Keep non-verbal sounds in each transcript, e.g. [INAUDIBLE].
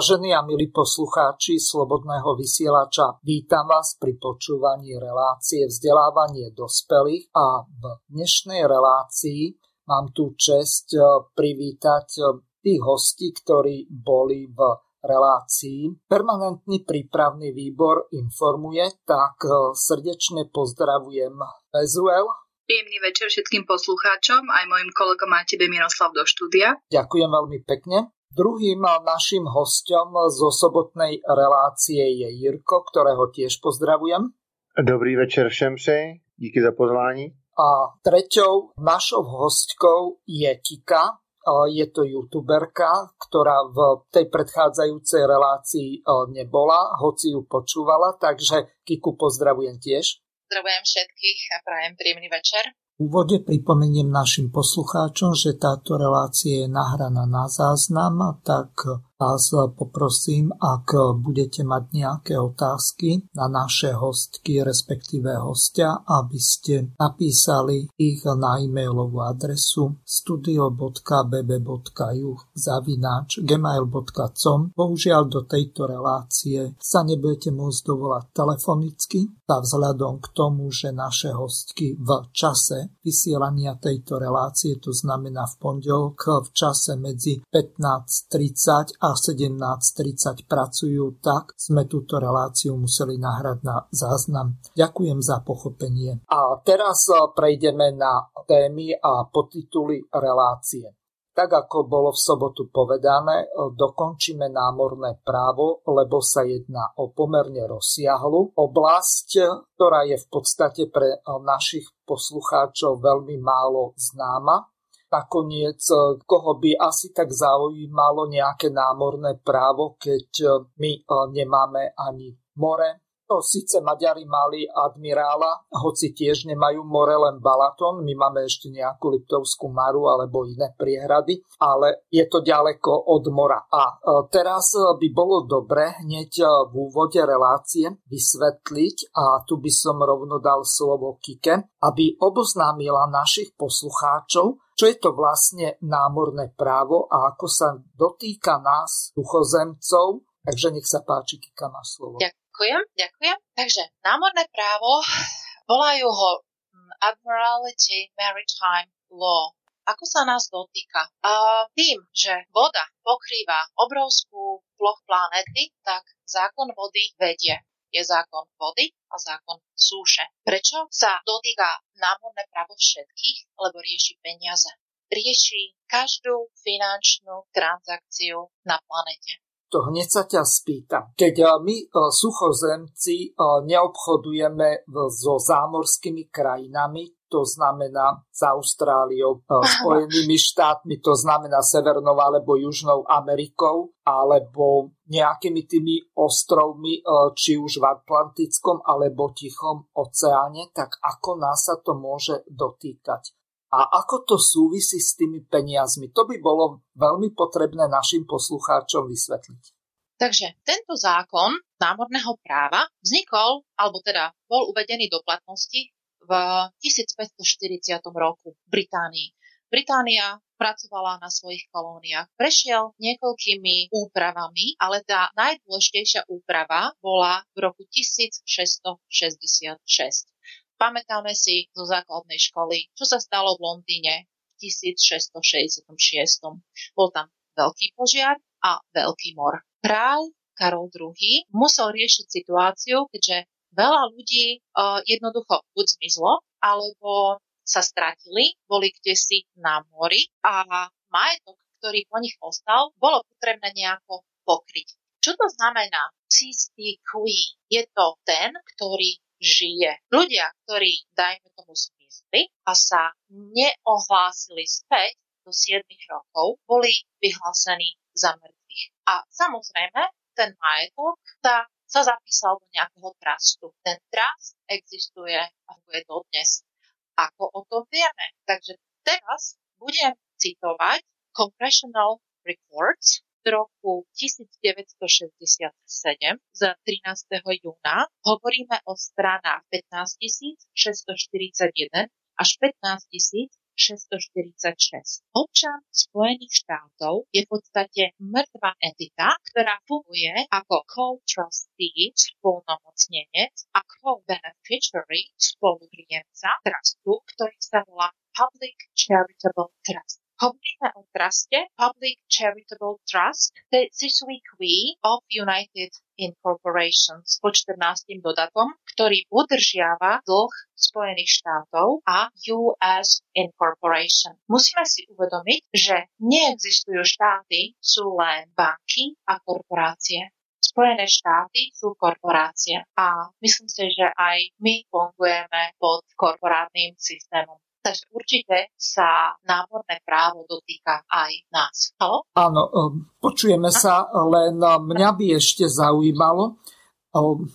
Vážení a milí poslucháči Slobodného vysielača, vítam vás pri počúvaní relácie vzdelávanie dospelých a v dnešnej relácii mám tu čest e, privítať e, tých hostí, ktorí boli v relácii. Permanentný prípravný výbor informuje, tak e, srdečne pozdravujem Ezuel. Príjemný večer všetkým poslucháčom, aj mojim kolegom a tebe Miroslav do štúdia. Ďakujem veľmi pekne. Druhým našim hostom zo sobotnej relácie je Jirko, ktorého tiež pozdravujem. Dobrý večer všem přeji, díky za pozvání. A treťou našou hostkou je Kika, je to youtuberka, ktorá v tej predchádzajúcej relácii nebola, hoci ju počúvala, takže Kiku pozdravujem tiež. Pozdravujem všetkých a prajem príjemný večer. Úvode pripomeniem našim poslucháčom, že táto relácia je nahraná na záznam, tak vás poprosím, ak budete mať nejaké otázky na naše hostky, respektíve hostia, aby ste napísali ich na e-mailovú adresu studio.bb.ju zavináč gmail.com. Bohužiaľ do tejto relácie sa nebudete môcť dovolať telefonicky, a vzhľadom k tomu, že naše hostky v čase vysielania tejto relácie, to znamená v pondelok v čase medzi 15.30 a 17.30 pracujú, tak sme túto reláciu museli nahrať na záznam. Ďakujem za pochopenie. A teraz e, prejdeme na témy a podtituly relácie. Tak ako bolo v sobotu povedané, e, dokončíme námorné právo, lebo sa jedná o pomerne rozsiahlu oblasť, ktorá je v podstate pre e, našich poslucháčov veľmi málo známa nakoniec, e, koho by asi tak zaujímalo nejaké námorné právo, keď e, my e, nemáme ani more, No, síce Maďari mali admirála, hoci tiež nemajú more len Balaton, my máme ešte nejakú Liptovskú maru alebo iné priehrady, ale je to ďaleko od mora. A e, teraz by bolo dobre hneď e, v úvode relácie vysvetliť, a tu by som rovno dal slovo Kike, aby oboznámila našich poslucháčov, čo je to vlastne námorné právo a ako sa dotýka nás, duchozemcov, Takže nech sa páči, Kika, má slovo. Ďakujem. Ďakujem, ďakujem. Takže námorné právo, volajú ho Admiralty Maritime Law. Ako sa nás dotýka? A tým, že voda pokrýva obrovskú ploch planety, tak zákon vody vedie. Je zákon vody a zákon súše. Prečo sa dotýka námorné právo všetkých? Lebo rieši peniaze. Rieši každú finančnú transakciu na planete to hneď sa ťa spýtam. Keď eh, my eh, suchozemci eh, neobchodujeme so zámorskými krajinami, to znamená s Austráliou, Spojenými štátmi, to znamená Severnou alebo Južnou Amerikou, alebo nejakými tými ostrovmi, či už v Atlantickom alebo Tichom oceáne, tak ako nás sa to môže dotýkať? A ako to súvisí s tými peniazmi? To by bolo veľmi potrebné našim poslucháčom vysvetliť. Takže tento zákon námorného práva vznikol, alebo teda bol uvedený do platnosti v 1540 roku v Británii. Británia pracovala na svojich kolóniách. Prešiel niekoľkými úpravami, ale tá najdôležitejšia úprava bola v roku 1666. Pamätáme si zo základnej školy, čo sa stalo v Londýne v 1666. Bol tam veľký požiar a veľký mor. Kráľ Karol II musel riešiť situáciu, keďže veľa ľudí uh, jednoducho buď zmizlo, alebo sa stratili, boli kde si na mori a majetok, ktorý po nich ostal, bolo potrebné nejako pokryť. Čo to znamená? Cistý Je to ten, ktorý žije. Ľudia, ktorí, dajme tomu, zmizli a sa neohlásili späť, do 7 rokov boli vyhlásení za mŕtvych. A samozrejme, ten majetok tá sa zapísal do nejakého trustu. Ten trust existuje a je dodnes. Ako o tom vieme? Takže teraz budem citovať Congressional Reports z roku 1967 z 13. júna. Hovoríme o stranách 15 641 až 15 646. Občan Spojených štátov je v podstate mŕtva entita, ktorá funguje ako co-trustee, spolnomocnenec a co-beneficiary, spolupríjemca trustu, ktorý sa volá Public Charitable Trust. Hovoríme o truste Public Charitable Trust, Siswick of United Incorporations po 14. dodatkom, ktorý udržiava dlh Spojených štátov a US Incorporation. Musíme si uvedomiť, že neexistujú štáty, sú len banky a korporácie. Spojené štáty sú korporácie a myslím si, že aj my fungujeme pod korporátnym systémom. Takže určite sa námorné právo dotýka aj nás. Halo? Áno, um, počujeme sa, len mňa by ešte zaujímalo, um,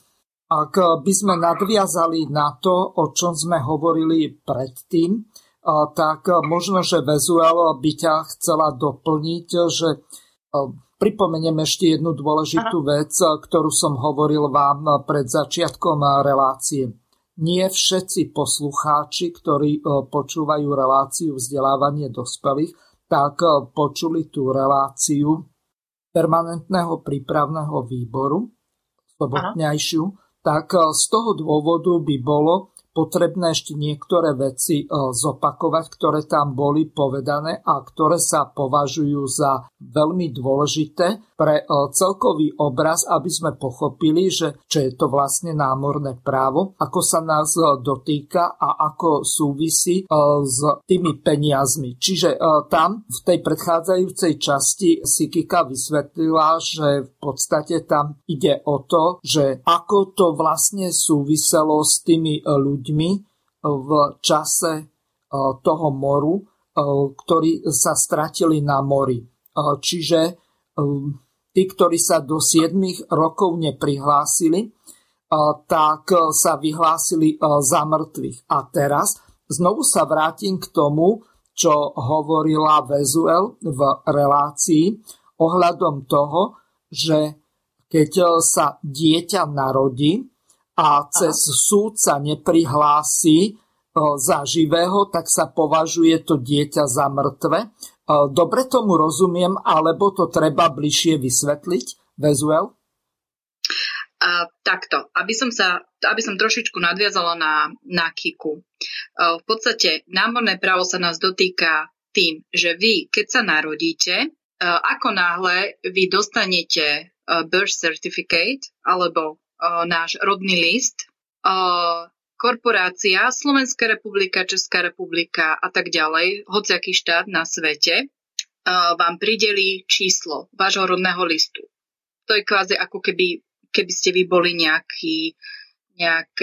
ak by sme nadviazali na to, o čom sme hovorili predtým, uh, tak možno, že Vezuel by ťa chcela doplniť, že pripomeniem ešte jednu dôležitú Aha. vec, ktorú som hovoril vám pred začiatkom relácie nie všetci poslucháči, ktorí e, počúvajú reláciu vzdelávanie dospelých, tak e, počuli tú reláciu permanentného prípravného výboru, sobotňajšiu, tak e, z toho dôvodu by bolo potrebné ešte niektoré veci e, zopakovať, ktoré tam boli povedané a ktoré sa považujú za veľmi dôležité pre e, celkový obraz, aby sme pochopili, že čo je to vlastne námorné právo, ako sa nás e, dotýka a ako súvisí s tými peniazmi. Čiže tam v tej predchádzajúcej časti si Kika vysvetlila, že v podstate tam ide o to, že ako to vlastne súviselo s tými ľuďmi, ľuďmi v čase e, toho moru, e, ktorí sa stratili na mori. Čiže tí, ktorí sa do 7 rokov neprihlásili, tak sa vyhlásili za mŕtvych. A teraz znovu sa vrátim k tomu, čo hovorila Vezuel v relácii ohľadom toho, že keď sa dieťa narodí, a cez súd sa neprihlási e, za živého, tak sa považuje to dieťa za mŕtve. E, dobre tomu rozumiem, alebo to treba bližšie vysvetliť, Vezuel? A, takto, aby som, sa, aby som trošičku nadviazala na, na Kiku. E, v podstate námorné právo sa nás dotýka tým, že vy, keď sa narodíte, ako náhle vy dostanete birth certificate alebo náš rodný list, korporácia, Slovenská republika, Česká republika a tak ďalej, hociaký štát na svete, vám prideli číslo vášho rodného listu. To je kvázi ako keby, keby ste vy boli nejaký, nejak,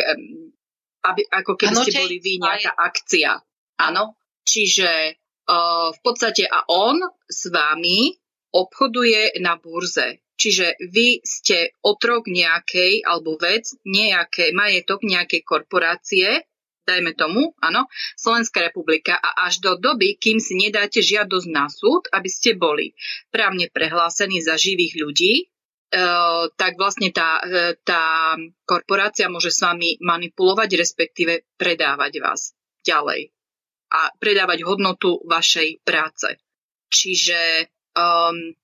aby, ako keby ano, ste boli vy nejaká akcia. Áno. Čiže v podstate a on s vami obchoduje na burze. Čiže vy ste otrok nejakej alebo vec, nejaké, majetok nejakej korporácie, dajme tomu, áno, Slovenská republika a až do doby, kým si nedáte žiadosť na súd, aby ste boli právne prehlásení za živých ľudí, e, tak vlastne tá, e, tá korporácia môže s vami manipulovať, respektíve predávať vás ďalej a predávať hodnotu vašej práce. Čiže um,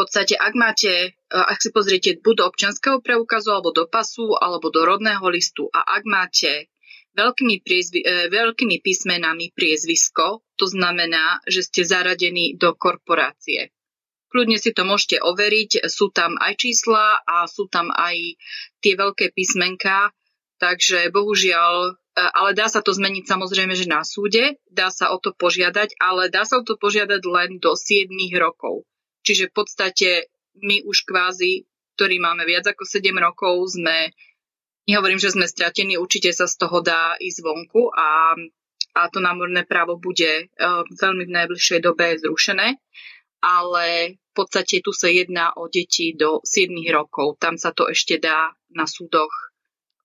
podstate, ak máte, e, ak si pozriete buď do občanského preukazu, alebo do pasu, alebo do rodného listu a ak máte veľkými, priezvi, e, veľkými písmenami priezvisko, to znamená, že ste zaradení do korporácie. Kľudne si to môžete overiť, sú tam aj čísla a sú tam aj tie veľké písmenká, takže bohužiaľ, e, ale dá sa to zmeniť samozrejme, že na súde, dá sa o to požiadať, ale dá sa o to požiadať len do 7 rokov. Čiže v podstate my už kvázi, ktorí máme viac ako 7 rokov, sme, nehovorím, že sme stratení, určite sa z toho dá ísť vonku a a to námorné právo bude veľmi v najbližšej dobe zrušené, ale v podstate tu sa jedná o deti do 7 rokov. Tam sa to ešte dá na súdoch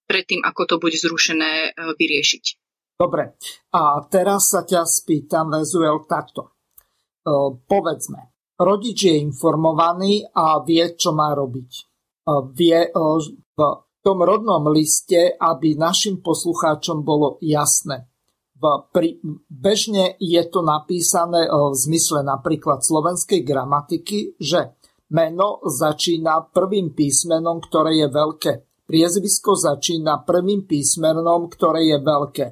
predtým, ako to bude zrušené, vyriešiť. Dobre, a teraz sa ťa spýtam, Vezuel, takto. povedzme, Rodič je informovaný a vie, čo má robiť. Vie v tom rodnom liste, aby našim poslucháčom bolo jasné. Pri, bežne je to napísané v zmysle napríklad slovenskej gramatiky, že meno začína prvým písmenom, ktoré je veľké. Priezvisko začína prvým písmenom, ktoré je veľké.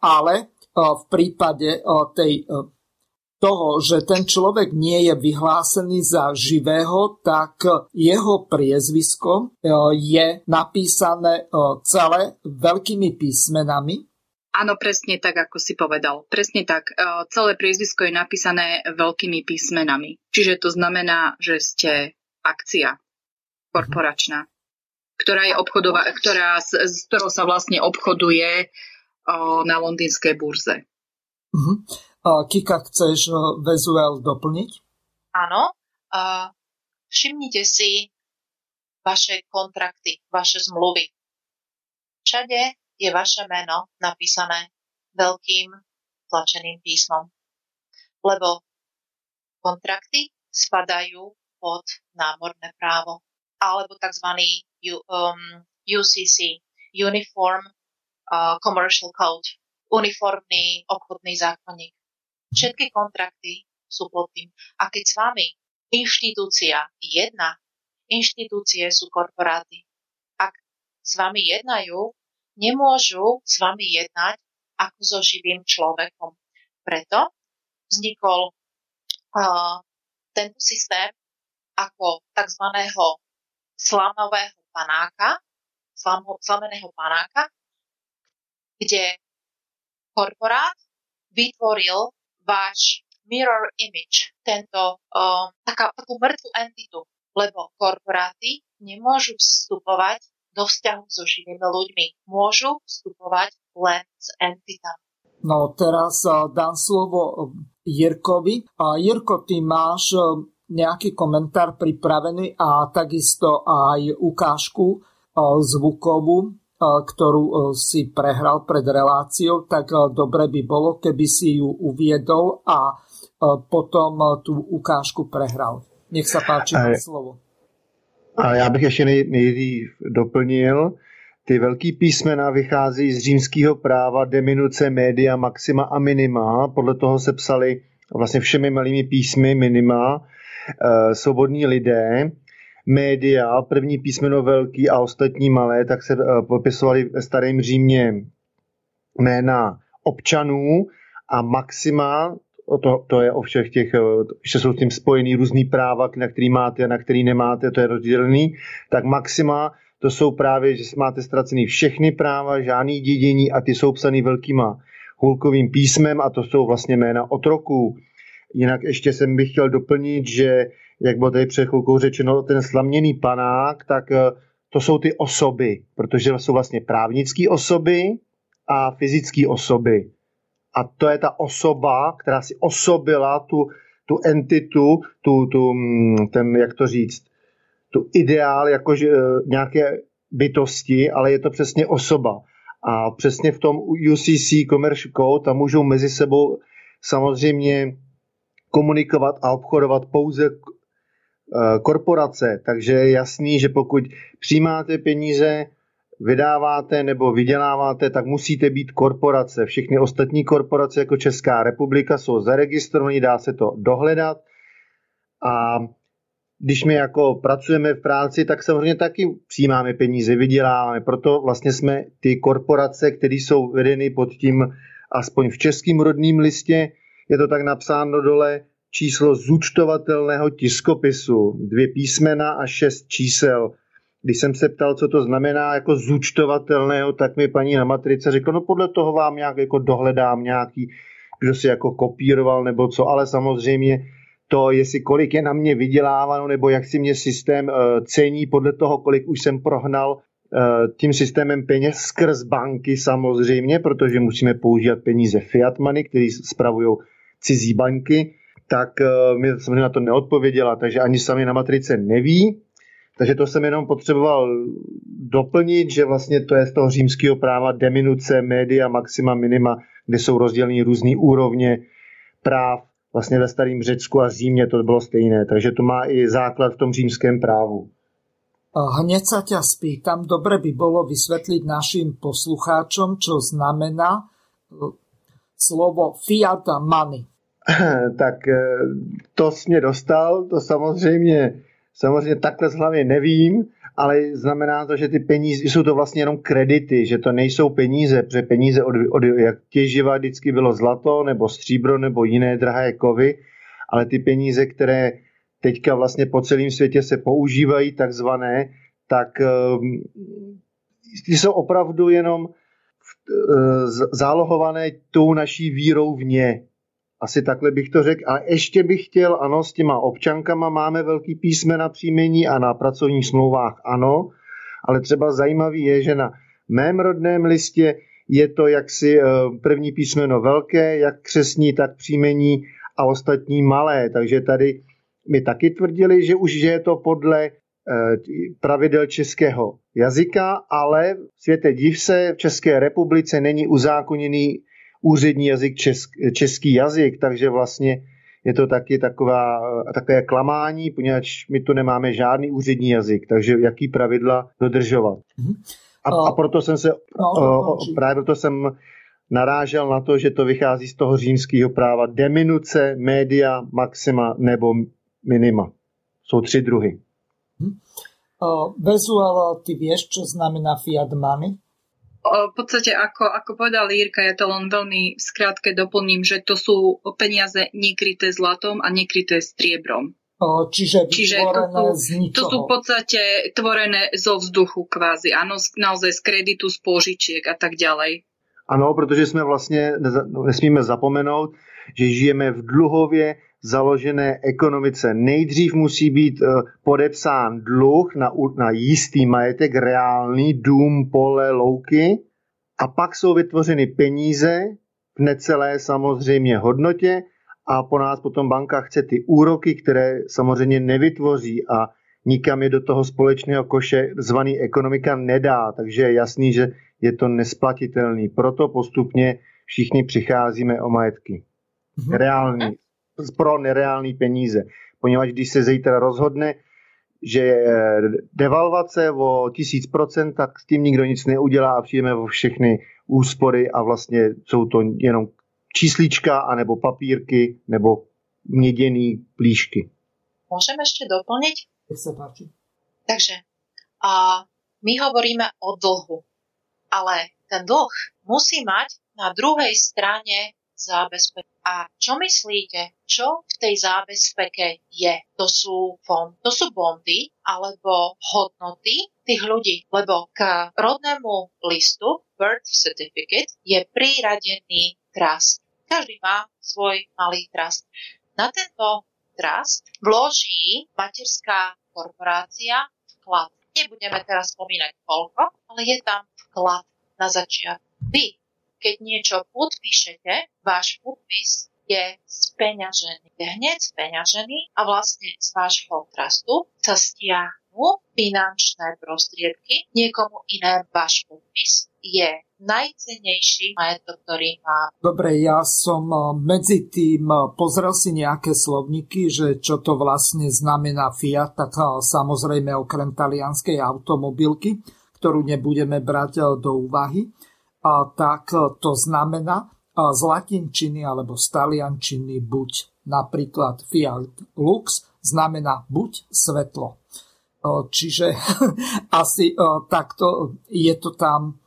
Ale v prípade tej toho, že ten človek nie je vyhlásený za živého, tak jeho priezvisko e, je napísané e, celé veľkými písmenami. Áno, presne tak, ako si povedal. Presne tak. E, celé priezvisko je napísané veľkými písmenami. Čiže to znamená, že ste akcia korporačná, ktorá je obchodová, ktorá, s ktorou sa vlastne obchoduje na londýnskej burze. Uh-huh. Kika, chceš eh, Vezuel doplniť? Áno. Všimnite si vaše kontrakty, vaše zmluvy. Všade je vaše meno napísané veľkým tlačeným písmom. Lebo kontrakty spadajú pod námorné právo alebo tzv. Um, UCC, Uniform uh, Commercial Code, uniformný obchodný zákonník. Všetky kontrakty sú pod tým. A keď s vami inštitúcia jedna, inštitúcie sú korporáty. Ak s vami jednajú, nemôžu s vami jednať ako so živým človekom. Preto vznikol uh, tento systém ako tzv. slamového panáka, slamo, slameného panáka, kde korporát vytvoril váš mirror image, tento, uh, taká, takú mŕtvu entitu, lebo korporáty nemôžu vstupovať do vzťahu so živými ľuďmi. Môžu vstupovať len s entitami. No teraz uh, dám slovo Jirkovi. A Jirko, ty máš uh, nejaký komentár pripravený a takisto aj ukážku uh, zvukovú ktorú si prehral pred reláciou, tak dobre by bolo, keby si ju uviedol a potom tú ukážku prehral. Nech sa páči a, slovo. A já bych ještě nejdřív doplnil, ty velký písmena vychází z římského práva deminuce média maxima a minima. Podle toho se psali vlastně všemi malými písmy minima, e, svobodní lidé média, první písmeno velký a ostatní malé, tak se eh, popisovali ve starém Římě jména občanů a maxima, to, to je o všech těch, eh, že jsou s tím spojený různý práva, na který máte a na který nemáte, to je rozdělený, tak maxima to jsou právě, že máte ztracený všechny práva, žádný dědění a ty jsou psaný velkýma hulkovým písmem a to jsou vlastně jména otroků. Jinak ještě jsem bych chtěl doplnit, že jak bylo tady před chvilkou řečeno, ten slaměný panák, tak eh, to jsou ty osoby, protože jsou vlastně právnické osoby a fyzické osoby. A to je ta osoba, která si osobila tu, tu entitu, tu, tu, mm, ten, jak to říct, tu ideál jakože eh, nějaké bytosti, ale je to přesně osoba. A přesně v tom UCC Commercial Code tam můžou mezi sebou samozřejmě komunikovat a obchodovat pouze korporace, takže je jasný, že pokud přijímáte peníze, vydáváte nebo vyděláváte, tak musíte být korporace. Všechny ostatní korporace jako Česká republika jsou zaregistrované, dá se to dohledat a když my jako pracujeme v práci, tak samozřejmě taky přijímáme peníze, vyděláváme. Proto vlastně jsme ty korporace, které jsou vedeny pod tím, aspoň v českým rodným listě, je to tak napsáno dole, číslo zúčtovatelného tiskopisu, dvě písmena a šest čísel. Když jsem se ptal, co to znamená jako zúčtovatelného, tak mi paní na matrice řekla, no podle toho vám nějak jako dohledám nějaký, kdo si jako kopíroval nebo co, ale samozřejmě to, jestli kolik je na mě vyděláváno, nebo jak si mě systém uh, cení podle toho, kolik už jsem prohnal tím systémem peněz skrz banky samozřejmě, protože musíme používat peníze fiat money, který spravují cizí banky, tak mi samozřejmě na to neodpověděla, takže ani sami na matrice neví. Takže to jsem jenom potřeboval doplnit, že vlastně to je z toho římského práva deminuce, média, maxima, minima, kde jsou rozděleny různé úrovně práv. Vlastně ve starém Řecku a Římě to bylo stejné, takže to má i základ v tom římském právu. Hneď sa ťa spýtam, dobre by bolo vysvetliť našim poslucháčom, čo znamená e, slovo fiat money. [CLEARS THROAT] tak e, to mě dostal, to samozřejmě Samozřejmě takhle z hlavy nevím, ale znamená to, že ty peníze, jsou to vlastně jenom kredity, že to nejsou peníze, protože peníze od, od jak těživa vždycky bylo zlato nebo stříbro nebo jiné drahé kovy, ale ty peníze, které teďka vlastně po celém světě se používají takzvané, tak ehm, ty jsou opravdu jenom eh, zálohované tou naší vírou v ně. Asi takhle bych to řekl. A ještě bych chtěl, ano, s těma občankama máme velký písmena příjmení a na pracovních smlouvách ano, ale třeba zajímavý je, že na mém rodném listě je to jaksi eh, první písmeno velké, jak křesní, tak příjmení a ostatní malé. Takže tady mi taky tvrdili, že už je to podle eh, pravidel českého jazyka, ale světe div se v České republice není uzákoněný úřední jazyk česk, český jazyk, takže vlastně je to taky taková, takové klamání, poněvadž my tu nemáme žádný úřední jazyk, takže jaký pravidla dodržovat. Mhm. A, a proto jsem se, no, právě proto jsem narážel na to, že to vychází z toho římského práva deminuce, média, maxima nebo minima. Jsou tři druhy. Bezu, ale ty vieš, čo znamená fiat money? V podstate, ako, ako povedal Jirka, ja to len veľmi skrátke doplním, že to sú peniaze nekryté zlatom a nekryté striebrom. Čiže, čiže to, sú, to sú v podstate tvorené zo vzduchu kvázi, áno, naozaj z kreditu, z pôžičiek a tak ďalej. Ano, protože jsme vlastně, nesmíme zapomenout, že žijeme v dluhově založené ekonomice. Nejdřív musí být eh, podepsán dluh na, na jistý majetek, reálný dům, pole, louky a pak jsou vytvořeny peníze v necelé samozřejmě hodnotě a po nás potom banka chce ty úroky, které samozřejmě nevytvoří a nikam je do toho společného koše zvaný ekonomika nedá, takže je jasný, že je to nesplatitelný. Proto postupně všichni přicházíme o majetky. Mhm. Reální, pro nereální peníze. Poněvadž když se zítra rozhodne, že je devalvace o 1000%, tak s tím nikdo nic neudělá a přijdeme o všechny úspory a vlastně jsou to jenom číslička, anebo papírky, nebo měděný plíšky. Môžem ešte doplniť? sa páči. Takže a my hovoríme o dlhu, ale ten dlh musí mať na druhej strane zábezpeky. A čo myslíte, čo v tej zábezpeke je? To sú fond, to sú bondy alebo hodnoty tých ľudí, lebo k rodnému listu birth certificate je priradený trust. Každý má svoj malý trust. Na tento trust vloží materská korporácia vklad. Nebudeme teraz spomínať koľko, ale je tam vklad na začiatku. Vy keď niečo podpíšete, váš podpis je speňažený. Je hneď speňažený a vlastne z vášho trastu sa stiahnu finančné prostriedky niekomu iné váš podpis je najcenejší majetok, ktorý má. Dobre, ja som eh, medzi tým eh, pozrel si nejaké slovníky, že čo to vlastne znamená Fiat, tak eh, samozrejme okrem talianskej automobilky, ktorú nebudeme brať do úvahy tak e, to znamená e, z latinčiny alebo z taliančiny buď napríklad Fiat Lux znamená buď svetlo. E, čiže [LAUGHS] asi takto je to tam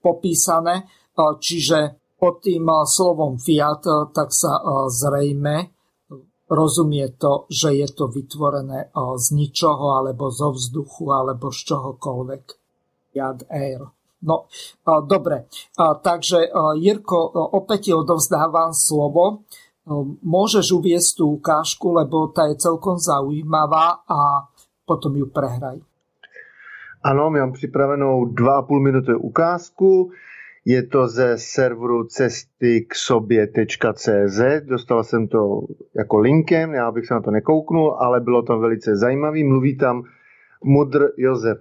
popísané. Čiže pod tým slovom Fiat tak sa zrejme rozumie to, že je to vytvorené z ničoho alebo zo vzduchu alebo z čohokoľvek. Fiat Air. No, dobre. Takže, Jirko, opäť ti odovzdávam slovo. Môžeš uviesť tú ukážku, lebo tá je celkom zaujímavá a potom ju prehraj. Ano, mám připravenou 2,5 minuty ukázku. Je to ze serveru cesty k sobě.cz. Dostal jsem to jako linkem, já bych se na to nekouknul, ale bylo to velice zajímavý. Mluví tam mudr Josef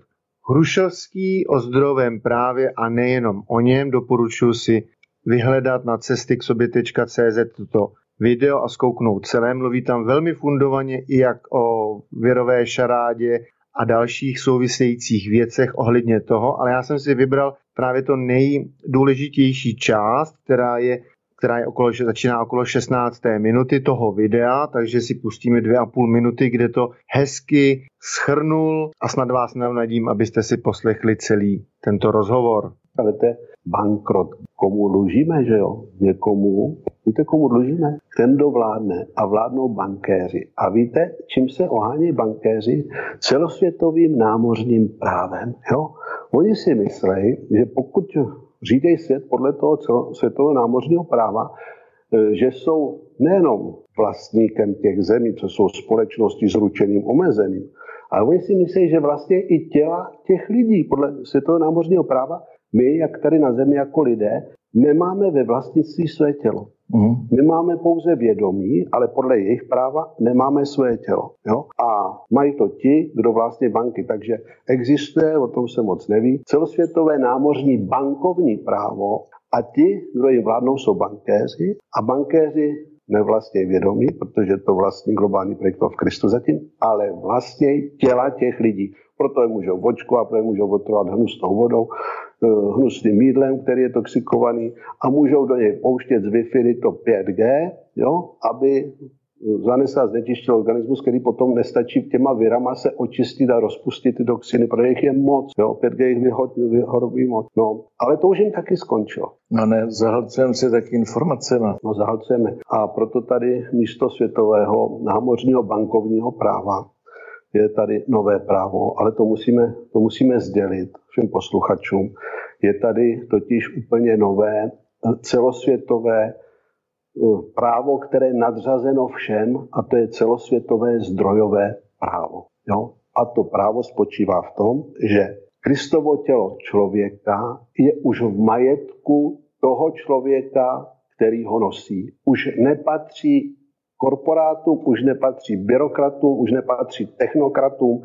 Hrušovský o zdrovém právě a nejenom o něm. Doporučuji si vyhledat na cesty k sobě.cz toto video a zkouknout celé. Mluví tam velmi fundovaně i jak o věrové šarádě a dalších souvisejících věcech ohledně toho, ale já jsem si vybral právě to nejdůležitější část, která je která je okolo, začíná okolo 16. minuty toho videa, takže si pustíme dvě a půl minuty, kde to hezky schrnul a snad vás navnadím, abyste si poslechli celý tento rozhovor. Ale to je bankrot. Komu dlužíme, že jo? Někomu. Víte, komu dlužíme? Ten, kdo vládne a vládnou bankéři. A víte, čím se ohání bankéři? Celosvětovým námořním právem. Jo? Oni si myslí, že pokud řídí svět podle toho celosvětového námořního práva, e, že jsou nejenom vlastníkem těch zemí, co jsou společnosti s ručeným omezeným, ale oni si myslí, že vlastně i těla těch lidí podle světového námořního práva, my, jak tady na zemi jako lidé, nemáme ve vlastnictví své tělo. My máme pouze vědomí, ale podle jejich práva nemáme své tělo. Jo? A mají to ti, kdo vlastně banky. Takže existuje, o tom se moc neví, celosvětové námořní bankovní právo a ti, kdo jim vládnou, jsou bankéři a bankéři nevlastní vědomí, protože to vlastní globální projekt v Kristu zatím, ale vlastně těla těch lidí. Proto je můžou očkovat, proto je můžou otrovat hnusnou vodou, hnusným jídlem, který je toxikovaný a můžou do něj pouštět z Wi-Fi to 5G, jo, aby zanesl znečištil organismus, který potom nestačí těma virama se očistit a rozpustit ty toxiny, protože jich je moc, jo, 5G jich vyhodí moc. No, ale to už jim taky skončilo. No ne, zahlcujeme si taky informacemi. No zahlcujeme. A proto tady místo světového námořního bankovního práva je tady nové právo, ale to musíme, to musíme sdělit všem posluchačům. Je tady totiž úplně nové celosvětové eh, právo, které je nadřazeno všem, a to je celosvětové zdrojové právo. Jo? A to právo spočívá v tom, že Kristovo tělo člověka je už v majetku toho člověka, který ho nosí. Už nepatří korporátům, už nepatří byrokratům, už nepatří technokratům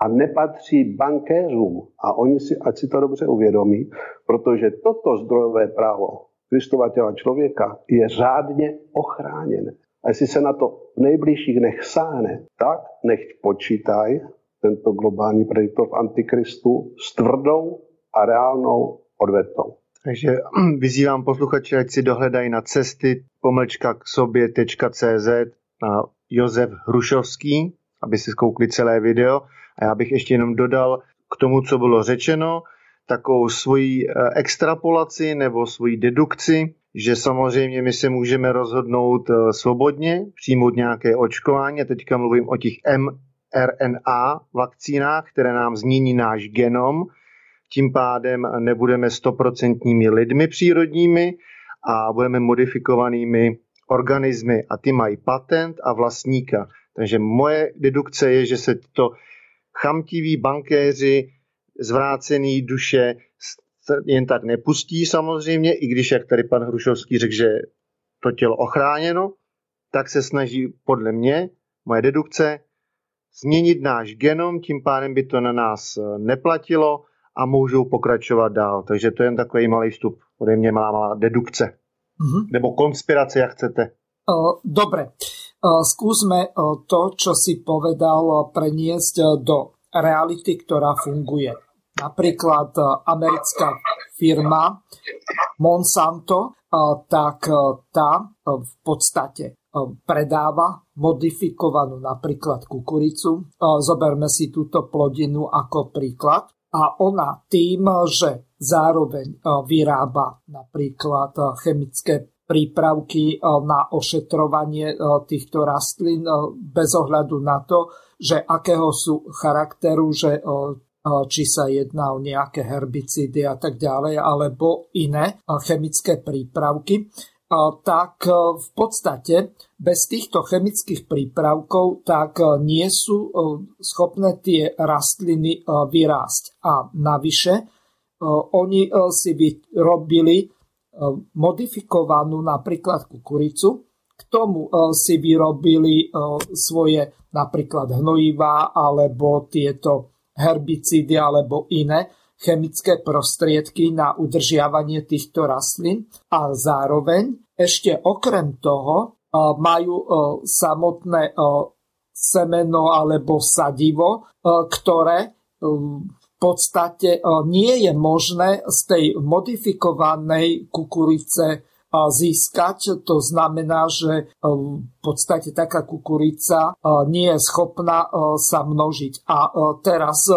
a nepatří bankéřům. A oni si, ať si to dobře uvědomí, protože toto zdrojové právo Kristova těla člověka je řádně ochráněné. A jestli se na to v nejbližších dnech sáhne, tak nech počítaj tento globální prediktor v Antikristu s tvrdou a reálnou odvetou. Takže [CLEARS THROAT] vyzývám posluchače, ať si dohledají na cesty pomlčka k sobě.cz na Josef Hrušovský, aby si zkoukli celé video. A já bych ještě jenom dodal k tomu, co bylo řečeno, takovou svoji eh, extrapolaci nebo svoji dedukci, že samozřejmě my se můžeme rozhodnout eh, svobodně, přijmout nějaké očkování. A teďka mluvím o těch mRNA vakcínách, které nám změní náš genom, tím pádem nebudeme stoprocentními lidmi přírodními a budeme modifikovanými organismy a ty mají patent a vlastníka. Takže moje dedukce je, že se to chamtiví bankéři zvrácený duše jen tak nepustí samozřejmě, i když, jak tady pan Hrušovský řekl, že to tělo ochráněno, tak se snaží podle mě, moje dedukce, změnit náš genom, tím pádem by to na nás neplatilo a můžou pokračovat dál. Takže to je jen takový malý vstup, ode mě malá, malá dedukce. Mm-hmm. Nebo konspirace, jak chcete. Dobre, skúsme to, čo si povedal, preniesť do reality, ktorá funguje. Napríklad americká firma Monsanto, tak tá v podstate predáva modifikovanú napríklad kukuricu. Zoberme si túto plodinu ako príklad a ona tým, že zároveň e, vyrába napríklad e, chemické prípravky e, na ošetrovanie týchto rastlín bez ohľadu na to, že akého sú charakteru, že či sa jedná o nejaké herbicídy a tak ďalej, alebo iné chemické prípravky. tak v podstate bez týchto chemických prípravkov tak nie sú schopné tie rastliny vyrásť. A navyše oni si vyrobili modifikovanú napríklad kukuricu, k tomu si vyrobili svoje napríklad hnojivá alebo tieto herbicídy alebo iné chemické prostriedky na udržiavanie týchto rastlín. A zároveň ešte okrem toho majú samotné semeno alebo sadivo, ktoré podstate nie je možné z tej modifikovanej kukurice získať. To znamená, že e, v podstate taká kukurica e, nie je schopná e, sa množiť. A teraz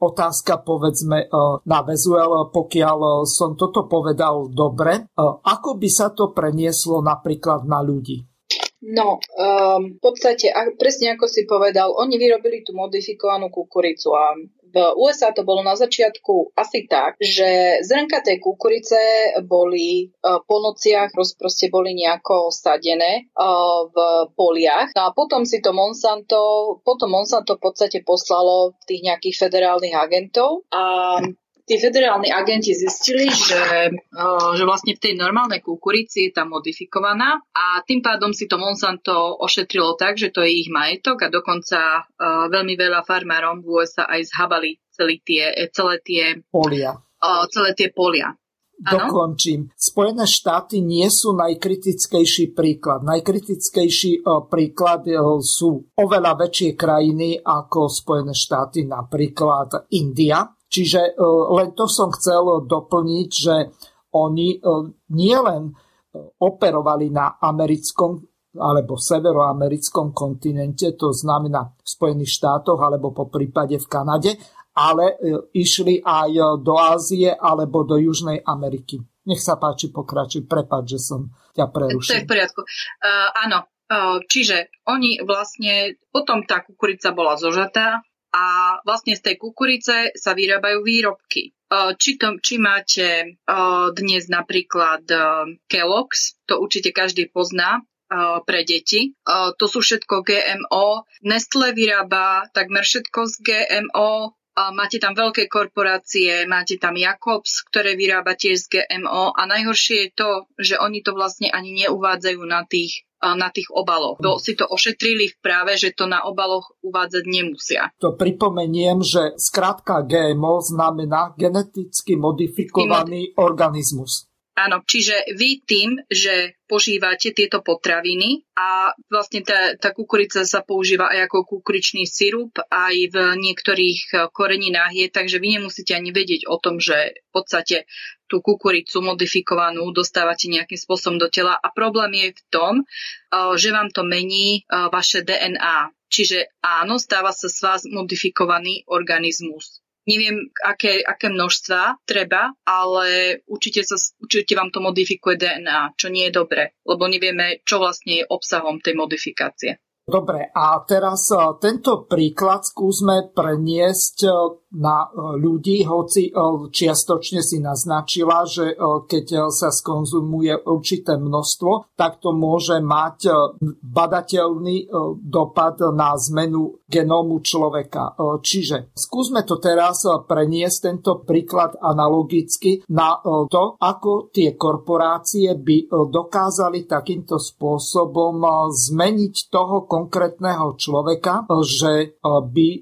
otázka povedzme na Vezuel, pokiaľ som toto povedal dobre, ako by sa to prenieslo napríklad na ľudí? No, um, v podstate, presne ako si povedal, oni vyrobili tú modifikovanú kukuricu a v USA to bolo na začiatku asi tak, že zrnka tej kukurice boli uh, po nociach proste boli nejako sadené uh, v poliach. No a potom si to Monsanto, potom Monsanto v podstate poslalo tých nejakých federálnych agentov a tí federálni agenti zistili, že, že vlastne v tej normálnej kukurici je tá modifikovaná a tým pádom si to Monsanto ošetrilo tak, že to je ich majetok a dokonca veľmi veľa farmárom v USA aj zhabali celé tie, celé tie polia. Celé tie polia. Dokončím. Spojené štáty nie sú najkritickejší príklad. Najkritickejší príklad e, sú oveľa väčšie krajiny ako Spojené štáty, napríklad India Čiže e, len to som chcel doplniť, že oni e, nielen e, operovali na americkom alebo severoamerickom kontinente, to znamená v Spojených štátoch alebo po prípade v Kanade, ale išli aj do Ázie alebo do Južnej Ameriky. Nech sa páči, pokračuj. Prepač, že som ťa prerušil. To je v poriadku. Uh, áno, uh, čiže oni vlastne, potom tá kukurica bola zožatá, a vlastne z tej kukurice sa vyrábajú výrobky. Či, to, či máte dnes napríklad Kellogg's, to určite každý pozná, pre deti. To sú všetko GMO. Nestle vyrába takmer všetko z GMO. Máte tam veľké korporácie, máte tam Jacobs, ktoré vyrába tiež z GMO a najhoršie je to, že oni to vlastne ani neuvádzajú na tých na tých obaloch. To si to ošetrili v práve, že to na obaloch uvádzať nemusia. To pripomeniem, že skrátka GMO znamená geneticky modifikovaný organizmus. Áno, čiže vy tým, že požívate tieto potraviny a vlastne tá, tá kukurica sa používa aj ako kukuričný sirup, aj v niektorých eh, koreninách je, takže vy nemusíte ani vedieť o tom, že v podstate tú kukuricu modifikovanú dostávate nejakým spôsobom do tela a problém je v tom, eh, že vám to mení eh, vaše DNA. Čiže áno, stáva sa s vás modifikovaný organizmus. Neviem, aké, aké množstva treba, ale určite, sa, určite vám to modifikuje DNA, čo nie je dobre, lebo nevieme, čo vlastne je obsahom tej modifikácie. Dobre, a teraz e, tento príklad skúsme preniesť e, na e, ľudí, hoci čiastočne si naznačila, že keď sa skonzumuje určité množstvo, tak to môže mať badateľný dopad na zmenu genómu človeka. Čiže skúsme to teraz preniesť tento príklad analogicky na to, ako tie korporácie by dokázali takýmto spôsobom zmeniť toho konkrétneho človeka, že e, by e,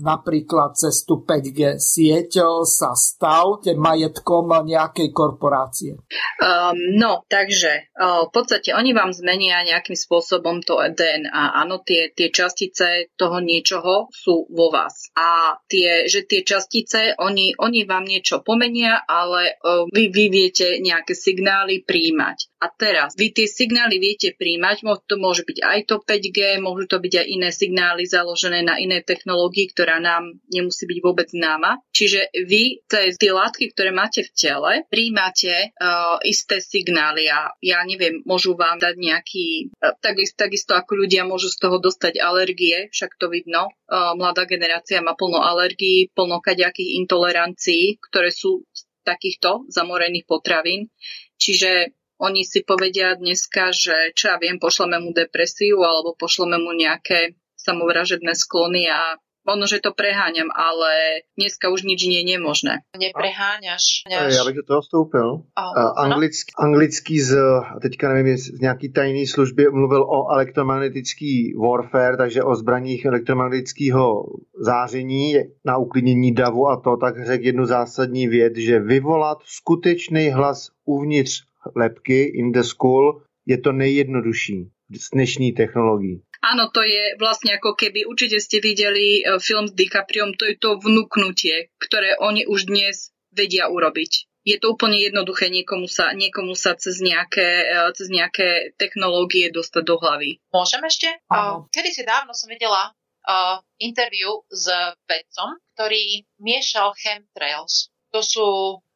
napríklad cez tú 5G sieť e, sa stal majetkom nejakej korporácie? Um, no, takže v podstate oni vám zmenia nejakým spôsobom to DNA. Áno, tie, tie častice toho niečoho sú vo vás. A tie, že tie častice, oni, oni vám niečo pomenia, ale vy, vy viete nejaké signály príjmať. A teraz, vy tie signály viete príjmať, to môže byť aj to 5G, môžu to byť aj iné signály založené na inej technológii, ktorá nám nemusí byť vôbec známa. Čiže vy cez tie látky, ktoré máte v tele, príjmate uh, isté signály a ja neviem, môžu vám dať nejaký, uh, takisto, ako ľudia môžu z toho dostať alergie, však to vidno, uh, mladá generácia má plno alergií, plno kaďakých intolerancií, ktoré sú z takýchto zamorených potravín. Čiže oni si povedia dneska, že čo ja viem, pošleme mu depresiu alebo pošleme mu nejaké samovražedné sklony a Možno, že to preháňam, ale dneska už nič nie je nemožné. Nepreháňaš. Já bych do toho vstoupil. Oh, anglický, anglický z, teďka nevím, z nějaký tajné služby mluvil o elektromagnetický warfare, takže o zbraních elektromagnetického záření na uklidnění davu a to, tak řekl jednu zásadní věc, že vyvolat skutečný hlas uvnitř lepky in the school je to nejjednodušší z dnešní technologií. Áno, to je vlastne ako keby, určite ste videli e, film s DiCapriom, to je to vnúknutie, ktoré oni už dnes vedia urobiť. Je to úplne jednoduché niekomu sa, niekomu sa cez, nejaké, e, cez nejaké technológie dostať do hlavy. Môžem ešte? Uh, kedy si dávno som videla uh, interview s vedcom, ktorý miešal chemtrails. To sú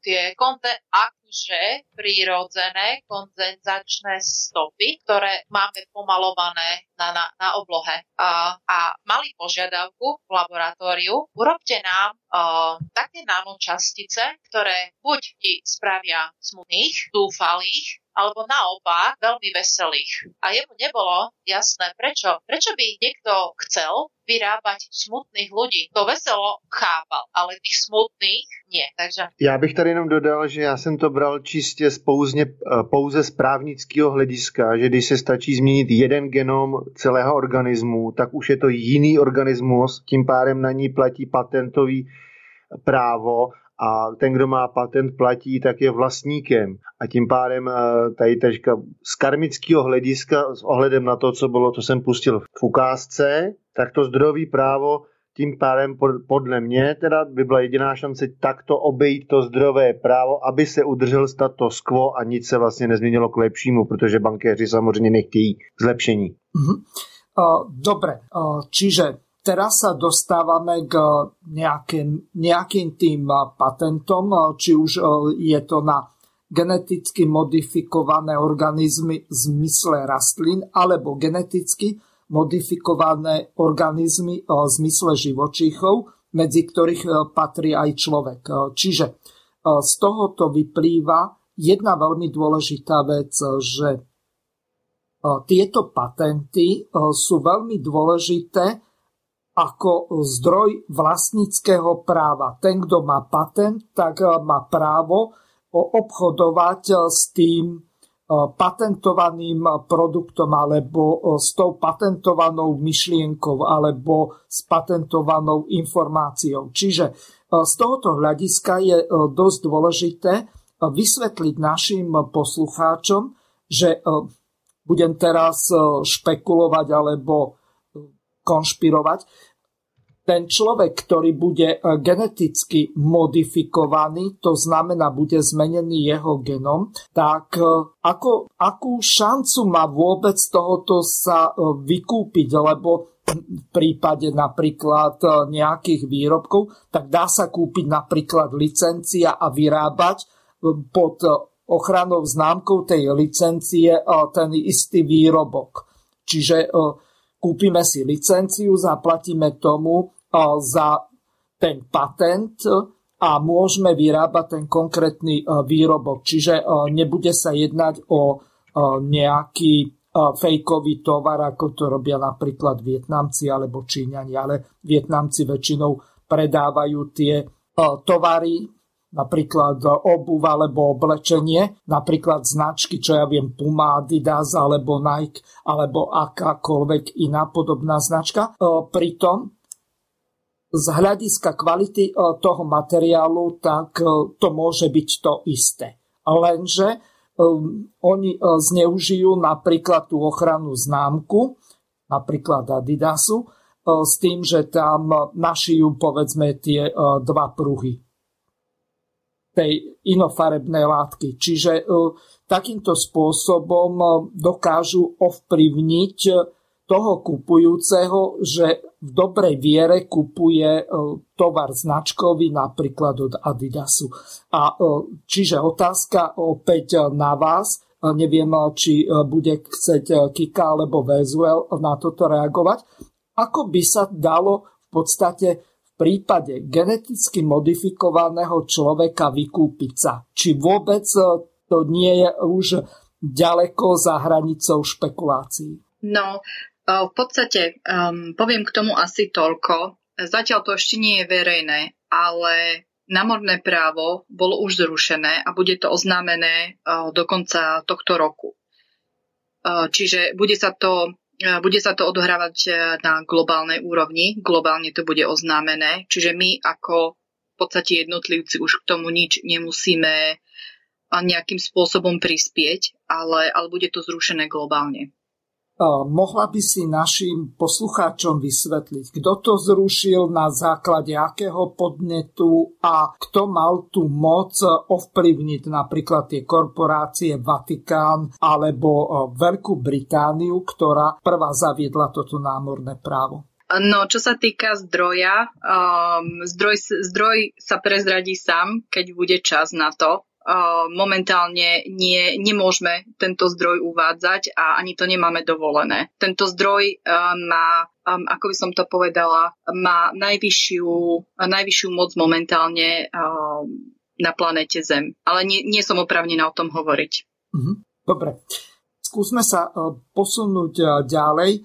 tie konte, akože prírodzené kondenzačné stopy, ktoré máme pomalované na, na, na oblohe. A, a mali požiadavku v laboratóriu, urobte nám uh, také nanočastice, ktoré buď ti spravia smutných, dúfalých, alebo naopak veľmi veselých. A jemu nebolo jasné, prečo, prečo by niekto chcel vyrábať smutných ľudí. To veselo chápal, ale tých smutných nie. Takže... Já bych tady jenom dodal, že já jsem to bral čistě z pouze z právnického hlediska, že když se stačí změnit jeden genom celého organismu, tak už je to jiný organismus, tím pádem na ní platí patentový právo a ten, kdo má patent, platí, tak je vlastníkem. A tím pádem eh, tady teďka z karmického hlediska, s ohledem na to, co bylo, to jsem pustil v ukázce, tak to zdrojové právo tím pádem podle mě teda by byla jediná šance takto obejít to zdrojové právo, aby se udržel status quo a nic se vlastně nezměnilo k lepšímu, protože bankéři samozřejmě nechtějí zlepšení. Mm-hmm. Uh, dobre, uh, čiže teraz sa dostávame k nejakým, nejakým tým patentom, či už je to na geneticky modifikované organizmy v zmysle rastlín alebo geneticky modifikované organizmy v zmysle živočíchov, medzi ktorých patrí aj človek. Čiže z tohoto vyplýva jedna veľmi dôležitá vec, že tieto patenty sú veľmi dôležité ako zdroj vlastníckého práva. Ten, kto má patent, tak eh, má právo obchodovať eh, s tým eh, patentovaným produktom alebo s tou patentovanou myšlienkou alebo s patentovanou informáciou. Čiže z tohoto hľadiska je dosť dôležité vysvetliť našim poslucháčom, že budem teraz špekulovať alebo konšpirovať. Ten človek, ktorý bude e, geneticky modifikovaný, to znamená, bude zmenený jeho genom, tak e, ako, akú šancu má vôbec tohoto sa e, vykúpiť, lebo v prípade napríklad nejakých výrobkov, tak dá sa kúpiť napríklad licencia a vyrábať pod ochranou známkou tej licencie ten istý výrobok. Čiže kúpime si licenciu, zaplatíme tomu za ten patent a môžeme vyrábať ten konkrétny výrobok. Čiže nebude sa jednať o nejaký fejkový tovar, ako to robia napríklad Vietnamci alebo Číňani, ale Vietnamci väčšinou predávajú tie tovary napríklad obuv alebo oblečenie, napríklad značky, čo ja viem, Puma, Adidas alebo Nike alebo akákoľvek iná podobná značka. E, pritom z hľadiska kvality e, toho materiálu, tak e, to môže byť to isté. Lenže oni zneužijú napríklad tú ochranu známku, napríklad Adidasu, s tým, že tam našijú povedzme tie dva pruhy tej inofarebnej látky. Čiže e, takýmto spôsobom e, dokážu ovplyvniť e, toho kupujúceho, že v dobrej viere kupuje tovar značkový napríklad od Adidasu. A čiže otázka opäť na vás, neviem, či bude chceť Kika alebo Vezuel na toto reagovať. Ako by sa dalo v podstate prípade geneticky modifikovaného človeka vykúpiť sa. Či vôbec e, to nie je už ďaleko za hranicou špekulácií? No, v podstate um, poviem k tomu asi toľko. Zatiaľ to ešte nie je verejné, ale námorné právo bolo už zrušené a bude to oznámené uh, do konca tohto roku. Uh, čiže bude sa to bude sa to odohrávať na globálnej úrovni, globálne to bude oznámené, čiže my ako v podstate jednotlivci už k tomu nič nemusíme nejakým spôsobom prispieť, ale, ale bude to zrušené globálne. Mohla by si našim poslucháčom vysvetliť, kto to zrušil, na základe akého podnetu a kto mal tú moc ovplyvniť napríklad tie korporácie Vatikán alebo Veľkú Britániu, ktorá prvá zaviedla toto námorné právo? No, čo sa týka zdroja, um, zdroj, zdroj sa prezradí sám, keď bude čas na to momentálne nie, nemôžeme tento zdroj uvádzať a ani to nemáme dovolené. Tento zdroj má, ako by som to povedala, má najvyššiu, najvyššiu moc momentálne na planete Zem. Ale nie, nie som opravnená o tom hovoriť. Mhm. Dobre. Skúsme sa posunúť ďalej.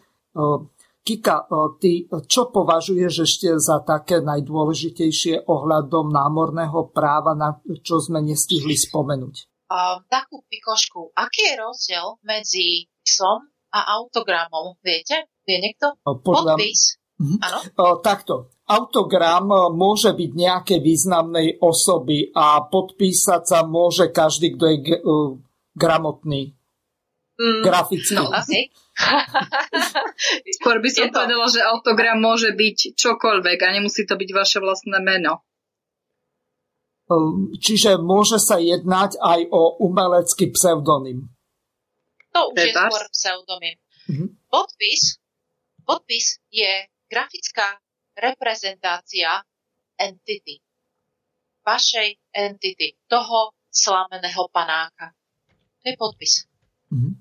Kika, ty čo považuješ ešte za také najdôležitejšie ohľadom námorného práva, na čo sme nestihli spomenúť? Uh, takú pikošku. Aký je rozdiel medzi psom a autogramom? Viete? Vie niekto? Podľa... Podpis. Mhm. takto. Autogram môže byť nejaké významnej osoby a podpísať sa môže každý, kto je gramotný. Mm, graficky. No, okay. [LAUGHS] Skôr by som povedala, že autogram môže byť čokoľvek a nemusí to byť vaše vlastné meno. Ehm, čiže môže sa jednať aj o umelecký pseudonym. To už je skôr pseudonym. Mm-hmm. Podpis, podpis je grafická reprezentácia entity. Vašej entity. Toho slameného panáka. To je podpis. Mm-hmm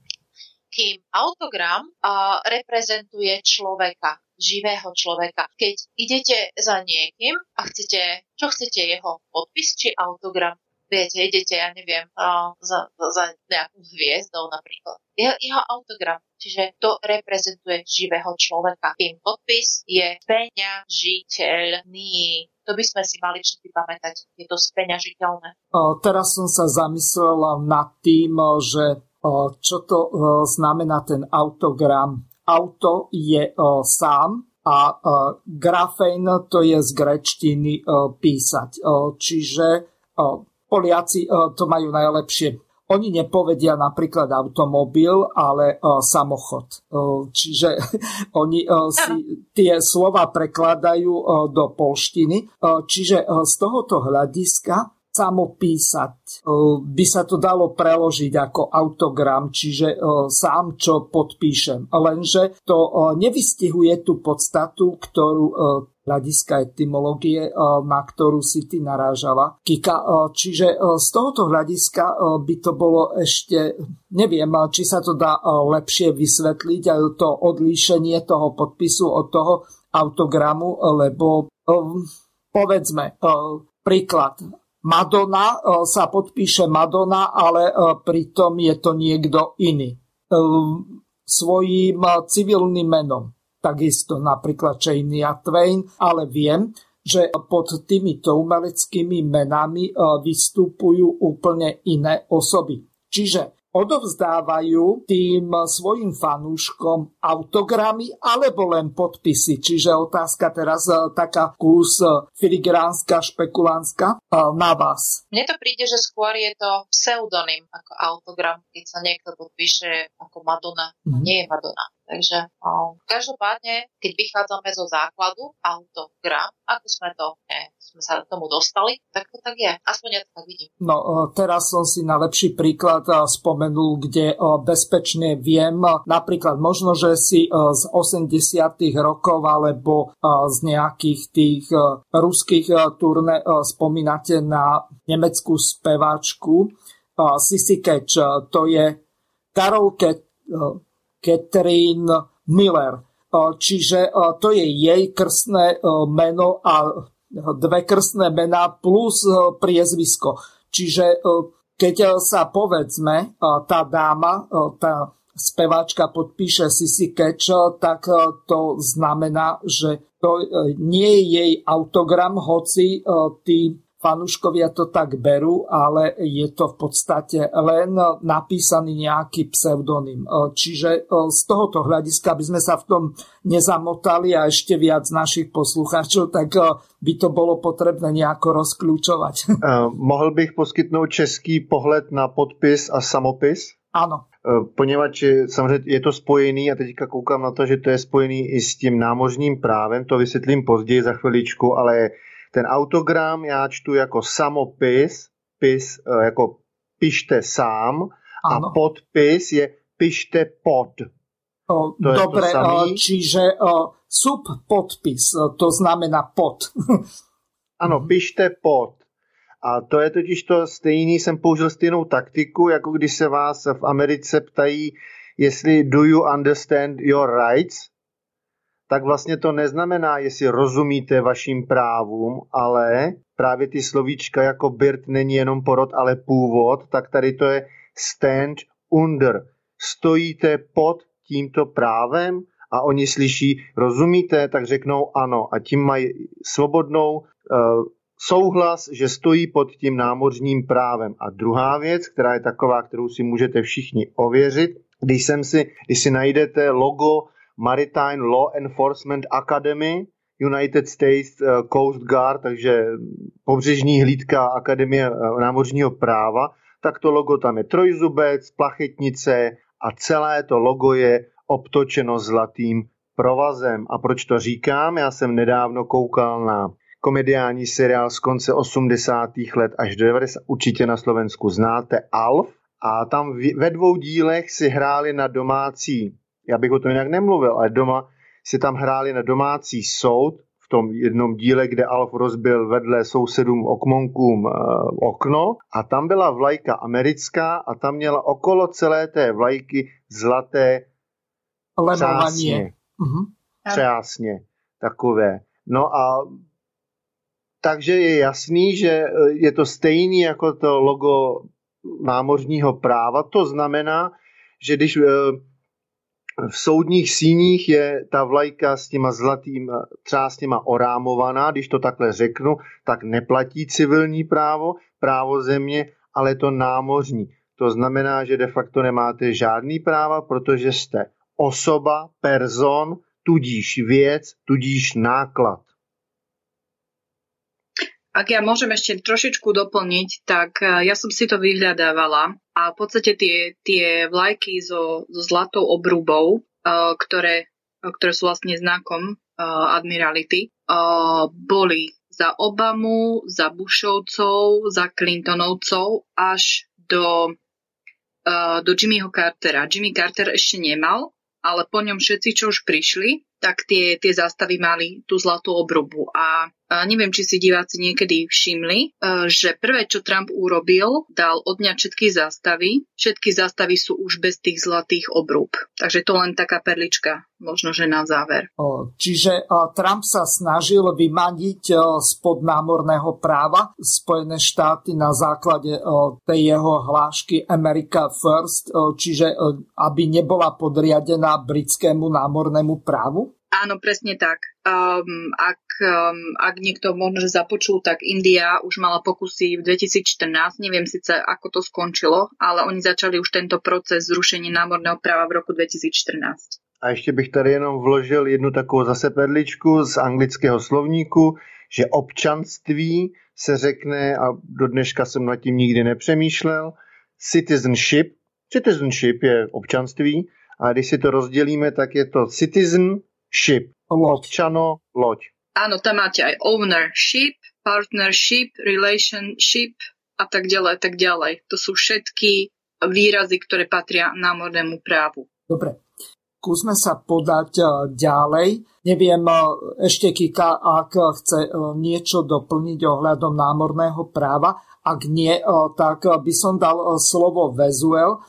kým autogram uh, reprezentuje človeka, živého človeka. Keď idete za niekým a chcete, čo chcete, jeho podpis či autogram, viete, idete, ja neviem, uh, za, za nejakú hviezdou napríklad. Jeho, jeho autogram, čiže to reprezentuje živého človeka. Kým podpis je peňažiteľný. To by sme si mali všetky pamätať. Je to speňažiteľné. Teraz som sa zamyslela nad tým, že čo to znamená ten autogram. Auto je sám a grafein to je z grečtiny písať. Čiže Poliaci to majú najlepšie. Oni nepovedia napríklad automobil, ale samochod. Čiže [LAUGHS] oni si tie slova prekladajú do polštiny. Čiže z tohoto hľadiska samopísať. By sa to dalo preložiť ako autogram, čiže sám čo podpíšem. Lenže to nevystihuje tú podstatu, ktorú hľadiska etymológie, na ktorú si ty narážala. Kika, čiže z tohoto hľadiska by to bolo ešte, neviem, či sa to dá lepšie vysvetliť, to odlíšenie toho podpisu od toho autogramu, lebo povedzme, príklad, Madonna e, sa podpíše Madonna, ale e, pritom je to niekto iný. E, svojím civilným menom. Takisto napríklad Chania Twain, ale viem, že pod týmito umeleckými menami vystupujú úplne iné osoby. Čiže odovzdávajú tým svojim fanúškom autogramy alebo len podpisy. Čiže otázka teraz e, taká kus e, filigránska, špekulánska e, na vás. Mne to príde, že skôr je to pseudonym ako autogram, keď sa niekto podpíše ako Madonna. Mm. Nie je Madonna. Takže um, každopádne, keď vychádzame zo základu autogram, ako sme to, ne, sme sa k tomu dostali, tak to tak je. Aspoň ja to tak vidím. No, teraz som si na lepší príklad spomenul, kde bezpečne viem, napríklad možno, že si z 80 rokov alebo z nejakých tých ruských turné spomínate na nemeckú speváčku Sissy Catch. To je Karolke Catherine Miller. Čiže to je jej krstné meno a dve krstné mená plus priezvisko. Čiže keď sa povedzme tá dáma, tá speváčka podpíše Sisi Catch, tak to znamená, že to nie je jej autogram, hoci tí fanúškovia to tak berú, ale je to v podstate len napísaný nejaký pseudonym. E, čiže e, z tohoto hľadiska, aby sme sa v tom nezamotali a ešte viac našich poslucháčov, tak e, by to bolo potrebné nejako rozklúčovať. [LAUGHS] Uh, mohl bych poskytnout český pohled na podpis a samopis? Áno. Poněvadž samozřejmě je to spojený a teďka koukám na to, že to je spojený i s tím námořním právem, to vysvětlím později za chviličku, ale ten autogram já čtu jako samopis, pis e, jako pište sám ano. a podpis je pište pod. O, to dobre, to čiže o, subpodpis, to znamená pod. [LAUGHS] ano, pište pod. A to je totiž to stejný, jsem použil stejnou taktiku, jako když se vás v Americe ptají, jestli do you understand your rights, tak vlastně to neznamená, jestli rozumíte vašim právům, ale právě ty slovíčka jako bird není jenom porod, ale původ, tak tady to je stand under. Stojíte pod tímto právem a oni slyší, rozumíte, tak řeknou ano a tím mají svobodnou uh, souhlas, že stojí pod tím námořním právem. A druhá věc, která je taková, kterou si můžete všichni ověřit, když, jsem si, když si najdete logo Maritime Law Enforcement Academy, United States eh, Coast Guard, takže pobřežní hlídka Akademie eh, námořního práva, tak to logo tam je trojzubec, plachetnice a celé to logo je obtočeno zlatým provazem. A proč to říkám? Já jsem nedávno koukal na komediální seriál z konce 80. let až 90. Určitě na Slovensku znáte Alf. A tam ve dvou dílech si hráli na domácí já bych o tom jinak nemluvil, ale doma si tam hráli na domácí soud, v tom jednom díle, kde Alf rozbil vedle sousedům okmonkům e, okno a tam byla vlajka americká a tam měla okolo celé té vlajky zlaté třásně. Uh-huh. Třásně takové. No a takže je jasný, že eh, je to stejný jako to logo námořního práva. To znamená, že když eh, v soudních síních je ta vlajka s těma zlatým třásněma orámovaná, když to takhle řeknu, tak neplatí civilní právo, právo země, ale to námořní. To znamená, že de facto nemáte žádný práva, protože jste osoba, person, tudíž věc, tudíž náklad. Ak ja môžem ešte trošičku doplniť, tak ja som si to vyhľadávala a v podstate tie, tie vlajky so, so zlatou obrubou, uh, ktoré, ktoré sú vlastne znakom uh, admirality, uh, boli za Obamu, za Bushovcov, za Clintonovcov až do, do Jimmyho Cartera. Jimmy Carter ešte nemal, ale po ňom všetci, čo už prišli, tak tie, tie zástavy mali tú zlatú obrubu. A neviem, či si diváci niekedy všimli, e, že prvé, čo Trump urobil, dal odňať všetky zástavy. Všetky zástavy sú už bez tých zlatých obrúb. Takže to len taká perlička, možno, že na záver. Čiže Trump sa snažil vymaniť spod námorného práva Spojené štáty na základe tej jeho hlášky America First, čiže aby nebola podriadená britskému námornému právu? Áno, presne tak. Um, ak, um, ak niekto možno že započul, tak India už mala pokusy v 2014, neviem síce ako to skončilo, ale oni začali už tento proces zrušení námorného práva v roku 2014. A ještě bych tady jenom vložil jednu takovou zase perličku z anglického slovníku, že občanství se řekne, a do dneška jsem nad tím nikdy nepřemýšlel, citizenship. Citizenship je občanství, a když si to rozdělíme, tak je to citizen ship. Občano, loď. Áno, tam máte aj ownership, partnership, relationship a tak ďalej, tak ďalej. To sú všetky výrazy, ktoré patria námornému právu. Dobre, skúsme sa podať e, ďalej. Neviem, e, ešte Kika, ak chce e, niečo doplniť ohľadom námorného práva. Ak nie, tak by som dal slovo Vezuel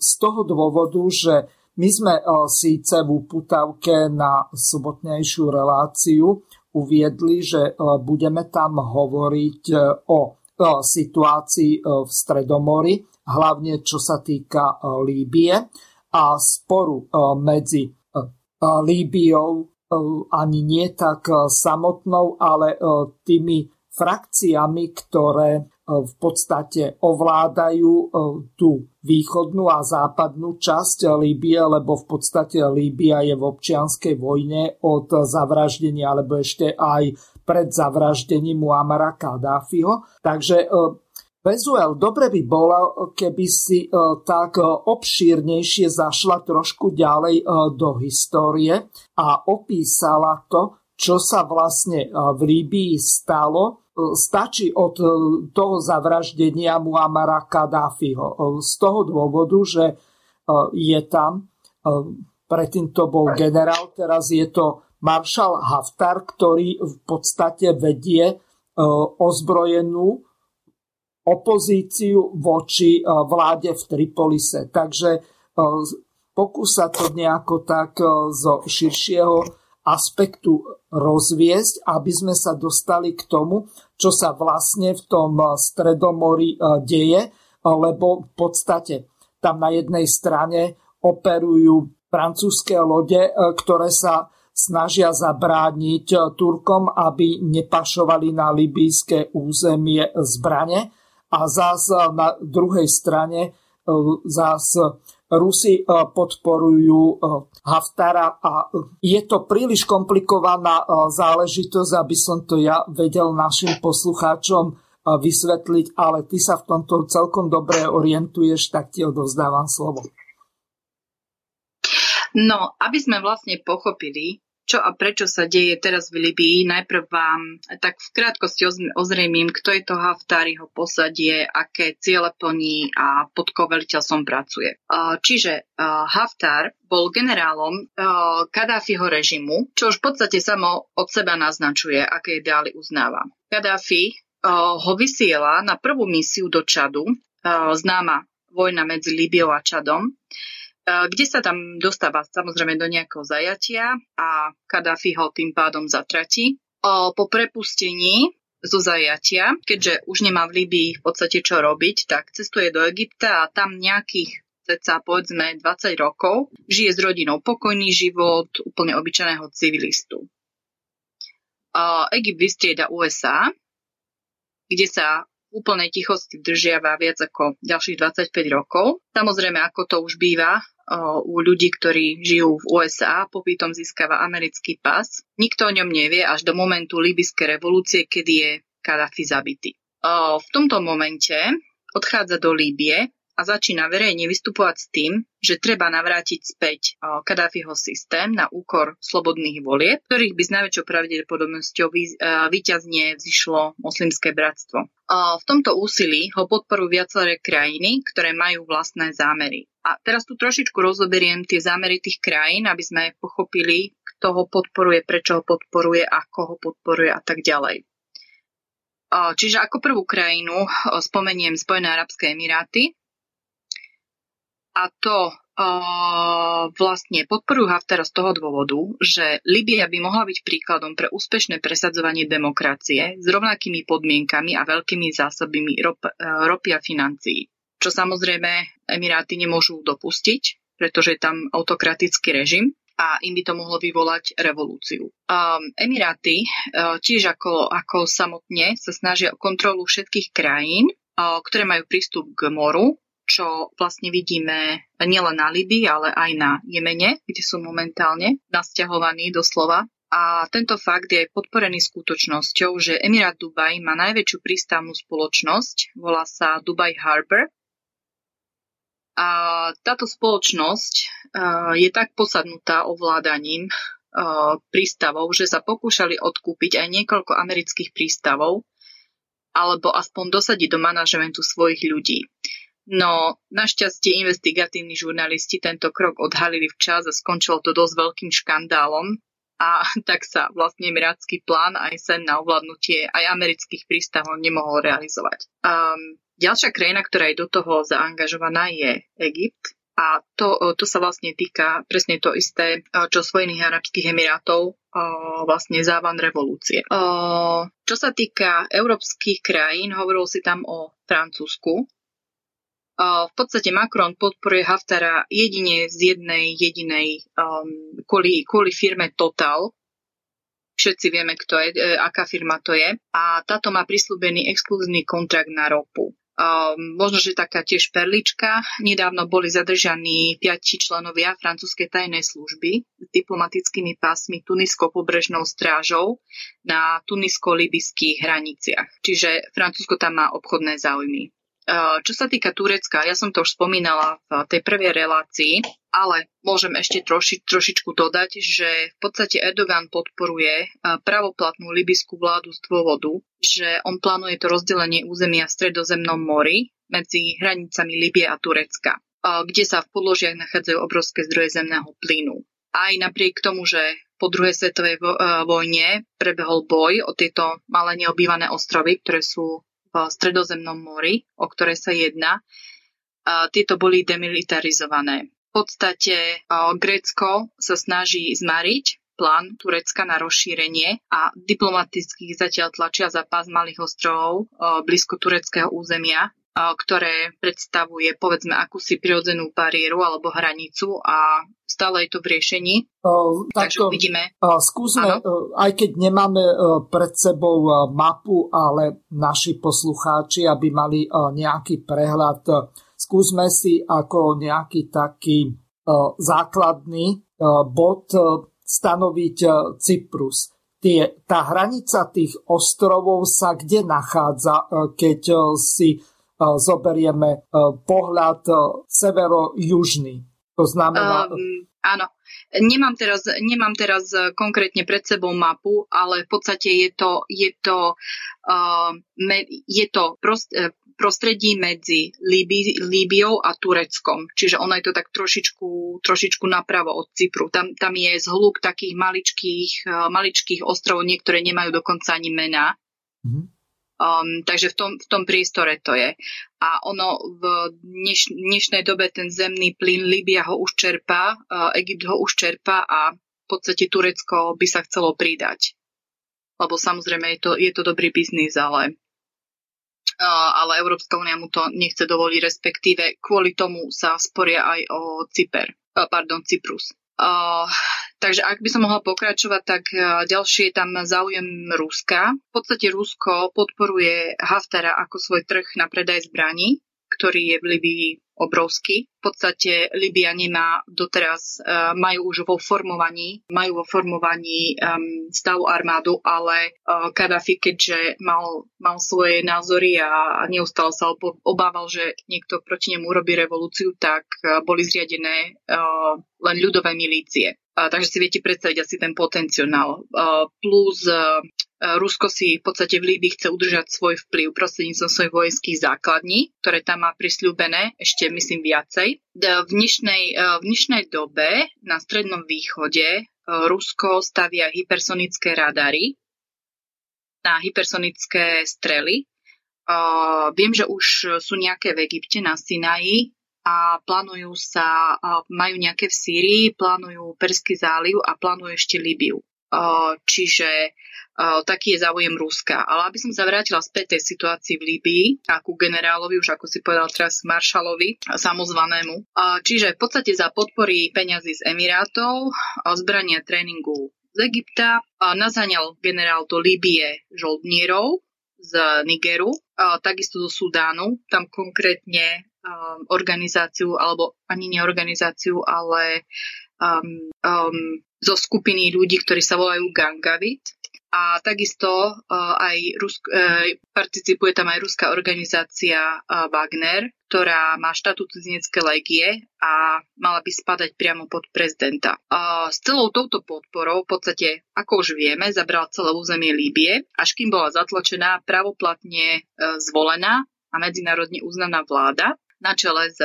z toho dôvodu, že my sme e, síce v uputavke na sobotnejšiu reláciu uviedli, že e, budeme tam hovoriť e, o situácii v Stredomori, hlavne čo sa týka Líbie a sporu medzi Líbiou ani nie tak samotnou, ale tými frakciami, ktoré v podstate ovládajú tú východnú a západnú časť Líbie, lebo v podstate Líbia je v občianskej vojne od zavraždenia, alebo ešte aj pred zavraždením Muamara Kadáfiho. Takže Vezuel, dobre by bolo, keby si tak obšírnejšie zašla trošku ďalej do histórie a opísala to, čo sa vlastne v Líbii stalo stačí od e, toho zavraždenia Muamara Kadáfiho. E, z toho dôvodu, že e, je tam, predtým to bol generál, teraz je to maršal Haftar, ktorý v podstate vedie ozbrojenú opozíciu voči vláde v Tripolise. Takže pokúsa to nejako tak zo širšieho aspektu rozviesť, aby sme sa dostali k tomu, čo sa vlastne v tom eh, stredomori eh, deje, lebo v podstate tam na jednej strane operujú francúzske lode, eh, ktoré sa snažia zabrániť Turkom, aby nepašovali na libijské územie zbrane. A zás na druhej strane zás Rusi podporujú Haftara a je to príliš komplikovaná záležitosť, aby som to ja vedel našim poslucháčom vysvetliť, ale ty sa v tomto celkom dobre orientuješ, tak ti odovzdávam slovo. No, aby sme vlastne pochopili, čo a prečo sa deje teraz v Libii. Najprv vám tak v krátkosti ozrejmím, kto je to Haftar, jeho posadie, aké ciele plní a pod koveliteľom pracuje. Čiže Haftar bol generálom Kadáfiho režimu, čo už v podstate samo od seba naznačuje, aké ideály uznáva. Kadáfi ho vysiela na prvú misiu do Čadu, známa vojna medzi Líbiou a Čadom, kde sa tam dostáva samozrejme do nejakého zajatia a Kadáfi ho tým pádom zatratí. Po prepustení zo zajatia, keďže už nemá v Líbii v podstate čo robiť, tak cestuje do Egypta a tam nejakých ceca povedzme 20 rokov žije s rodinou pokojný život úplne obyčajného civilistu. Egypt vystrieda USA, kde sa úplnej tichosti držiava viac ako ďalších 25 rokov. Samozrejme, ako to už býva u ľudí, ktorí žijú v USA, popítom získava americký pas. Nikto o ňom nevie až do momentu libyskej revolúcie, kedy je Kadafi zabitý. V tomto momente odchádza do Líbie a začína verejne vystupovať s tým, že treba navrátiť späť Kadáfiho systém na úkor slobodných volieb, ktorých by s najväčšou pravdepodobnosťou výťazne vzýšlo moslimské bratstvo. V tomto úsilí ho podporujú viaceré krajiny, ktoré majú vlastné zámery. A teraz tu trošičku rozoberiem tie zámery tých krajín, aby sme pochopili, kto ho podporuje, prečo ho podporuje, ako ho podporuje a tak ďalej. Čiže ako prvú krajinu spomeniem Spojené arabské emiráty, a to vlastne podporujú Haftara z toho dôvodu, že Libia by mohla byť príkladom pre úspešné presadzovanie demokracie s rovnakými podmienkami a veľkými zásobami rop, uh, ropy a financií. Čo samozrejme Emiráty nemôžu dopustiť, pretože je tam autokratický režim a im by to mohlo vyvolať revolúciu. Um, Emiráty uh, tiež ako, ako samotne sa snažia o kontrolu všetkých krajín, ktoré majú prístup k moru čo vlastne vidíme nielen na Libii, ale aj na Jemene, kde sú momentálne nasťahovaní doslova. A tento fakt je podporený skutočnosťou, že Emirát Dubaj má najväčšiu prístavnú spoločnosť, volá sa Dubai Harbor. A táto spoločnosť je tak posadnutá ovládaním prístavov, že sa pokúšali odkúpiť aj niekoľko amerických prístavov, alebo aspoň dosadiť do manažmentu svojich ľudí. No, našťastie investigatívni žurnalisti tento krok odhalili včas a skončilo to dosť veľkým škandálom a [LAUGHS] tak sa vlastne emirátsky plán aj sen na ovládnutie aj amerických prístavov nemohol realizovať. Um, ďalšia krajina, ktorá je do toho zaangažovaná, je Egypt. A to, to sa vlastne týka presne to isté, čo Spojených Arabských Emirátov, vlastne závan revolúcie. Čo sa týka európskych krajín, hovoril si tam o Francúzsku. V podstate Macron podporuje Haftara jedine z jednej jedinej, um, kvôli, kvôli firme Total, všetci vieme, kto je, e, aká firma to je. A táto má prislúbený exkluzívny kontrakt na ropu. Um, možno, že taká tiež perlička. Nedávno boli zadržaní piati členovia francúzskej tajnej služby s diplomatickými pásmi Tunisko-pobrežnou strážou na tunisko-libyských hraniciach. Čiže Francúzsko tam má obchodné záujmy. Uh, čo sa týka Turecka, ja som to už spomínala v tej prvej relácii, ale môžem ešte troši, trošičku dodať, že v podstate Erdogan podporuje pravoplatnú libyskú vládu z dôvodu, že on plánuje to rozdelenie územia v stredozemnom mori medzi hranicami Libie a Turecka, kde sa v podložiach nachádzajú obrovské zdroje zemného plynu. Aj napriek tomu, že po druhej svetovej vojne prebehol boj o tieto malé neobývané ostrovy, ktoré sú stredozemnom mori, o ktoré sa jedná, tieto boli demilitarizované. Podstate Grécko sa snaží zmariť plán Turecka na rozšírenie a diplomaticky zatiaľ tlačia za pás malých ostrovov blízko tureckého územia, ktoré predstavuje povedzme akúsi prirodzenú bariéru alebo hranicu a stále je to v riešení. Uh, Takže uvidíme. Uh, skúsme, uh, aj keď nemáme uh, pred sebou uh, mapu, ale naši poslucháči, aby mali uh, nejaký prehľad uh, skúsme si ako nejaký taký e, základný e, bod e, stanoviť Cyprus. Tie, tá hranica tých ostrovov sa kde nachádza, keď si zoberieme pohľad severo-južný? To znamená... Um, áno. Nemám teraz, nemám teraz konkrétne pred sebou mapu, ale v podstate je to, je to, uh, me, je to prost, prostredí medzi Líbi, Líbiou a Tureckom. Čiže ono je to tak trošičku, trošičku napravo od Cypru. Tam, tam je zhluk takých maličkých, maličkých ostrovov, niektoré nemajú dokonca ani mená. Mm-hmm. Um, takže v tom, v tom priestore to je. A ono v dneš, dnešnej dobe ten zemný plyn Líbia ho už čerpá, uh, Egypt ho už čerpá a v podstate Turecko by sa chcelo pridať. Lebo samozrejme je to, je to dobrý biznis, ale ale Európska únia mu to nechce dovoliť, respektíve kvôli tomu sa sporia aj o Cyper, pardon, Cyprus. Uh, takže ak by som mohla pokračovať, tak uh, ďalšie je tam záujem Ruska. V podstate Rusko podporuje Haftara ako svoj trh na predaj zbraní, ktorý je v Libii obrovský. V podstate Libia nemá doteraz, uh, majú už vo formovaní, majú vo formovaní um, stavu armádu, ale uh, Kadafi, keďže mal, mal svoje názory a neustále sa obával, že niekto proti nemu urobí revolúciu, tak uh, boli zriadené uh, len ľudové milície. Takže si viete predstaviť asi ten potenciál. Plus E, Rusko si v podstate v Líbii chce udržať svoj vplyv prostredníctvom svojich vojenských základní, ktoré tam má prisľúbené, ešte myslím viacej. V dnešnej, e, v dnešnej dobe na Strednom východe e, Rusko stavia hypersonické radary na hypersonické strely. Viem, že už sú nejaké v Egypte na Sinaji a plánujú sa, majú nejaké v Sýrii, plánujú Perský záliv a plánujú ešte Líbiu. Čiže taký je záujem Ruska. Ale aby som sa vrátila späť tej situácii v Líbii a ku generálovi, už ako si povedal teraz Maršalovi, samozvanému. Čiže v podstate za podpory peňazí z Emirátov, zbrania tréningu z Egypta, nazaňal generál do Líbie žoldnierov z Nigeru, takisto zo Sudánu, tam konkrétne organizáciu, alebo ani neorganizáciu, ale um, um, zo skupiny ľudí, ktorí sa volajú Gangavit, a takisto uh, aj Rusk, uh, participuje tam aj ruská organizácia uh, Wagner, ktorá má štatút cizinecké legie a mala by spadať priamo pod prezidenta. Uh, s celou touto podporou, v podstate, ako už vieme, zabral celé územie Líbie, až kým bola zatlačená pravoplatne uh, zvolená a medzinárodne uznaná vláda na čele s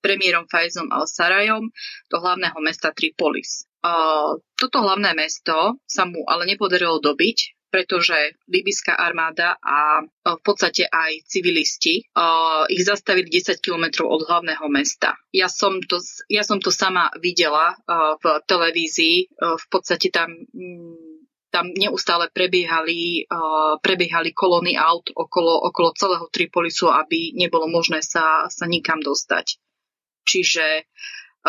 premiérom Fajzom al-Sarajom do hlavného mesta Tripolis. Toto hlavné mesto sa mu ale nepodarilo dobiť pretože libyská armáda a v podstate aj civilisti ich zastavili 10 kilometrov od hlavného mesta. Ja som to, ja som to sama videla v televízii. V podstate tam mm, tam neustále prebiehali, prebiehali kolóny aut okolo, okolo celého Tripolisu, aby nebolo možné sa, sa nikam dostať. Čiže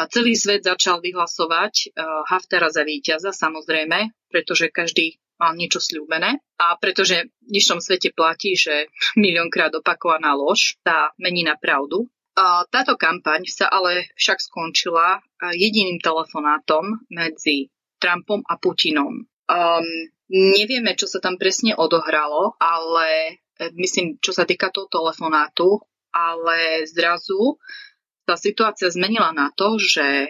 celý svet začal vyhlasovať Haftara za víťaza, samozrejme, pretože každý mal niečo sľúbené a pretože v dnešnom svete platí, že [LAUGHS] miliónkrát opakovaná lož sa mení na pravdu. A táto kampaň sa ale však skončila jediným telefonátom medzi Trumpom a Putinom. Um, nevieme, čo sa tam presne odohralo, ale e, myslím, čo sa týka toho telefonátu, ale zrazu tá situácia zmenila na to, že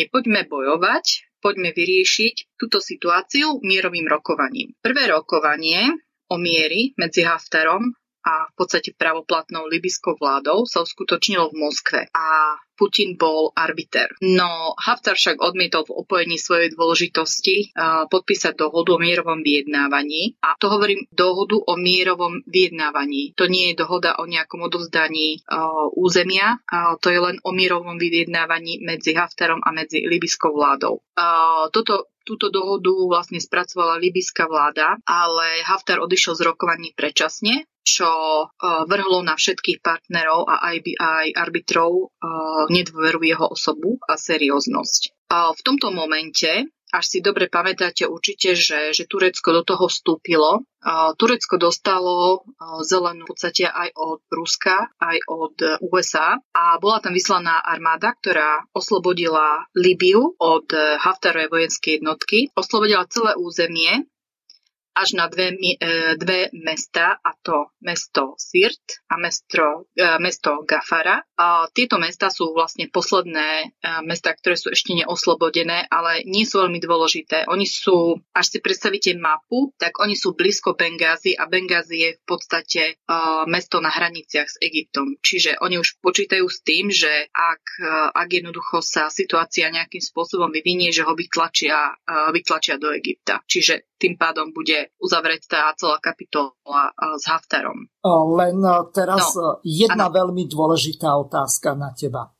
nepoďme bojovať, poďme vyriešiť túto situáciu mierovým rokovaním. Prvé rokovanie o miery medzi Haftarom a v podstate pravoplatnou libyskou vládou sa uskutočnilo v Moskve a Putin bol arbiter. No Haftar však odmietol v opojení svojej dôležitosti podpísať dohodu o mierovom vyjednávaní a to hovorím dohodu o mierovom vyjednávaní. To nie je dohoda o nejakom odovzdaní územia, to je len o mierovom vyjednávaní medzi Haftarom a medzi libyskou vládou. Toto Túto dohodu vlastne spracovala libyská vláda, ale Haftar odišiel z rokovaní predčasne, čo e, vrhlo na všetkých partnerov a aj, arbitrov e, nedôveru jeho osobu a serióznosť. V tomto momente až si dobre pamätáte určite, že, že Turecko do toho vstúpilo. Turecko dostalo zelenú v podstate aj od Ruska, aj od USA a bola tam vyslaná armáda, ktorá oslobodila Libiu od Haftarovej vojenskej jednotky, oslobodila celé územie až na dve, e, dve mesta, a to mesto Sirt a mesto, e, mesto Gafara. A tieto mesta sú vlastne posledné e, mesta, ktoré sú ešte neoslobodené, ale nie sú veľmi dôležité. Oni sú, až si predstavíte mapu, tak oni sú blízko Bengázy a Bengázy je v podstate mesto na hraniciach s Egyptom. Čiže oni už počítajú s tým, že ak, ak jednoducho sa situácia nejakým spôsobom vyvinie, že ho vytlačia, vytlačia do Egypta. Čiže tým pádom bude uzavretá celá kapitola s Haftarom. Len teraz no, jedna ano. veľmi dôležitá otázka na teba.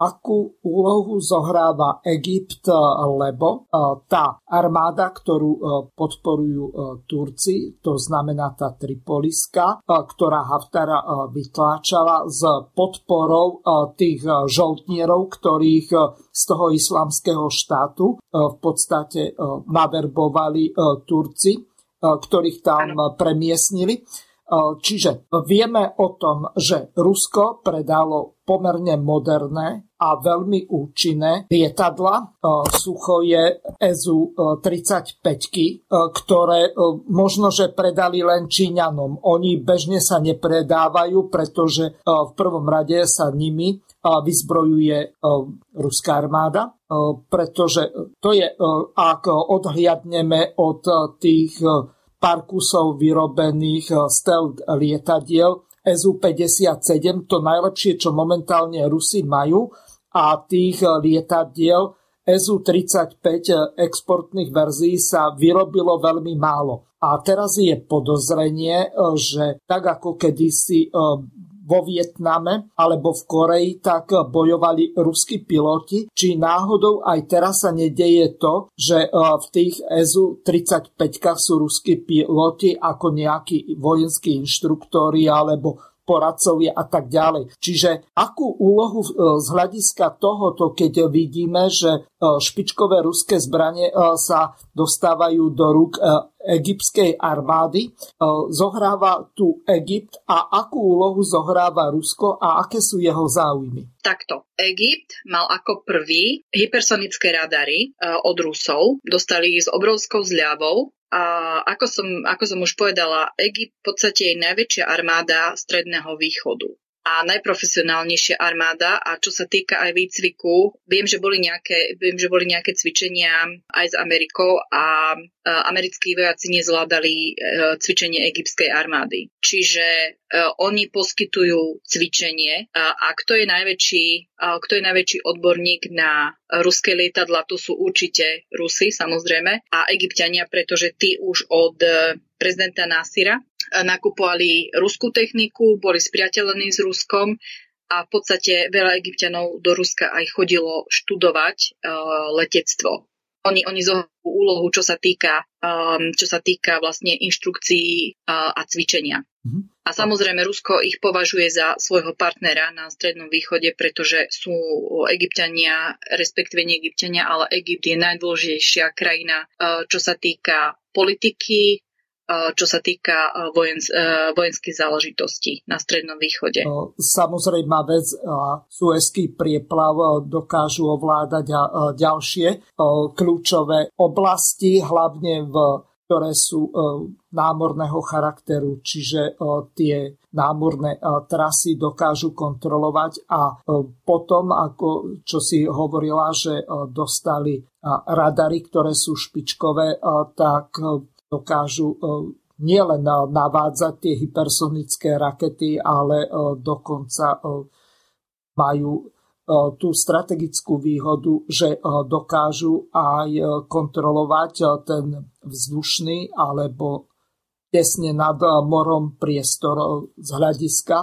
Akú úlohu zohráva Egypt, lebo tá armáda, ktorú podporujú Turci, to znamená tá Tripoliska, ktorá Haftara vytláčala s podporou tých žoltnierov, ktorých z toho islamského štátu v podstate naverbovali Turci ktorých tam premiesnili. Čiže vieme o tom, že Rusko predalo pomerne moderné a veľmi účinné lietadla Suchoje SU-35, ktoré možno, že predali len Číňanom. Oni bežne sa nepredávajú, pretože v prvom rade sa nimi vyzbrojuje ruská armáda, pretože to je, ak odhliadneme od tých pár kusov vyrobených stealth lietadiel SU-57, to najlepšie, čo momentálne Rusi majú a tých eh, lietadiel SU-35 eh, exportných verzií sa vyrobilo veľmi málo. A teraz je podozrenie, že tak ako kedysi vo Vietname alebo v Koreji tak bojovali ruskí piloti, či náhodou aj teraz sa nedeje to, že v tých SU-35 sú ruskí piloti ako nejakí vojenskí inštruktori alebo poradcovia a tak ďalej. Čiže akú úlohu z hľadiska tohoto, keď vidíme, že špičkové ruské zbranie sa dostávajú do rúk egyptskej armády. E, zohráva tu Egypt a akú úlohu zohráva Rusko a aké sú jeho záujmy? Takto. Egypt mal ako prvý hypersonické radary e, od Rusov. Dostali ich s obrovskou zľavou a ako som, ako som už povedala, Egypt v podstate je najväčšia armáda Stredného východu. A najprofesionálnejšia armáda a čo sa týka aj výcviku, viem, že boli nejaké, viem, že boli nejaké cvičenia aj s Amerikou a americkí vojaci nezvládali e, cvičenie egyptskej armády. Čiže e, oni poskytujú cvičenie a kto je najväčší, kto je najväčší odborník na ruské lietadla, to sú určite Rusy samozrejme a Egyptiania, pretože tí už od prezidenta Nasira nakupovali ruskú techniku, boli spriateľení s Ruskom a v podstate veľa egyptianov do Ruska aj chodilo študovať uh, letectvo. Oni, oni zohľadujú úlohu, čo sa týka, um, čo sa týka vlastne inštrukcií uh, a cvičenia. Mm-hmm. A samozrejme Rusko ich považuje za svojho partnera na Strednom východe, pretože sú egyptiania, respektíve nie egyptiania, ale Egypt je najdôležitejšia krajina, čo sa týka politiky, čo sa týka vojens, vojenských záležitostí na Strednom východe. Samozrejme vec, Suezký prieplav dokážu ovládať ďalšie kľúčové oblasti, hlavne v ktoré sú námorného charakteru, čiže tie námorné trasy dokážu kontrolovať a potom, ako čo si hovorila, že dostali radary, ktoré sú špičkové, tak dokážu e, nielen navádzať tie hypersonické rakety, ale e, dokonca e, majú tú strategickú výhodu, že dokážu aj kontrolovať ten vzdušný alebo tesne nad morom priestor z hľadiska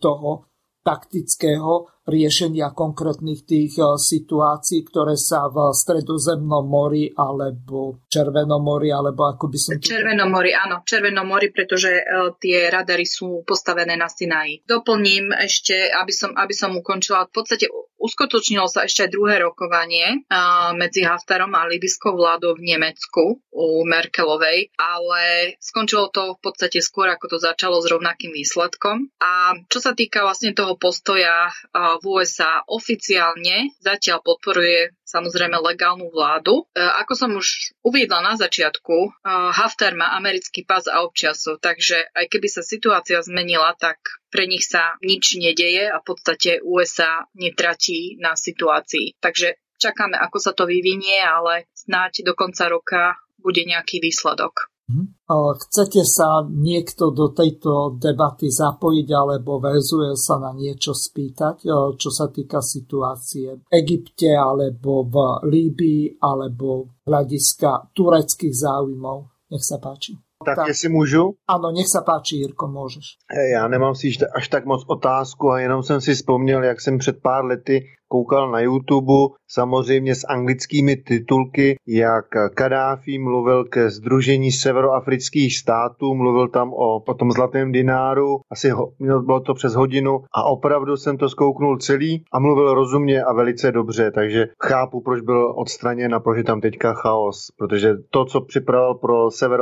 toho taktického riešenia konkrétnych tých eh, situácií, ktoré sa v Stredozemnom mori alebo Červenom mori, alebo ako by som... Červenom mori, áno, Červenom mori, pretože uh, tie radary sú postavené na Sinaji. Doplním ešte, aby som, aby som ukončila, v podstate uskutočnilo sa ešte aj druhé rokovanie medzi Haftarom a libyskou vládou v Nemecku u Merkelovej, ale skončilo to v podstate skôr, ako to začalo s rovnakým výsledkom. A čo sa týka vlastne toho postoja v USA oficiálne zatiaľ podporuje samozrejme legálnu vládu. E, ako som už uviedla na začiatku, e, Haftar má americký pas a občasov, takže aj keby sa situácia zmenila, tak pre nich sa nič nedeje a v podstate USA netratí na situácii. Takže čakáme, ako sa to vyvinie, ale snáď do konca roka bude nejaký výsledok. Mhm. Chcete sa niekto do tejto debaty zapojiť alebo väzuje sa na niečo spýtať, čo sa týka situácie v Egypte alebo v Líbii alebo hľadiska tureckých záujmov? Nech sa páči. Tak, tak jestli můžu? Ano, nech se páči, Jirko, můžeš. Já nemám si až tak moc otázku a jenom jsem si vzpomněl, jak jsem před pár lety koukal na YouTube, samozřejmě s anglickými titulky, jak Kadáfi mluvil ke Združení severoafrických států, mluvil tam o, o tom zlatém dináru, asi ho, bylo to přes hodinu a opravdu jsem to zkouknul celý a mluvil rozumně a velice dobře, takže chápu, proč byl odstraněn a proč je tam teďka chaos, protože to, co připravil pro sever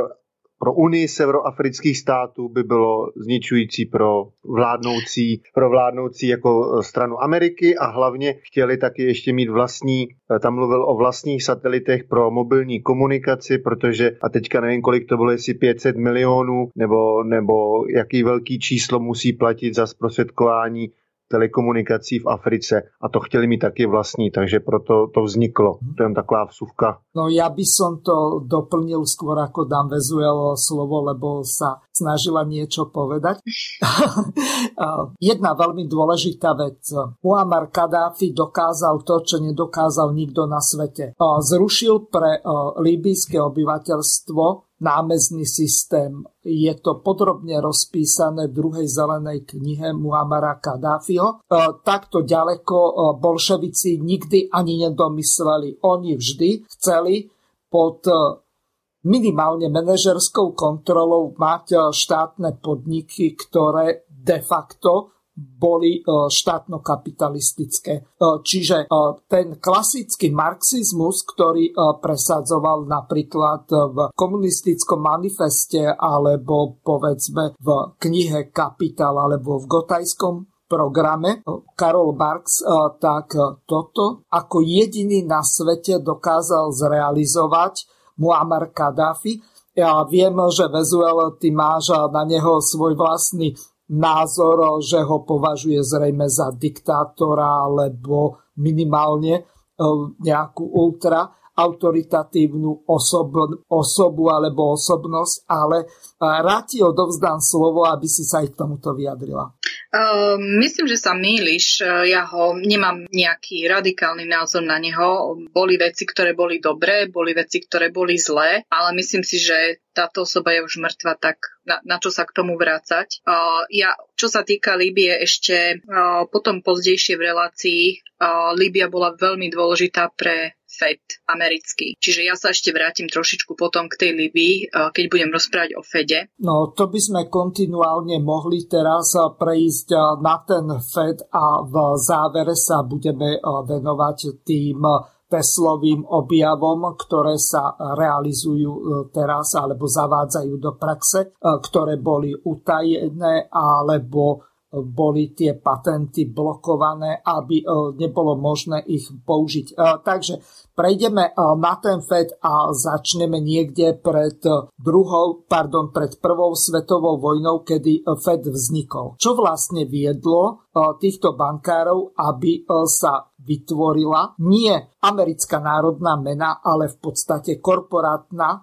pro Unii severoafrických států by bylo zničující pro vládnoucí, pro vládnoucí jako stranu Ameriky a hlavně chtěli taky ještě mít vlastní, tam mluvil o vlastních satelitech pro mobilní komunikaci, protože a teďka nevím, kolik to bylo, jestli 500 milionů nebo, nebo jaký velký číslo musí platit za zprostředkování telekomunikací v Africe a to chtěli mít taky vlastní, takže proto to vzniklo. To je taková vsuvka. No ja by som to doplnil skôr ako dám Vezuelo slovo, lebo sa snažila niečo povedať. [LAUGHS] Jedna veľmi dôležitá vec. Muammar Kadáfi dokázal to, čo nedokázal nikto na svete. Zrušil pre líbyjské obyvateľstvo námezný systém. Je to podrobne rozpísané v druhej zelenej knihe Muamara Kadáfiho. E, takto ďaleko e, bolševici nikdy ani nedomysleli. Oni vždy chceli pod e, minimálne manažerskou kontrolou mať štátne podniky, ktoré de facto boli e, štátno-kapitalistické. E, čiže e, ten klasický marxizmus, ktorý presadzoval napríklad v komunistickom manifeste alebo povedzme v knihe Kapitál alebo v Gotajskom programe Karol Marx, tak toto ako jediný na svete dokázal zrealizovať Muammar Gaddafi. Ja viem, že Vezuel, ty máš na neho svoj vlastný názor, že ho považuje zrejme za diktátora alebo minimálne nejakú ultra autoritatívnu osob, osobu alebo osobnosť, ale rád ti odovzdám slovo, aby si sa aj k tomuto vyjadrila. Uh, myslím, že sa mýliš. Ja ho nemám nejaký radikálny názor na neho. Boli veci, ktoré boli dobré, boli veci, ktoré boli zlé, ale myslím si, že táto osoba je už mŕtva, tak na, na čo sa k tomu vrácať. Uh, ja, čo sa týka Líbie, ešte potom pozdejšie v relácii, uh, Líbia bola veľmi dôležitá pre Fed americký. Čiže ja sa ešte vrátim trošičku potom k tej Libii, keď budem rozprávať o Fede. No, to by sme kontinuálne mohli teraz prejsť na ten Fed a v závere sa budeme venovať tým Teslovým objavom, ktoré sa realizujú teraz alebo zavádzajú do praxe, ktoré boli utajené alebo boli tie patenty blokované, aby e, nebolo možné ich použiť. Takže prejdeme na ten FED a začneme niekde pred druhou, pardon, pred prvou svetovou vojnou, kedy FED vznikol. Čo vlastne viedlo týchto bankárov, aby sa vytvorila nie americká národná mena, ale v podstate korporátna e,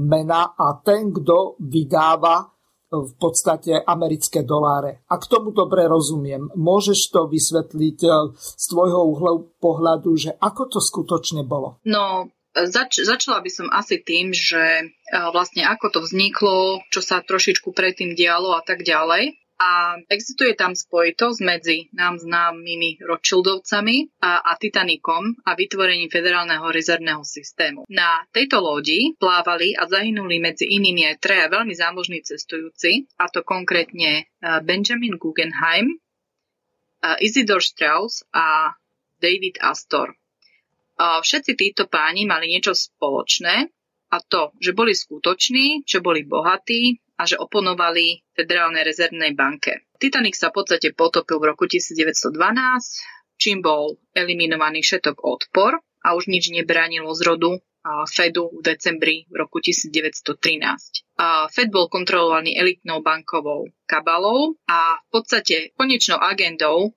mena a ten, kto vydáva e, v podstate americké doláre. K tomu dobre rozumiem. Môžeš to vysvetliť e, z tvojho uhlu pohľadu, že ako to skutočne bolo? No, zač- začala by som asi tým, že vlastne ako to vzniklo, čo sa trošičku predtým dialo a tak ďalej a existuje tam spojitosť medzi nám známymi Rothschildovcami a, a Titanikom a vytvorením federálneho rezervného systému. Na tejto lodi plávali a zahynuli medzi inými aj treja veľmi zámožní cestujúci, a to konkrétne e, Benjamin Guggenheim, e, Isidor Strauss a David Astor. E, všetci títo páni mali niečo spoločné, a to, že boli skutoční, že boli bohatí, a že oponovali Federálnej rezervnej banke. Titanic sa v podstate potopil v roku 1912, čím bol eliminovaný všetok odpor a už nič nebránilo zrodu Fedu v decembri roku 1913. Fed bol kontrolovaný elitnou bankovou kabalou a v podstate konečnou agendou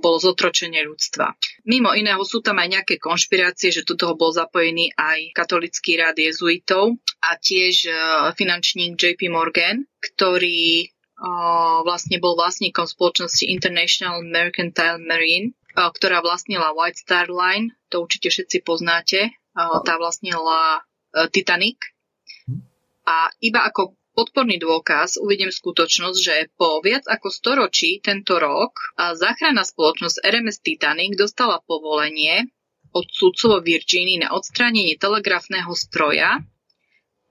bolo zotročenie ľudstva. Mimo iného sú tam aj nejaké konšpirácie, že do toho bol zapojený aj katolický rád jezuitov a tiež finančník JP Morgan, ktorý vlastne bol vlastníkom spoločnosti International Mercantile Marine, ktorá vlastnila White Star Line, to určite všetci poznáte, tá vlastnila e, Titanic. A iba ako podporný dôkaz uvidím skutočnosť, že po viac ako storočí tento rok záchranná spoločnosť RMS Titanic dostala povolenie od sudcu vo Virginii na odstránenie telegrafného stroja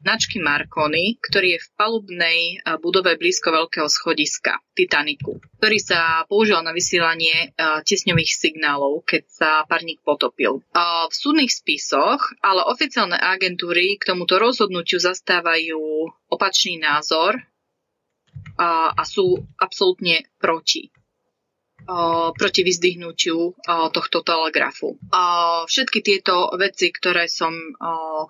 značky Marconi, ktorý je v palubnej eh, budove blízko veľkého schodiska Titaniku, ktorý sa použil na vysielanie eh, tesňových signálov, keď sa parník potopil. V súdnych spisoch ale oficiálne agentúry k tomuto rozhodnutiu zastávajú opačný názor a sú absolútne proti proti vyzdvihnutiu tohto telegrafu. Všetky tieto veci, ktoré som,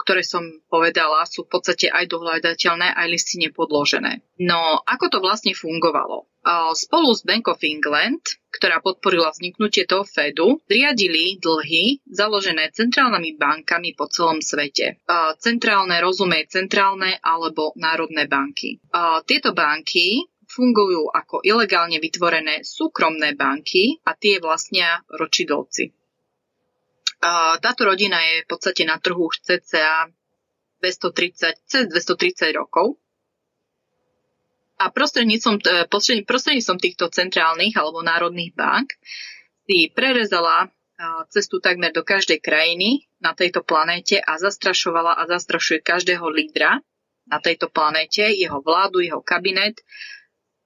ktoré som povedala, sú v podstate aj dohľadateľné, aj listine podložené. No, ako to vlastne fungovalo? Spolu s Bank of England, ktorá podporila vzniknutie toho Fedu, zriadili dlhy založené centrálnymi bankami po celom svete. Centrálne rozumie centrálne alebo národné banky. Tieto banky fungujú ako ilegálne vytvorené súkromné banky a tie vlastnia ročidovci. Táto rodina je v podstate na trhu už cca 230, cez 230 rokov. A prostredníctvom, e, prostredníctvom týchto centrálnych alebo národných bank si prerezala cestu takmer do každej krajiny na tejto planéte a zastrašovala a zastrašuje každého lídra na tejto planéte, jeho vládu, jeho kabinet,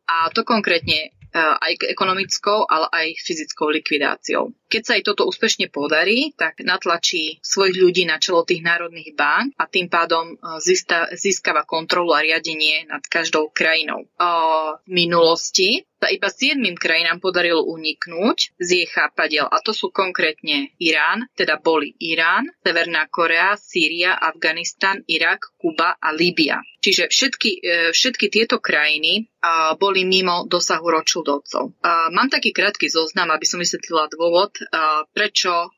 a to konkrétne e, aj ekonomickou, ale aj fyzickou likvidáciou. Keď sa jej toto úspešne podarí, tak natlačí svojich ľudí na čelo tých národných bank a tým pádom e, získava kontrolu a riadenie nad každou krajinou. V minulosti sa iba siedmým krajinám podarilo uniknúť z jej chápadiel a to sú konkrétne Irán, teda boli Irán, Severná Korea, Sýria, Afganistan, Irak, Kuba a Líbia. Čiže všetky, e, všetky tieto krajiny boli mimo dosahu ročildovcov. Mám taký krátky zoznam, aby som vysvetlila dôvod, prečo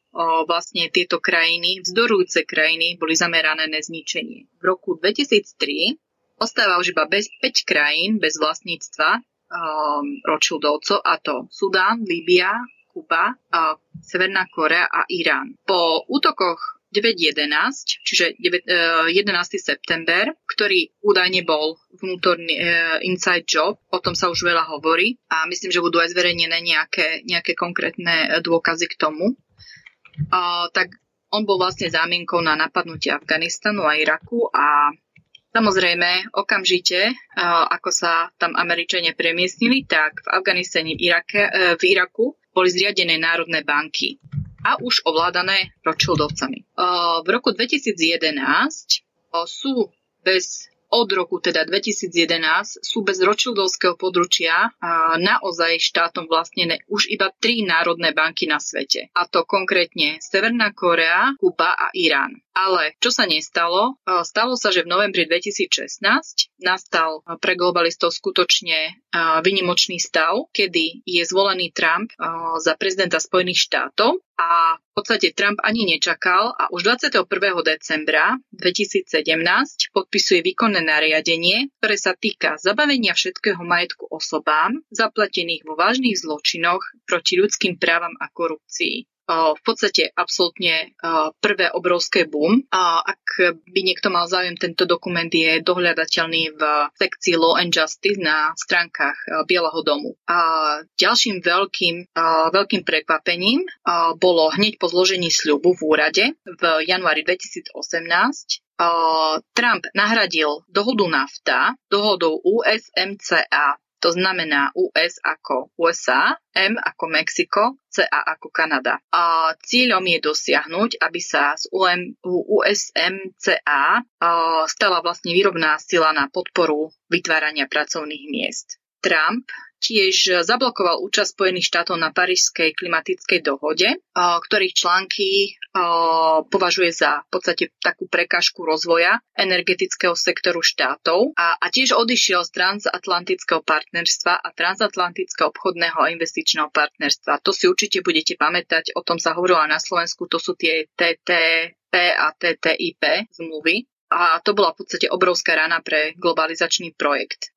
vlastne tieto krajiny, vzdorujúce krajiny, boli zamerané na zničenie. V roku 2003 ostáva už iba bez 5 krajín bez vlastníctva um, Rothschildovcov, a to Sudán, Líbia, Kuba, uh, Severná Korea a Irán. Po útokoch 9.11, čiže 9, uh, 11. september, ktorý údajne bol vnútorný uh, inside job, o tom sa už veľa hovorí a myslím, že budú aj zverejnené nejaké, nejaké konkrétne dôkazy k tomu. Uh, tak on bol vlastne zámienkou na napadnutie Afganistanu a Iraku a Samozrejme, okamžite, ako sa tam Američania premiestnili, tak v Afganistane Irake, e, v Iraku boli zriadené národné banky a už ovládané Rothschildovcami. V roku 2011 sú bez od roku teda 2011 sú bez Rothschildovského područia a naozaj štátom vlastnené už iba tri národné banky na svete. A to konkrétne Severná Korea, Kuba a Irán. Ale čo sa nestalo? Stalo sa, že v novembri 2016 nastal pre globalistov skutočne vynimočný stav, kedy je zvolený Trump za prezidenta Spojených štátov a v podstate Trump ani nečakal a už 21. decembra 2017 podpisuje výkonné nariadenie, ktoré sa týka zabavenia všetkého majetku osobám zaplatených vo vážnych zločinoch proti ľudským právam a korupcii v podstate absolútne prvé obrovské boom. A ak by niekto mal záujem, tento dokument je dohľadateľný v sekcii Law and Justice na stránkach Bieleho domu. A ďalším veľkým, veľkým prekvapením bolo hneď po zložení sľubu v úrade v januári 2018 Trump nahradil dohodu NAFTA dohodou USMCA to znamená US ako USA, M ako Mexiko, CA ako Kanada. A cieľom je dosiahnuť, aby sa z USMCA stala vlastne výrobná sila na podporu vytvárania pracovných miest. Trump tiež zablokoval účasť Spojených štátov na Parížskej klimatickej dohode, ktorých články považuje za v podstate takú prekážku rozvoja energetického sektoru štátov a, a tiež odišiel z transatlantického partnerstva a transatlantického obchodného a investičného partnerstva. To si určite budete pamätať, o tom sa hovorilo na Slovensku, to sú tie TTP a TTIP zmluvy, a to bola v podstate obrovská rana pre globalizačný projekt.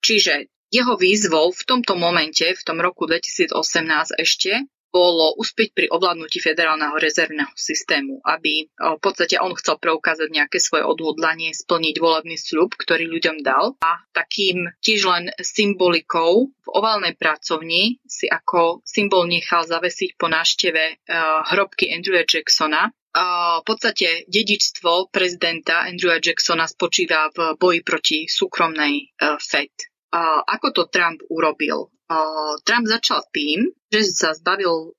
Čiže jeho výzvou v tomto momente, v tom roku 2018 ešte, bolo uspieť pri ovládnutí federálneho rezervného systému, aby v podstate on chcel preukázať nejaké svoje odhodlanie, splniť volebný sľub, ktorý ľuďom dal. A takým tiež len symbolikou v oválnej pracovni si ako symbol nechal zavesiť po návšteve hrobky Andrewa Jacksona, v podstate dedičstvo prezidenta Andrewa Jacksona spočíva v boji proti súkromnej FED. Ako to Trump urobil? Trump začal tým, že sa zbavil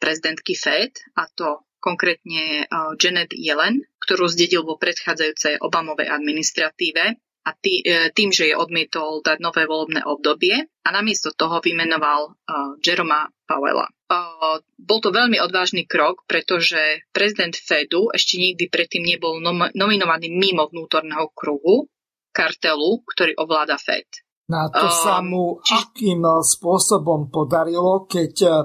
prezidentky Fed, a to konkrétne Janet Yellen, ktorú zdedil vo predchádzajúcej Obamovej administratíve a e, tým, že je odmietol dať nové volebné obdobie a namiesto toho vymenoval Jeroma Powella. Bol to veľmi odvážny krok, pretože prezident Fedu ešte nikdy predtým nebol nom- nominovaný mimo vnútorného kruhu kartelu, ktorý ovláda Fed. Na to sa mu akým eh, spôsobom podarilo, keď eh,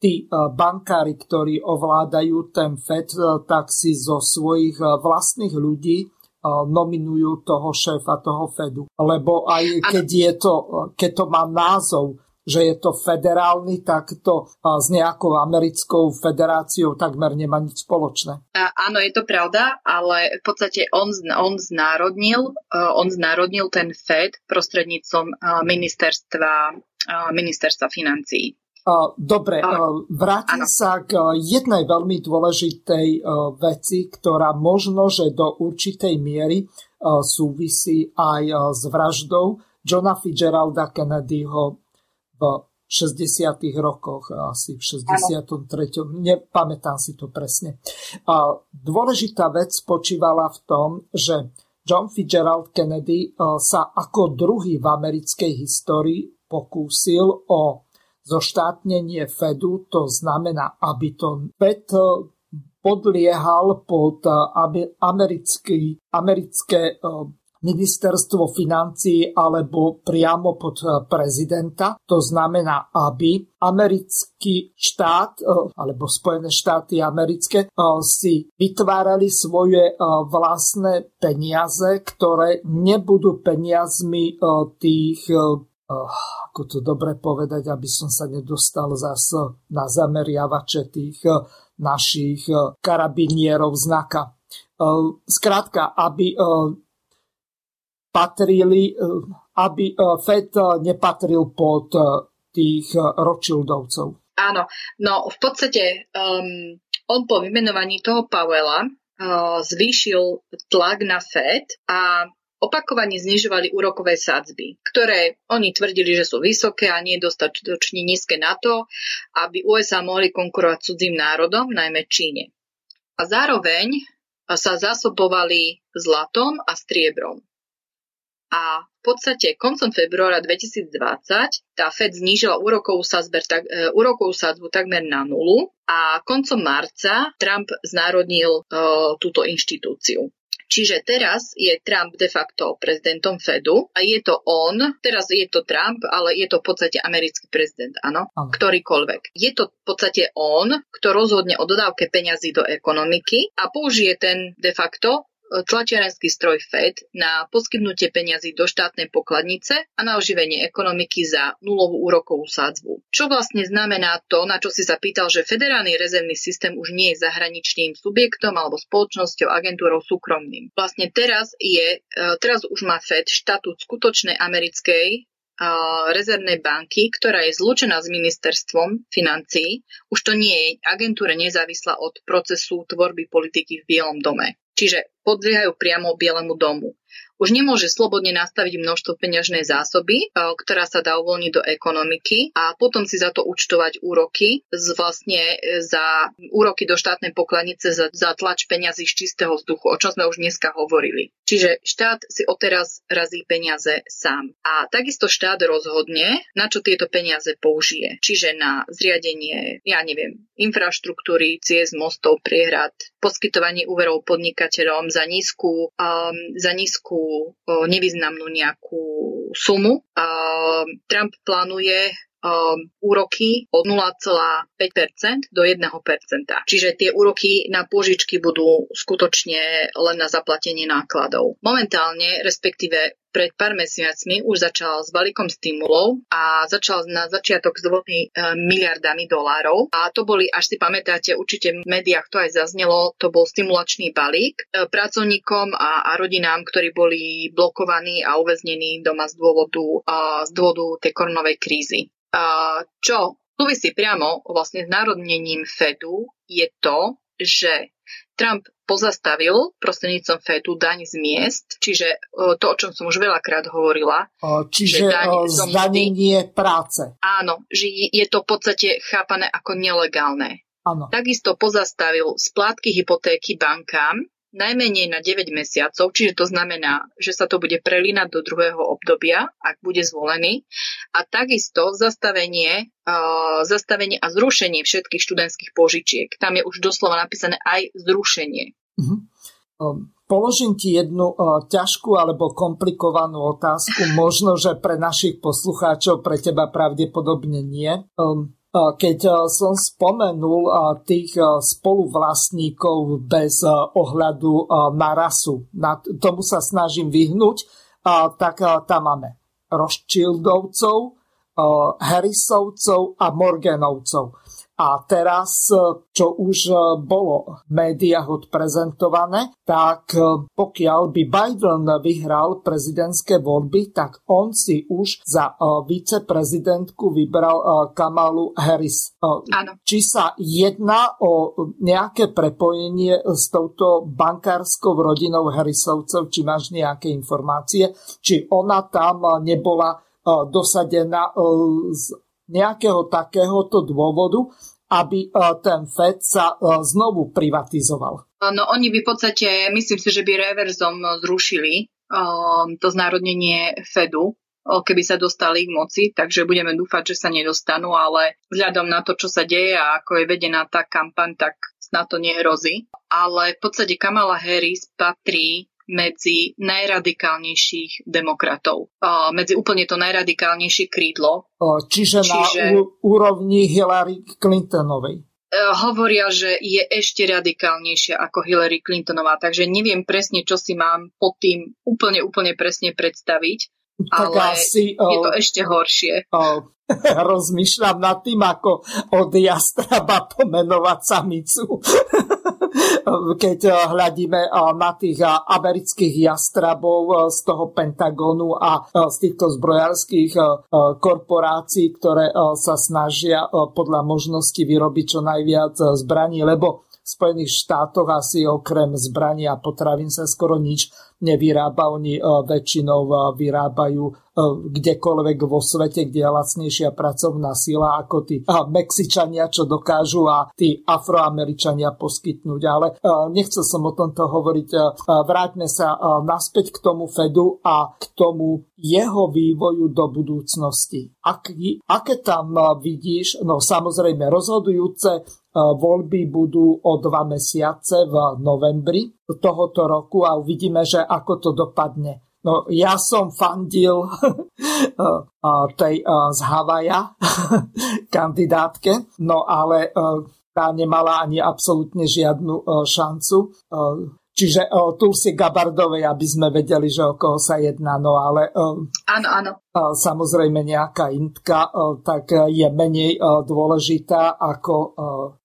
tí eh, bankári, ktorí ovládajú ten FED, tak si zo svojich vlastných ľudí nominujú toho šéfa toho Fedu. Lebo aj keď, je to, keď to má názov že je to federálny, tak to s nejakou americkou federáciou takmer nemá nič spoločné. Áno, je to pravda, ale v podstate on, on, znárodnil, e, on znárodnil ten FED prostredníctvom e, ministerstva, e, ministerstva financií. Dobre, vrátim sa k jednej veľmi dôležitej veci, ktorá možno, že do určitej miery súvisí aj s vraždou Johna Fitzgeralda Kennedyho v 60. rokoch, asi v 63. Nepamätám si to presne. Dôležitá vec spočívala v tom, že John Fitzgerald Kennedy sa ako druhý v americkej histórii pokúsil o zoštátnenie Fedu, to znamená, aby to Fed podliehal pod americký, americké ministerstvo financí alebo priamo pod eh, prezidenta. To znamená, aby americký štát eh, alebo Spojené štáty americké eh, si vytvárali svoje vlastné peniaze, ktoré nebudú peniazmi tých ako to dobre povedať, aby som sa nedostal zase na zameriavače tých našich karabinierov znaka. Skrátka, aby patrili, eh, aby eh, Fed eh, nepatril pod tých Rothschildovcov. Áno, no v podstate um, on po vymenovaní toho Powella uh, zvýšil tlak na Fed a opakovane znižovali úrokové sadzby, ktoré oni tvrdili, že sú vysoké a nie dostatočne nízke na to, aby USA mohli konkurovať cudzím národom, najmä Číne. A zároveň sa zasobovali zlatom a striebrom a v podstate koncom februára 2020 tá Fed znížila úrokovú, sazber, tak, e, úrokovú sadzbu takmer na nulu a koncom marca Trump znárodnil e, túto inštitúciu. Čiže teraz je Trump de facto prezidentom Fedu a je to on, teraz je to Trump, ale je to v podstate americký prezident, áno, ktorýkoľvek. Je to v podstate on, kto rozhodne o dodávke peňazí do ekonomiky a použije ten de facto tlačiarenský stroj FED na poskytnutie peňazí do štátnej pokladnice a na oživenie ekonomiky za nulovú úrokovú sádzbu. Čo vlastne znamená to, na čo si zapýtal, že federálny rezervný systém už nie je zahraničným subjektom alebo spoločnosťou, agentúrou súkromným. Vlastne teraz je, e, teraz už má FED štatút skutočnej americkej rezervnej banky, ktorá je zlučená s ministerstvom financií. Už to nie je agentúra nezávislá od procesu tvorby politiky v Bielom dome. Čiže podliehajú priamo Bielemu domu už nemôže slobodne nastaviť množstvo peňažnej zásoby, e, ktorá sa dá uvoľniť do ekonomiky a potom si za to účtovať úroky z vlastne e, za úroky do štátnej pokladnice za, za tlač peňazí z čistého vzduchu, o čom sme už dneska hovorili. Čiže štát si odteraz razí peniaze sám. A takisto štát rozhodne, na čo tieto peniaze použije. Čiže na zriadenie, ja neviem, infraštruktúry, ciest, mostov, priehrad, poskytovanie úverov podnikateľom za nízku, um, za nízku nevýznamnú nejakú sumu. Trump plánuje úroky od 0,5% do 1%. Čiže tie úroky na pôžičky budú skutočne len na zaplatenie nákladov. Momentálne, respektíve pred pár mesiacmi už začal s balíkom stimulov a začal na začiatok s dvomi e, miliardami dolárov. A to boli, až si pamätáte, určite v médiách to aj zaznelo, to bol stimulačný balík e, pracovníkom a, a rodinám, ktorí boli blokovaní a uväznení doma z dôvodu, z dôvodu tej koronovej krízy. Čo súvisí priamo vlastne s národnením Fedu je to, že Trump pozastavil prostredníctvom Fedu daň z miest, čiže e, to, o čom som už veľakrát hovorila. Čiže daň e, zdanenie práce. Áno, že je to v podstate chápané ako nelegálne. Áno. Takisto pozastavil splátky hypotéky bankám, najmenej na 9 mesiacov, čiže to znamená, že sa to bude prelínať do druhého obdobia, ak bude zvolený. A takisto zastavenie, uh, zastavenie a zrušenie všetkých študentských požičiek. Tam je už doslova napísané aj zrušenie. Uh-huh. Položím ti jednu uh, ťažkú alebo komplikovanú otázku, [LAUGHS] možno, že pre našich poslucháčov, pre teba pravdepodobne nie. Um, keď som spomenul tých spoluvlastníkov bez ohľadu na rasu, na tomu sa snažím vyhnúť, tak tam máme Rothschildovcov, Harrisovcov a Morganovcov. A teraz, e, čo už e, bolo v médiách odprezentované, tak e, pokiaľ by Biden vyhral prezidentské voľby, tak on si už za viceprezidentku vybral Kamalu Harris. Áno. Či sa jedná o nejaké prepojenie s touto bankárskou rodinou Harrisovcov, či máš nejaké informácie, či ona tam nebola dosadená z nejakého takéhoto dôvodu, aby e, ten FED sa e, znovu privatizoval? No oni by v podstate, myslím si, že by reverzom zrušili um, to znárodnenie Fedu, keby sa dostali k moci, takže budeme dúfať, že sa nedostanú, ale vzhľadom na to, čo sa deje a ako je vedená tá kampaň, tak na to nehrozí. Ale v podstate Kamala Harris patrí medzi najradikálnejších demokratov. Medzi úplne to najradikálnejšie krídlo. Čiže, Čiže na úrovni Hillary Clintonovej. E, hovoria, že je ešte radikálnejšia ako Hillary Clintonová, takže neviem presne, čo si mám pod tým úplne, úplne presne predstaviť, tak ale asi, je to uh, ešte horšie. Uh, [LAUGHS] rozmýšľam nad tým, ako od jastraba pomenovať samicu. [LAUGHS] [LAUGHS] keď eh, hľadíme eh, na tých eh, amerických jastrabov z toho Pentagonu a z týchto zbrojárských korporácií, ktoré sa snažia podľa možnosti vyrobiť čo najviac zbraní, lebo v Spojených štátoch asi okrem zbraní a potravín sa skoro nič nevyrába. Oni väčšinou vyrábajú kdekoľvek vo svete, kde je lacnejšia pracovná sila ako tí Mexičania, čo dokážu a tí Afroameričania poskytnúť. Ale nechcel som o tomto hovoriť. Vráťme sa naspäť k tomu Fedu a k tomu jeho vývoju do budúcnosti. Aký, aké tam vidíš, no samozrejme rozhodujúce Voľby budú o dva mesiace v novembri tohoto roku a uvidíme, že ako to dopadne. No, ja som fandil [LAUGHS] tej z Havaja [LAUGHS] kandidátke, no ale tá nemala ani absolútne žiadnu šancu. Čiže o Tulsi Gabardovej, aby sme vedeli, že o koho sa jedná, no ale... Áno, áno. Samozrejme nejaká intka, tak je menej dôležitá ako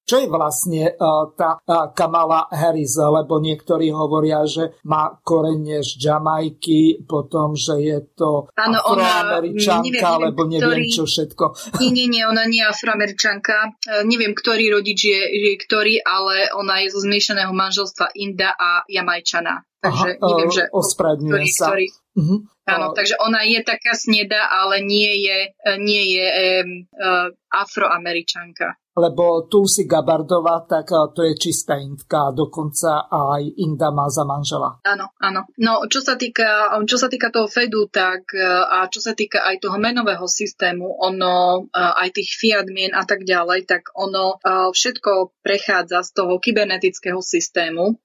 čo je vlastne uh, tá uh, Kamala Harris, lebo niektorí hovoria, že má korene z Jamajky, potom, že je to ano, afroameričanka, ona, alebo neviem ktorý, čo všetko. [LAUGHS] Nie, nie, nie, ona nie je afroameričanka. Uh, neviem, ktorý rodič je, je ktorý, ale ona je zo zmiešaného manželstva Inda a Jamajčana. Takže Aha, neviem, že... Ospravedlňujem sa. Ktorý, uh-huh. Áno, takže ona je taká sneda, ale nie je, nie je um, uh, afroameričanka lebo Tulsi Gabardová, tak to je čistá Indka, dokonca aj Inda má za manžela. Áno, áno. No, čo sa týka, čo sa týka toho Fedu, tak a čo sa týka aj toho menového systému, ono, aj tých fiat mien a tak ďalej, tak ono všetko prechádza z toho kybernetického systému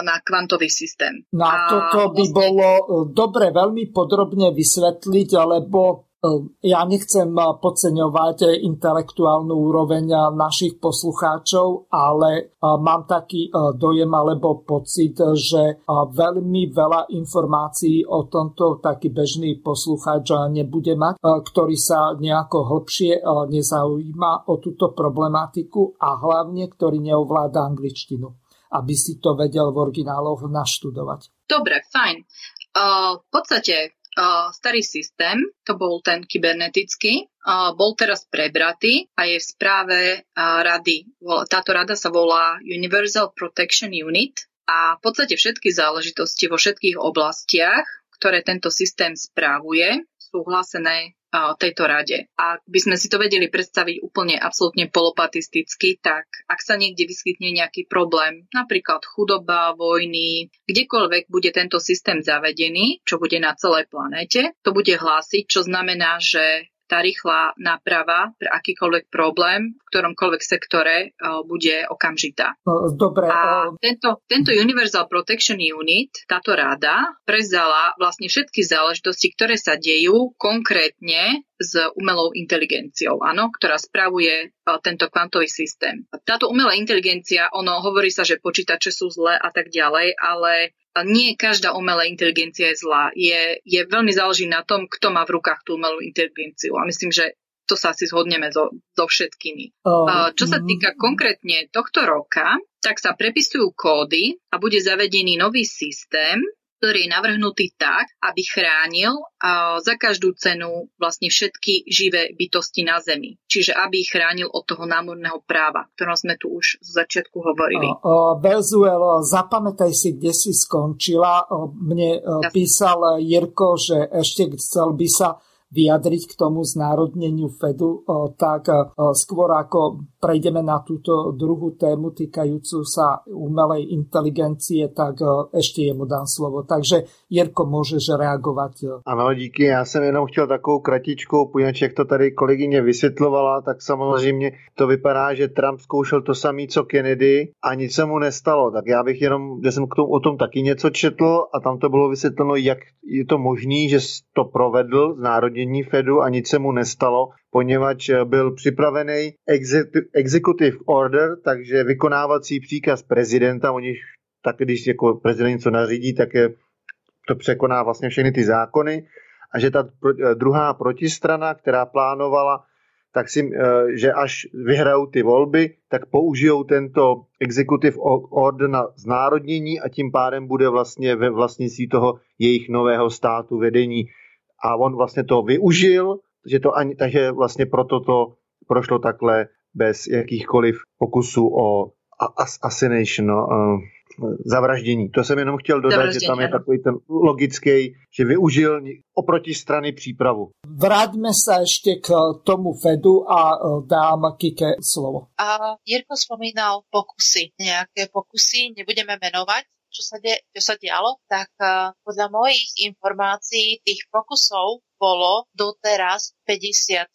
na kvantový systém. No a toto by vlastne... bolo e, dobre veľmi podrobne vysvetliť, alebo Ehm, ja nechcem eh, podceňovať eh, intelektuálnu úroveň eh, našich poslucháčov, ale mám taký dojem alebo pocit, že veľmi veľa informácií o tomto taký bežný poslucháč nebude mať, ktorý sa nejako hlbšie nezaujíma o túto problematiku a hlavne, ktorý neovláda angličtinu aby si to vedel v origináloch naštudovať. Dobre, fajn. Uh, v podstate starý systém, to bol ten kybernetický, bol teraz prebratý a je v správe rady. Táto rada sa volá Universal Protection Unit a v podstate všetky záležitosti vo všetkých oblastiach, ktoré tento systém správuje, sú hlásené tejto rade. Ak by sme si to vedeli predstaviť úplne absolútne polopatisticky, tak ak sa niekde vyskytne nejaký problém, napríklad chudoba, vojny, kdekoľvek bude tento systém zavedený, čo bude na celej planéte, to bude hlásiť, čo znamená, že tá rýchla náprava pre akýkoľvek problém v ktoromkoľvek sektore bude okamžitá. Dobre. A tento, tento Universal Protection Unit, táto rada, prezala vlastne všetky záležitosti, ktoré sa dejú konkrétne s umelou inteligenciou, áno, ktorá spravuje tento kvantový systém. Táto umelá inteligencia, ono hovorí sa, že počítače sú zlé a tak ďalej, ale nie každá umelá inteligencia je zlá. Je, je veľmi záleží na tom, kto má v rukách tú umelú inteligenciu. A myslím, že to sa asi zhodneme so, so všetkými. Oh. Čo sa mm. týka konkrétne tohto roka, tak sa prepisujú kódy a bude zavedený nový systém, ktorý je navrhnutý tak, aby chránil za každú cenu vlastne všetky živé bytosti na Zemi. Čiže aby ich chránil od toho námorného práva, ktorom sme tu už z začiatku hovorili. Bezuel, zapamätaj si, kde si skončila. Mne ja. písal Jirko, že ešte chcel by sa vyjadriť k tomu znárodneniu Fedu, tak skôr ako prejdeme na túto druhú tému týkajúcu sa umelej inteligencie, tak ešte jemu dám slovo. Takže Jirko, môžeš reagovat. Ano, díky. Já jsem jenom chtěl takovou kratičkou, poněvadž jak to tady kolegyně vysvětlovala, tak samozřejmě to vypadá, že Trump zkoušel to samé, co Kennedy a nic se mu nestalo. Tak já bych jenom, že jsem k tomu, o tom taky něco četl a tam to bylo vysvětleno, jak je to možné, že to provedl z národnění Fedu a nic se mu nestalo, poněvadž byl připravený executive order, takže vykonávací příkaz prezidenta, oni tak když jako prezident něco nařídí, tak je, to překoná vlastně všechny ty zákony a že ta druhá protistrana, která plánovala tak si, eh, že až vyhrajou ty volby, tak použijou tento executive order na znárodnění a tím pádem bude vlastně ve vlastnictví toho jejich nového státu vedení. A on vlastně to využil, že to ani, takže vlastně proto to prošlo takhle bez jakýchkoliv pokusů o assassination, no, uh, zavraždění. To jsem jenom chtěl dodat, že tam je takový ten logický, že využil oproti strany přípravu. Vráťme sa ešte k tomu Fedu a e, dám Kike slovo. A Jirko spomínal pokusy, nejaké pokusy, nebudeme menovať, čo sa, de, čo sa dialo, tak uh, podľa mojich informácií tých pokusov bolo doteraz 54.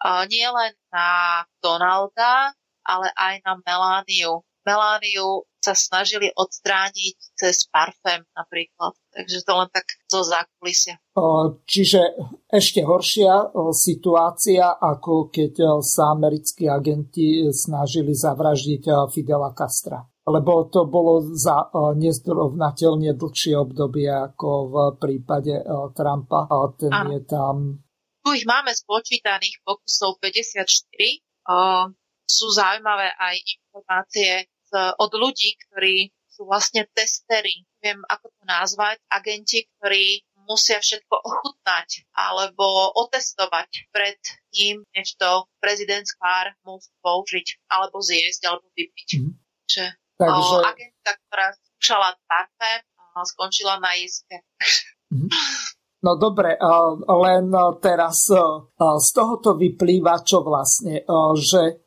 Uh, nie len na Donalda, ale aj na Melániu. Melániu sa snažili odstrániť cez parfém napríklad. Takže to len tak zo zákulisia. Čiže ešte horšia situácia, ako keď sa americkí agenti snažili zavraždiť Fidela Castra. Lebo to bolo za nezdrovnateľne dlhšie obdobie ako v prípade Trumpa. Ten ano. je tam... Tu ich máme spočítaných pokusov 54. Sú zaujímavé aj informácie od ľudí, ktorí sú vlastne testery, neviem ako to nazvať, agenti, ktorí musia všetko ochutnať alebo otestovať pred tým, než to prezident pár musí použiť alebo zjesť alebo vypiť. Mm. Že Takže... O, agenta, ktorá skúšala parfém, skončila na iske. Mm. No dobre, len teraz z tohoto vyplýva, čo vlastne, že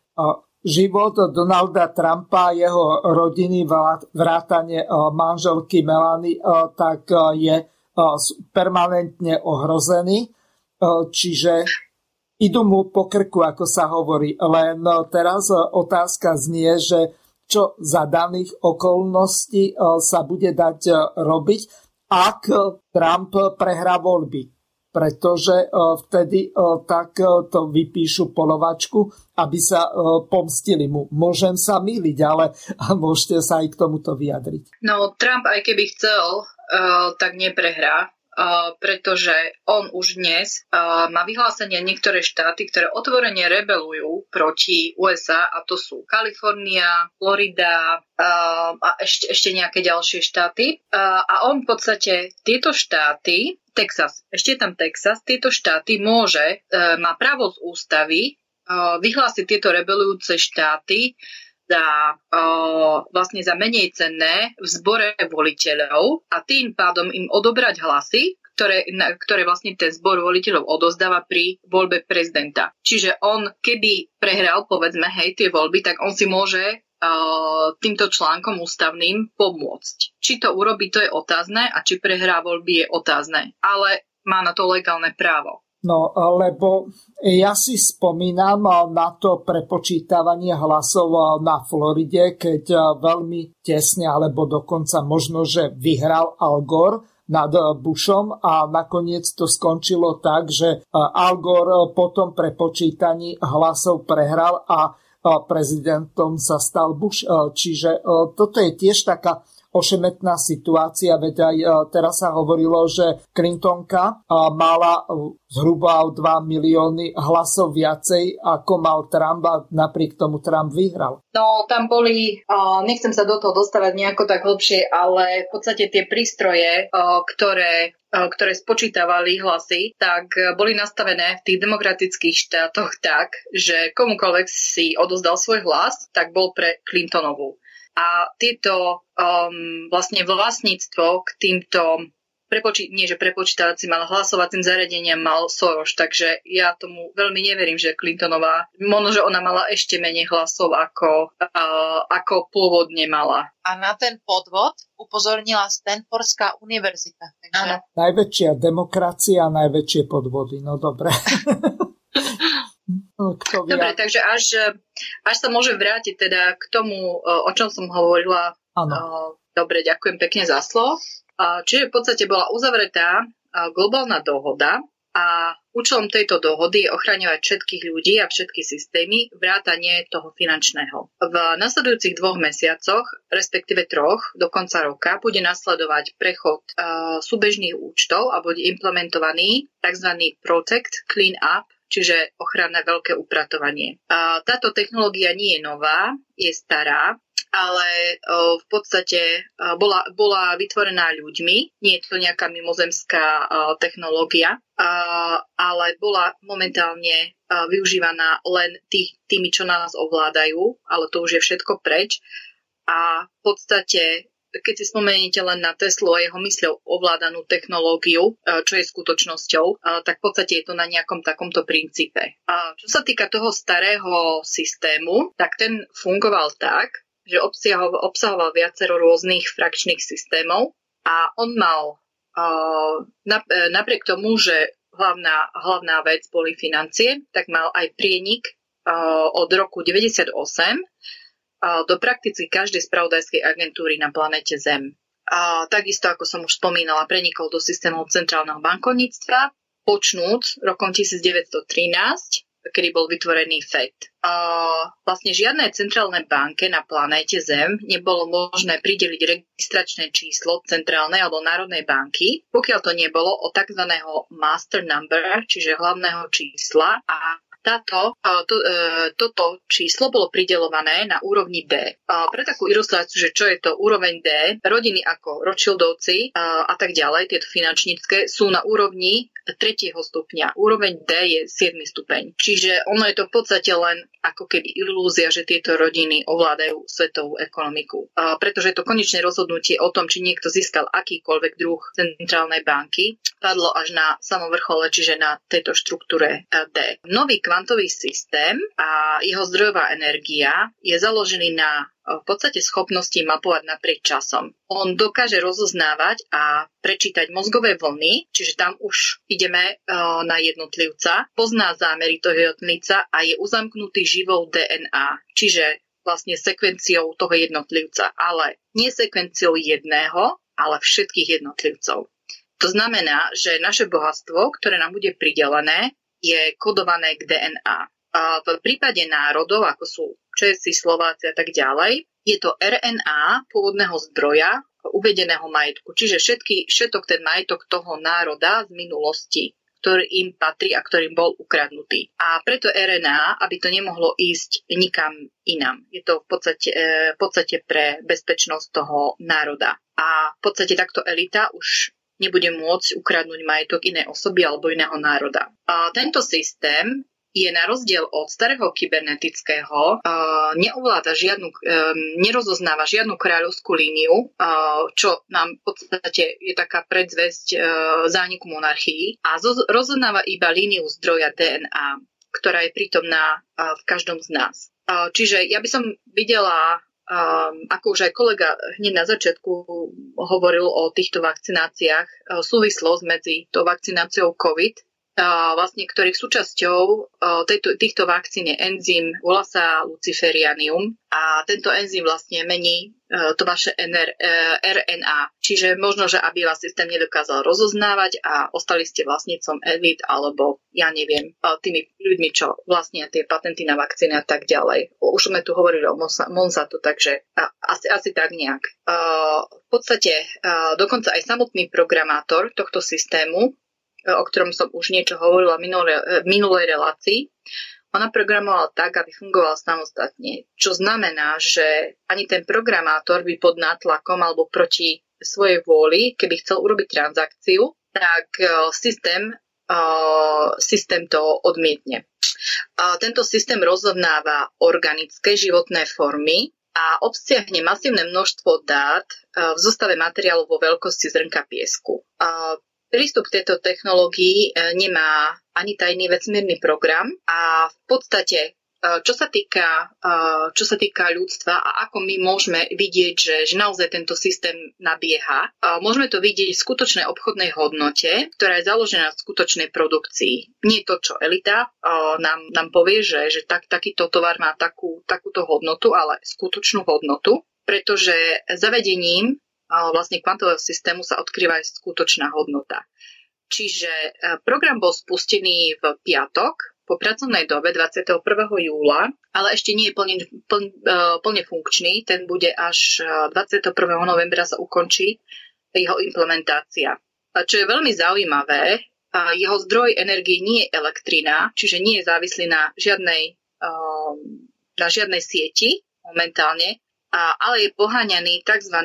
život Donalda Trumpa a jeho rodiny, vrátane manželky Melany, tak je permanentne ohrozený. Čiže idú mu po krku, ako sa hovorí. Len teraz otázka znie, že čo za daných okolností sa bude dať robiť, ak Trump prehrá voľby pretože e, vtedy e, tak e, to vypíšu polovačku, aby sa pomstili mu. Môžem sa míliť, ale [LAUGHS] môžete sa aj k tomuto vyjadriť. No, Trump aj keby chcel, tak neprehrá pretože on už dnes má vyhlásenie niektoré štáty, ktoré otvorene rebelujú proti USA a to sú Kalifornia, Florida a ešte, ešte nejaké ďalšie štáty. A on v podstate tieto štáty, Texas, ešte tam Texas, tieto štáty môže, má právo z ústavy vyhlásiť tieto rebelujúce štáty za, o, vlastne za menej cenné v zbore voliteľov a tým pádom im odobrať hlasy, ktoré, na, ktoré vlastne ten zbor voliteľov odozdáva pri voľbe prezidenta. Čiže on, keby prehral, povedzme, hej, tie voľby, tak on si môže týmto článkom ústavným pomôcť. Či to urobí, to je otázne a či prehrá voľby je otázne. Ale má na to legálne právo. No, lebo ja si spomínam na to prepočítavanie hlasov na Floride, keď veľmi tesne, alebo dokonca možno, že vyhral Al Gore nad Bushom a nakoniec to skončilo tak, že Al Gore po tom prepočítaní hlasov prehral a prezidentom sa stal Bush. Čiže toto je tiež taká ošemetná situácia, veď aj e, teraz sa hovorilo, že Clintonka e, mala e, zhruba o 2 milióny hlasov viacej, ako mal Trump a napriek tomu Trump vyhral. No, tam boli, nechcem sa do toho dostávať nejako tak hlbšie, ale v podstate tie prístroje, ktoré ktoré spočítavali hlasy, tak boli nastavené v tých demokratických štátoch tak, že komukoľvek si odozdal svoj hlas, tak bol pre Clintonovú a tieto um, vlastne vlastníctvo k týmto prepoči- nie že prepočítavacím, ale hlasovacím zariadeniam mal Soros, takže ja tomu veľmi neverím, že Clintonová, možno, že ona mala ešte menej hlasov, ako, uh, ako pôvodne mala. A na ten podvod upozornila Stanfordská univerzita. Takže... Najväčšia demokracia a najväčšie podvody, no dobre. [LAUGHS] No, dobre, takže až, až sa môže vrátiť teda k tomu, o čom som hovorila. Ano. Dobre, ďakujem pekne za slovo. Čiže v podstate bola uzavretá globálna dohoda a účelom tejto dohody je ochraňovať všetkých ľudí a všetky systémy, vrátanie toho finančného. V nasledujúcich dvoch mesiacoch, respektíve troch, do konca roka, bude nasledovať prechod uh, súbežných účtov a bude implementovaný tzv. Protect Clean Up čiže ochranné veľké upratovanie. Táto technológia nie je nová, je stará, ale v podstate bola, bola vytvorená ľuďmi. Nie je to nejaká mimozemská technológia, ale bola momentálne využívaná len tých, tými, čo nás ovládajú, ale to už je všetko preč. A v podstate keď si spomeniete len na Teslu a jeho mysľou ovládanú technológiu, e, čo je skutočnosťou, e, tak v podstate je to na nejakom takomto princípe. A čo sa týka toho starého systému, tak ten fungoval tak, že obsahoval, obsahoval viacero rôznych frakčných systémov a on mal e, napriek tomu, že hlavná, hlavná vec boli financie, tak mal aj prienik od roku 98 do prakticky každej spravodajskej agentúry na planete Zem. A takisto, ako som už spomínala, prenikol do systémov centrálneho bankovníctva, počnúc rokom 1913, kedy bol vytvorený FED. A vlastne žiadnej centrálnej banke na planéte Zem nebolo možné prideliť registračné číslo centrálnej alebo národnej banky, pokiaľ to nebolo o tzv. master number, čiže hlavného čísla a táto, to, e, toto číslo bolo pridelované na úrovni D. Pre takú ilustráciu, že čo je to úroveň D, rodiny ako Rothschildovci a tak ďalej, tieto finančnícke, sú na úrovni tretieho stupňa. Úroveň D je 7 stupeň. Čiže ono je to v podstate len ako keby ilúzia, že tieto rodiny ovládajú svetovú ekonomiku. Pretože to konečné rozhodnutie o tom, či niekto získal akýkoľvek druh centrálnej banky, padlo až na samovrchole, čiže na tejto štruktúre D. Nový kvantový systém a jeho zdrojová energia je založený na v podstate schopnosti mapovať napriek časom. On dokáže rozoznávať a prečítať mozgové vlny, čiže tam už ideme na jednotlivca, pozná zámery toho jednotlivca a je uzamknutý živou DNA, čiže vlastne sekvenciou toho jednotlivca, ale nie sekvenciou jedného, ale všetkých jednotlivcov. To znamená, že naše bohatstvo, ktoré nám bude pridelené, je kodované k DNA. A v prípade národov, ako sú Česi, Slováci a tak ďalej, je to RNA pôvodného zdroja uvedeného majetku. Čiže všetky, všetok ten majetok toho národa z minulosti, ktorý im patrí a ktorým bol ukradnutý. A preto RNA, aby to nemohlo ísť nikam inam. Je to v podstate, e, v podstate pre bezpečnosť toho národa. A v podstate takto elita už nebude môcť ukradnúť majetok inej osoby alebo iného národa. A tento systém je na rozdiel od starého kybernetického, neovláda žiadnu, um, nerozoznáva žiadnu kráľovskú líniu, čo nám v podstate je taká predzvesť uh, zániku monarchii a zo, rozoznáva iba líniu zdroja DNA, ktorá je prítomná v každom z nás. Čiže ja by som videla ako už aj kolega hneď na začiatku hovoril o týchto vakcináciách, uh, súvislosť medzi tou vakcináciou COVID vlastne ktorých súčasťou tejto, týchto vakcín je enzym, volá sa luciferianium a tento enzym vlastne mení e, to vaše NR, e, RNA. Čiže možno, že aby vás systém nedokázal rozoznávať a ostali ste vlastnícom elit alebo ja neviem, tými ľuďmi, čo vlastnia tie patenty na vakcíny a tak ďalej. Už sme tu hovorili o Monsanto, takže asi, asi tak nejak. V podstate dokonca aj samotný programátor tohto systému o ktorom som už niečo hovorila minulej, v minulej relácii, ona programovala tak, aby fungoval samostatne. Čo znamená, že ani ten programátor by pod nátlakom alebo proti svojej vôli, keby chcel urobiť transakciu, tak e, systém, e, systém to odmietne. Tento systém rozhodnáva organické životné formy, a obsiahne masívne množstvo dát v zostave materiálu vo veľkosti zrnka piesku. Prístup k tejto technológii nemá ani tajný vesmírny program a v podstate Eh, čo sa týka, eh, čo sa týka ľudstva a ako my môžeme vidieť, že, že naozaj tento systém nabieha, eh, môžeme to vidieť v skutočnej obchodnej hodnote, ktorá je založená v skutočnej produkcii. Nie to, čo elita nám, nám povie, že, že tak, takýto tovar má takú, takúto hodnotu, ale skutočnú hodnotu, pretože zavedením vlastne kvantového systému sa odkrýva aj skutočná hodnota. Čiže program bol spustený v piatok, po pracovnej dobe 21. júla, ale ešte nie je plne, plne, plne funkčný. Ten bude až 21. novembra sa ukončí jeho implementácia. Čo je veľmi zaujímavé, jeho zdroj energie nie je elektrina, čiže nie je závislý na žiadnej, na žiadnej sieti momentálne, ale je poháňaný tzv.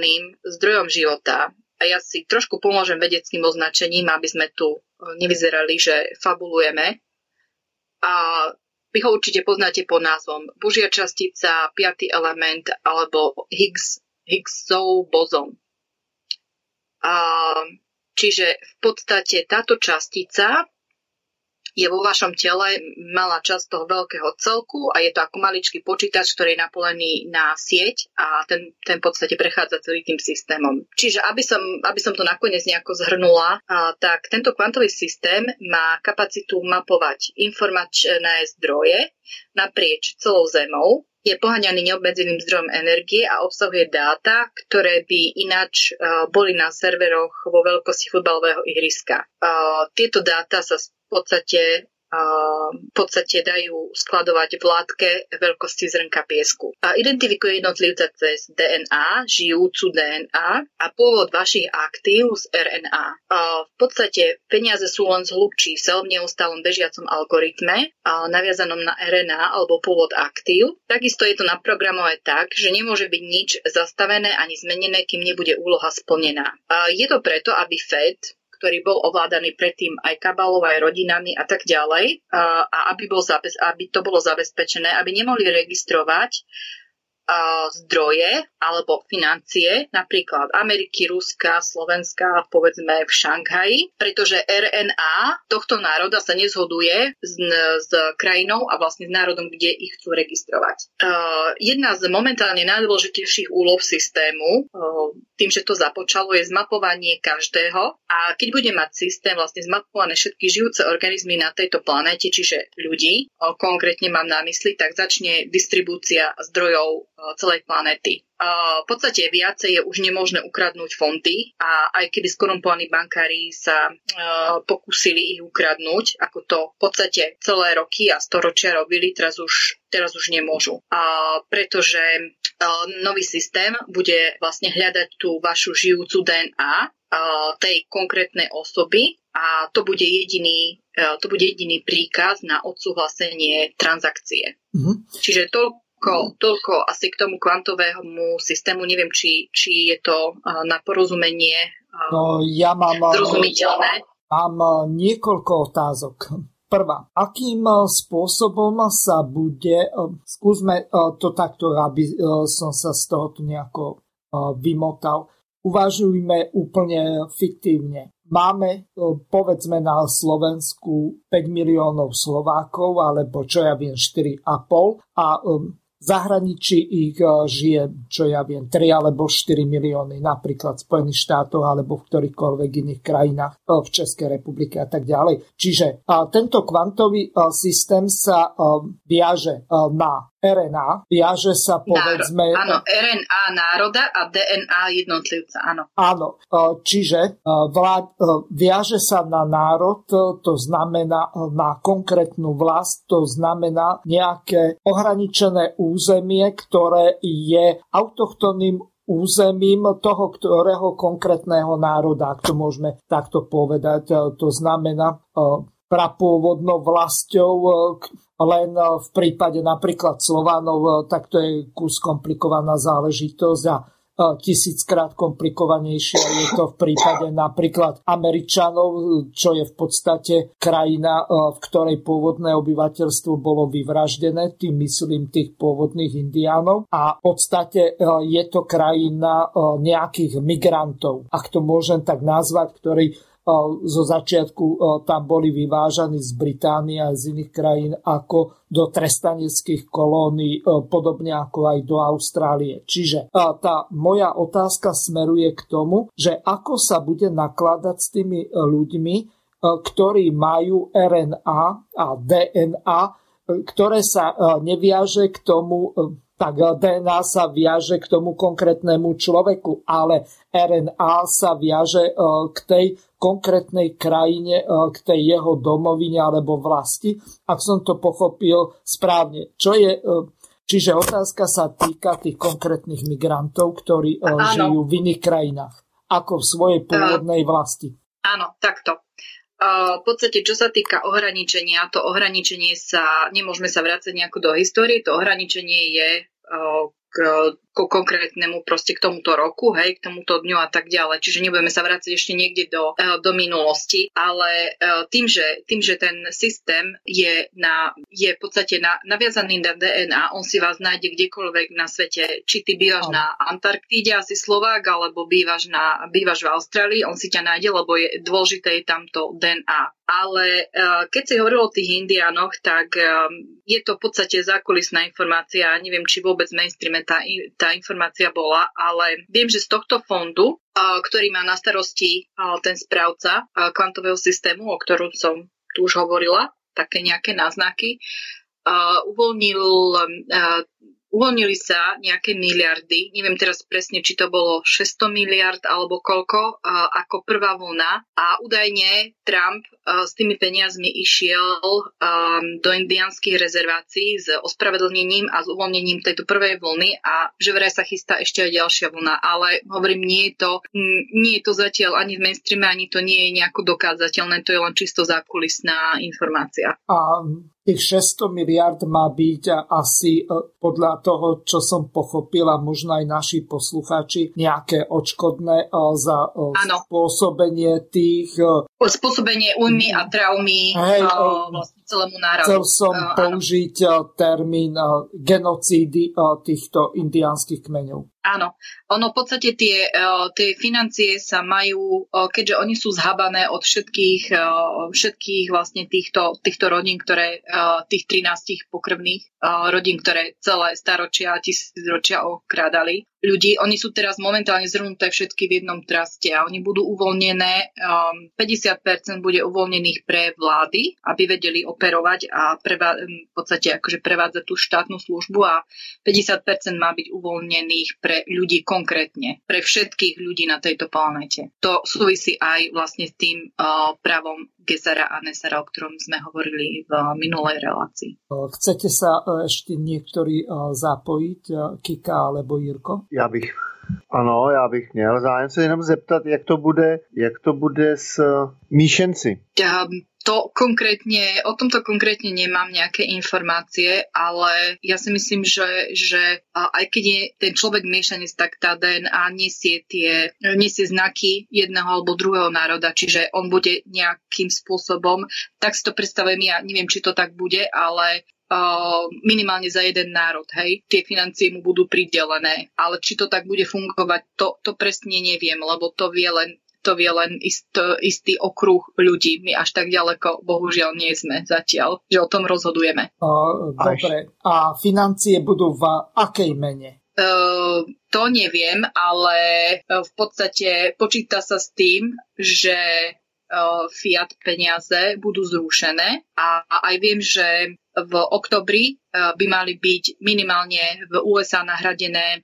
zdrojom života. A ja si trošku pomôžem vedeckým označením, aby sme tu nevyzerali, že fabulujeme a vy ho určite poznáte pod názvom Božia častica, piatý element alebo Higgs, Higgsov bozon. A, čiže v podstate táto častica je vo vašom tele malá časť toho veľkého celku a je to ako maličký počítač, ktorý je napolený na sieť a ten, ten v podstate prechádza celý tým systémom. Čiže aby som, aby som to nakoniec nejako zhrnula, a, tak tento kvantový systém má kapacitu mapovať informačné zdroje naprieč celou Zemou, je poháňaný neobmedzeným zdrojom energie a obsahuje dáta, ktoré by ináč uh, boli na serveroch vo veľkosti futbalového ihriska. Uh, tieto dáta sa v podstate v podstate dajú skladovať v látke veľkosti zrnka piesku. Identifikuje jednotlivca cez DNA, žijúcu DNA a pôvod vašich aktív z RNA. V podstate peniaze sú len zhlub čísel v neustálom bežiacom algoritme naviazanom na RNA alebo pôvod aktív. Takisto je to naprogramované tak, že nemôže byť nič zastavené ani zmenené, kým nebude úloha splnená. Je to preto, aby Fed ktorý bol ovládaný predtým aj kabalov, aj rodinami a tak ďalej, a aby, bol aby to bolo zabezpečené, aby nemohli registrovať zdroje alebo financie, napríklad Ameriky, Ruska, Slovenska, povedzme v Šanghaji, pretože RNA tohto národa sa nezhoduje s, s krajinou a vlastne s národom, kde ich chcú registrovať. Jedna z momentálne najdôležitejších úloh systému, tým, že to započalo, je zmapovanie každého a keď bude mať systém vlastne zmapované všetky žijúce organizmy na tejto planéte, čiže ľudí, konkrétne mám na mysli, tak začne distribúcia zdrojov celej planéty. V podstate viacej je už nemožné ukradnúť fonty a aj keby skorumpovaní bankári sa pokúsili ich ukradnúť, ako to v podstate celé roky a storočia robili, teraz už, teraz už nemôžu. Pretože nový systém bude vlastne hľadať tú vašu žijúcu DNA tej konkrétnej osoby a to bude jediný, to bude jediný príkaz na odsúhlasenie transakcie. Mm-hmm. Čiže to, Toľko, toľko asi k tomu kvantovému systému. Neviem, či, či je to na porozumenie no, ja mám, zrozumiteľné. Mám niekoľko otázok. Prvá, akým spôsobom sa bude, skúsme to takto, aby som sa z toho tu nejako vymotal, uvažujme úplne fiktívne. Máme, povedzme, na Slovensku 5 miliónov Slovákov, alebo čo ja viem, 4,5 a zahraničí ich eh, žije, čo ja viem, 3 alebo 4 milióny, napríklad v Spojených štátoch alebo v ktorýchkoľvek iných krajinách, eh, v Českej republike a tak ďalej. Čiže tento kvantový eh, systém sa viaže na RNA, viaže sa povedzme... Áno, RNA národa a DNA jednotlivca, áno. Áno, čiže vlád, viaže sa na národ, to znamená na konkrétnu vlast, to znamená nejaké ohraničené územie, ktoré je autochtónnym územím toho, ktorého konkrétneho národa, ak to môžeme takto povedať. To znamená e, prapôvodnou vlastou, e, len v prípade napríklad Slovanov, e, tak to je kus komplikovaná záležitosť a tisíckrát komplikovanejšie je to v prípade napríklad Američanov, čo je v podstate krajina, v ktorej pôvodné obyvateľstvo bolo vyvraždené, tým myslím tých pôvodných indiánov. A v podstate je to krajina nejakých migrantov, ak to môžem tak nazvať, ktorí zo začiatku tam boli vyvážaní z Británie a z iných krajín ako do trestaneckých kolónií, podobne ako aj do Austrálie. Čiže tá moja otázka smeruje k tomu, že ako sa bude nakladať s tými ľuďmi, ktorí majú RNA a DNA, ktoré sa neviaže k tomu tak DNA sa viaže k tomu konkrétnemu človeku, ale RNA sa viaže k tej konkrétnej krajine, e, k tej jeho domovine alebo vlasti, ak som to pochopil správne. Čo je, e, čiže otázka sa týka tých konkrétnych migrantov, ktorí e, Áno. žijú v iných krajinách, ako v svojej pôvodnej vlasti. Áno, takto. V podstate, čo sa týka ohraničenia, to ohraničenie sa, nemôžeme sa vrácať nejako do histórie, to ohraničenie je k ko konkrétnemu proste k tomuto roku, hej, k tomuto dňu a tak ďalej. Čiže nebudeme sa vrácať ešte niekde do, eh, do minulosti, ale eh, tým že, tým, že ten systém je, na, je v podstate na, naviazaný na DNA, on si vás nájde kdekoľvek na svete. Či ty bývaš na Antarktíde, asi Slovák, alebo bývaš, na, bývaš v Austrálii, on si ťa nájde, lebo je dôležité je tamto DNA. Ale eh, keď si hovoril o tých indiánoch, tak je to v podstate zákulisná informácia. Neviem, či vôbec mainstreame tá, tá tá informácia bola, ale viem, že z tohto fondu, ktorý má na starosti ten správca kvantového systému, o ktorom som tu už hovorila, také nejaké náznaky, uvoľnil uvoľnili sa nejaké miliardy, neviem teraz presne, či to bolo 600 miliard alebo koľko, ako prvá vlna. A údajne Trump s tými peniazmi išiel do indianských rezervácií s ospravedlnením a s uvoľnením tejto prvej vlny a že vraj sa chystá ešte aj ďalšia vlna, ale hovorím, nie je to, nie je to zatiaľ ani v mainstreame, ani to nie je nejako dokázateľné, to je len čisto zákulisná informácia. A tých 600 miliard má byť asi e, podľa toho, čo som pochopila, možno aj naši poslucháči, nejaké odškodné e, za ano. E, spôsobenie tých... Spôsobenie újmy a traumy hej, vlastne celému národu. Chcel som použiť termín genocídy týchto indiánskych kmeňov. Áno, ono v podstate tie, e, tie financie sa majú, e, keďže oni sú zhabané od všetkých, e, všetkých vlastne týchto, týchto rodín, ktoré, tých 13 pokrvných rodín, ktoré celé staročia a tisícročia okrádali ľudí. Oni sú teraz momentálne zhrnuté všetky v jednom traste a oni budú uvoľnené, 50% bude uvoľnených pre vlády, aby vedeli operovať a preva- v podstate akože prevádzať tú štátnu službu a 50% má byť uvoľnených pre ľudí konkrétne, pre všetkých ľudí na tejto planete. To súvisí aj vlastne s tým uh, právom Gezara a Nesara, o ktorom sme hovorili v minulej relácii. Chcete sa ešte niektorí zapojiť, Kika alebo Jirko? Já bych ano, já bych měl zájem se jenom zeptat, jak to bude, jak to bude s míšenci. To konkrétne, o tomto konkrétne nemám nejaké informácie, ale ja si myslím, že, že aj keď je ten človek miešanec, tak tá DNA nesie tie, nesie znaky jedného alebo druhého národa, čiže on bude nejakým spôsobom, tak si to predstavujem ja, neviem, či to tak bude, ale minimálne za jeden národ, hej, tie financie mu budú pridelené, ale či to tak bude fungovať, to, to presne neviem, lebo to vie len to vie len ist, istý okruh ľudí. My až tak ďaleko, bohužiaľ, nie sme zatiaľ, že o tom rozhodujeme. Uh, dobre. A financie budú v akej mene? Uh, to neviem, ale v podstate počíta sa s tým, že fiat peniaze budú zrušené a aj viem, že v oktobri by mali byť minimálne v USA nahradené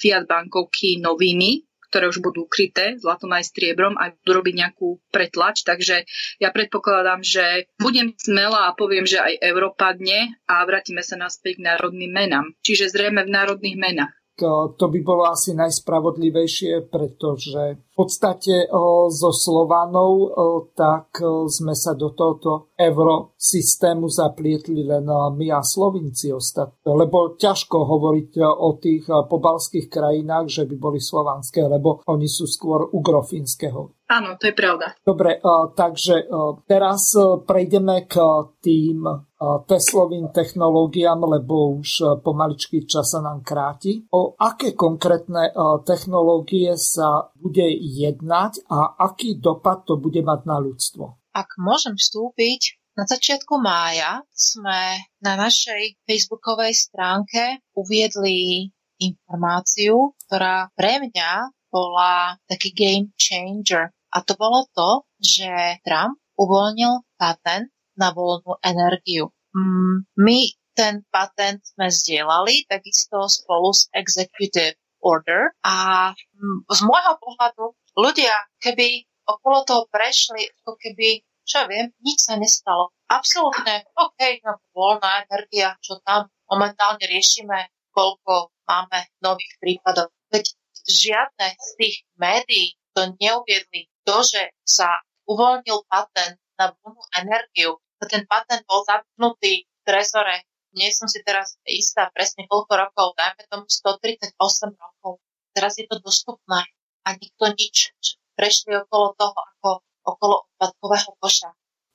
fiat bankovky noviny, ktoré už budú kryté zlatom aj striebrom a budú robiť nejakú pretlač. Takže ja predpokladám, že budem smelá a poviem, že aj euro padne a vrátime sa naspäť k národným menám. Čiže zrejme v národných menách. To, to by bolo asi najspravodlivejšie, pretože v podstate o, zo Slovanov o, tak o, sme sa do tohoto euro systému zaplietli len my a Slovinci ostatní. Lebo ťažko hovoriť o tých pobalských krajinách, že by boli slovanské, lebo oni sú skôr ugrofínskeho Áno, to je pravda. Dobre, takže teraz prejdeme k tým Teslovým technológiám, lebo už pomaličky čas sa nám kráti. O aké konkrétne technológie sa bude jednať a aký dopad to bude mať na ľudstvo? Ak môžem vstúpiť, na začiatku mája sme na našej facebookovej stránke uviedli informáciu, ktorá pre mňa bola taký game changer. A to bolo to, že Trump uvoľnil patent na voľnú energiu. Mm, my ten patent sme zdieľali takisto spolu s Executive Order a mm, z môjho pohľadu ľudia, keby okolo toho prešli, ako keby, čo viem, nič sa nestalo. Absolútne, OK, no, voľná energia, čo tam momentálne riešime, koľko máme nových prípadov. Veď žiadne z tých médií to neuviedli. To, že sa uvoľnil patent na voľnú energiu, ten patent bol zapnutý v trezore, nie som si teraz istá presne koľko rokov, dajme tomu 138 rokov. Teraz je to dostupné a nikto nič prešli okolo toho ako okolo odpadkového koša.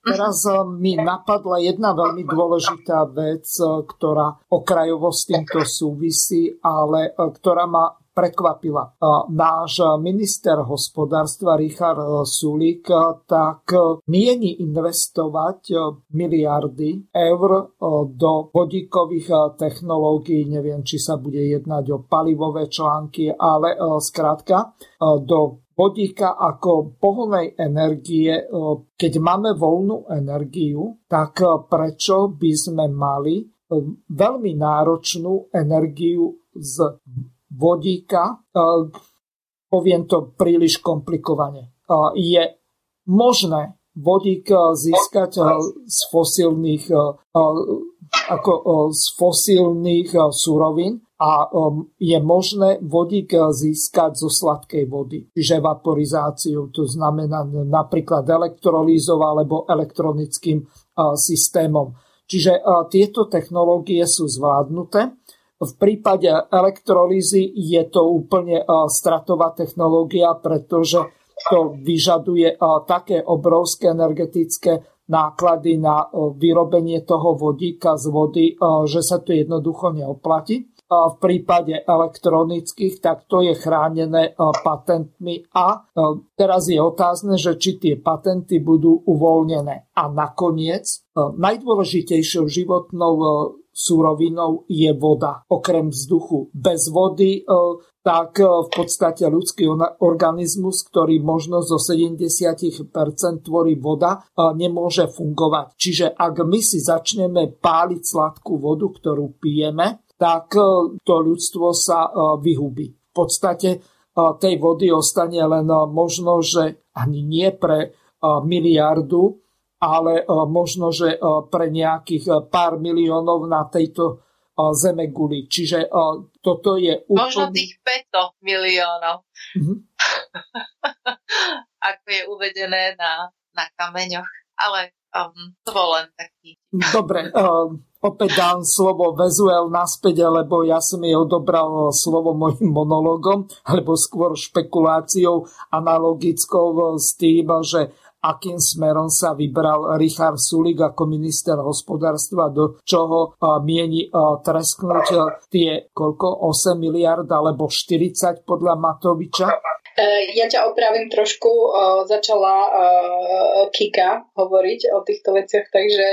Teraz eh, mi napadla jedna veľmi dôležitá vec, eh, ktorá okrajovo s týmto súvisí, ale eh, ktorá ma prekvapila. Náš minister hospodárstva Richard Sulík tak mieni investovať miliardy eur do vodíkových technológií. Neviem, či sa bude jednať o palivové články, ale skrátka do vodíka ako pohonnej energie, e, keď máme voľnú energiu, tak e, prečo by sme mali e, veľmi náročnú energiu z vodíka, poviem to príliš komplikovane. Je možné vodík získať z fosílnych, ako z fosílnych surovín, a um, je možné vodík získať zo sladkej vody, čiže vaporizáciou, to znamená napríklad elektrolízou alebo elektronickým uh, systémom. Čiže uh, tieto technológie sú zvládnuté. V prípade elektrolízy je to úplne stratová technológia, pretože to vyžaduje také obrovské energetické náklady na vyrobenie toho vodíka z vody, že sa to jednoducho neoplatí v prípade elektronických, tak to je chránené patentmi a teraz je otázne, že či tie patenty budú uvoľnené. A nakoniec najdôležitejšou životnou súrovinou je voda. Okrem vzduchu. Bez vody tak v podstate ľudský organizmus, ktorý možno zo 70% tvorí voda, nemôže fungovať. Čiže ak my si začneme páliť sladkú vodu, ktorú pijeme, tak e, to ľudstvo sa e, vyhubí. V podstate e, tej vody ostane len možno, že ani nie pre miliardu, ale možno, že pre nejakých pár miliónov na tejto zeme guli. Čiže toto je úplne... Možno tých 500 miliónov. Mm-hmm. [LAUGHS] Ako je uvedené na, na kameňoch. Ale um, to bol len taký... Dobre, um, opäť dám slovo Vezuel naspäť, lebo ja som jej odobral slovo mojim monologom, alebo skôr špekuláciou analogickou s tým, že akým smerom sa vybral Richard Sulik ako minister hospodárstva, do čoho mieni tresknúť tie koľko, 8 miliard alebo 40 podľa Matoviča. E, ja ťa opravím trošku. Začala Kika hovoriť o týchto veciach, takže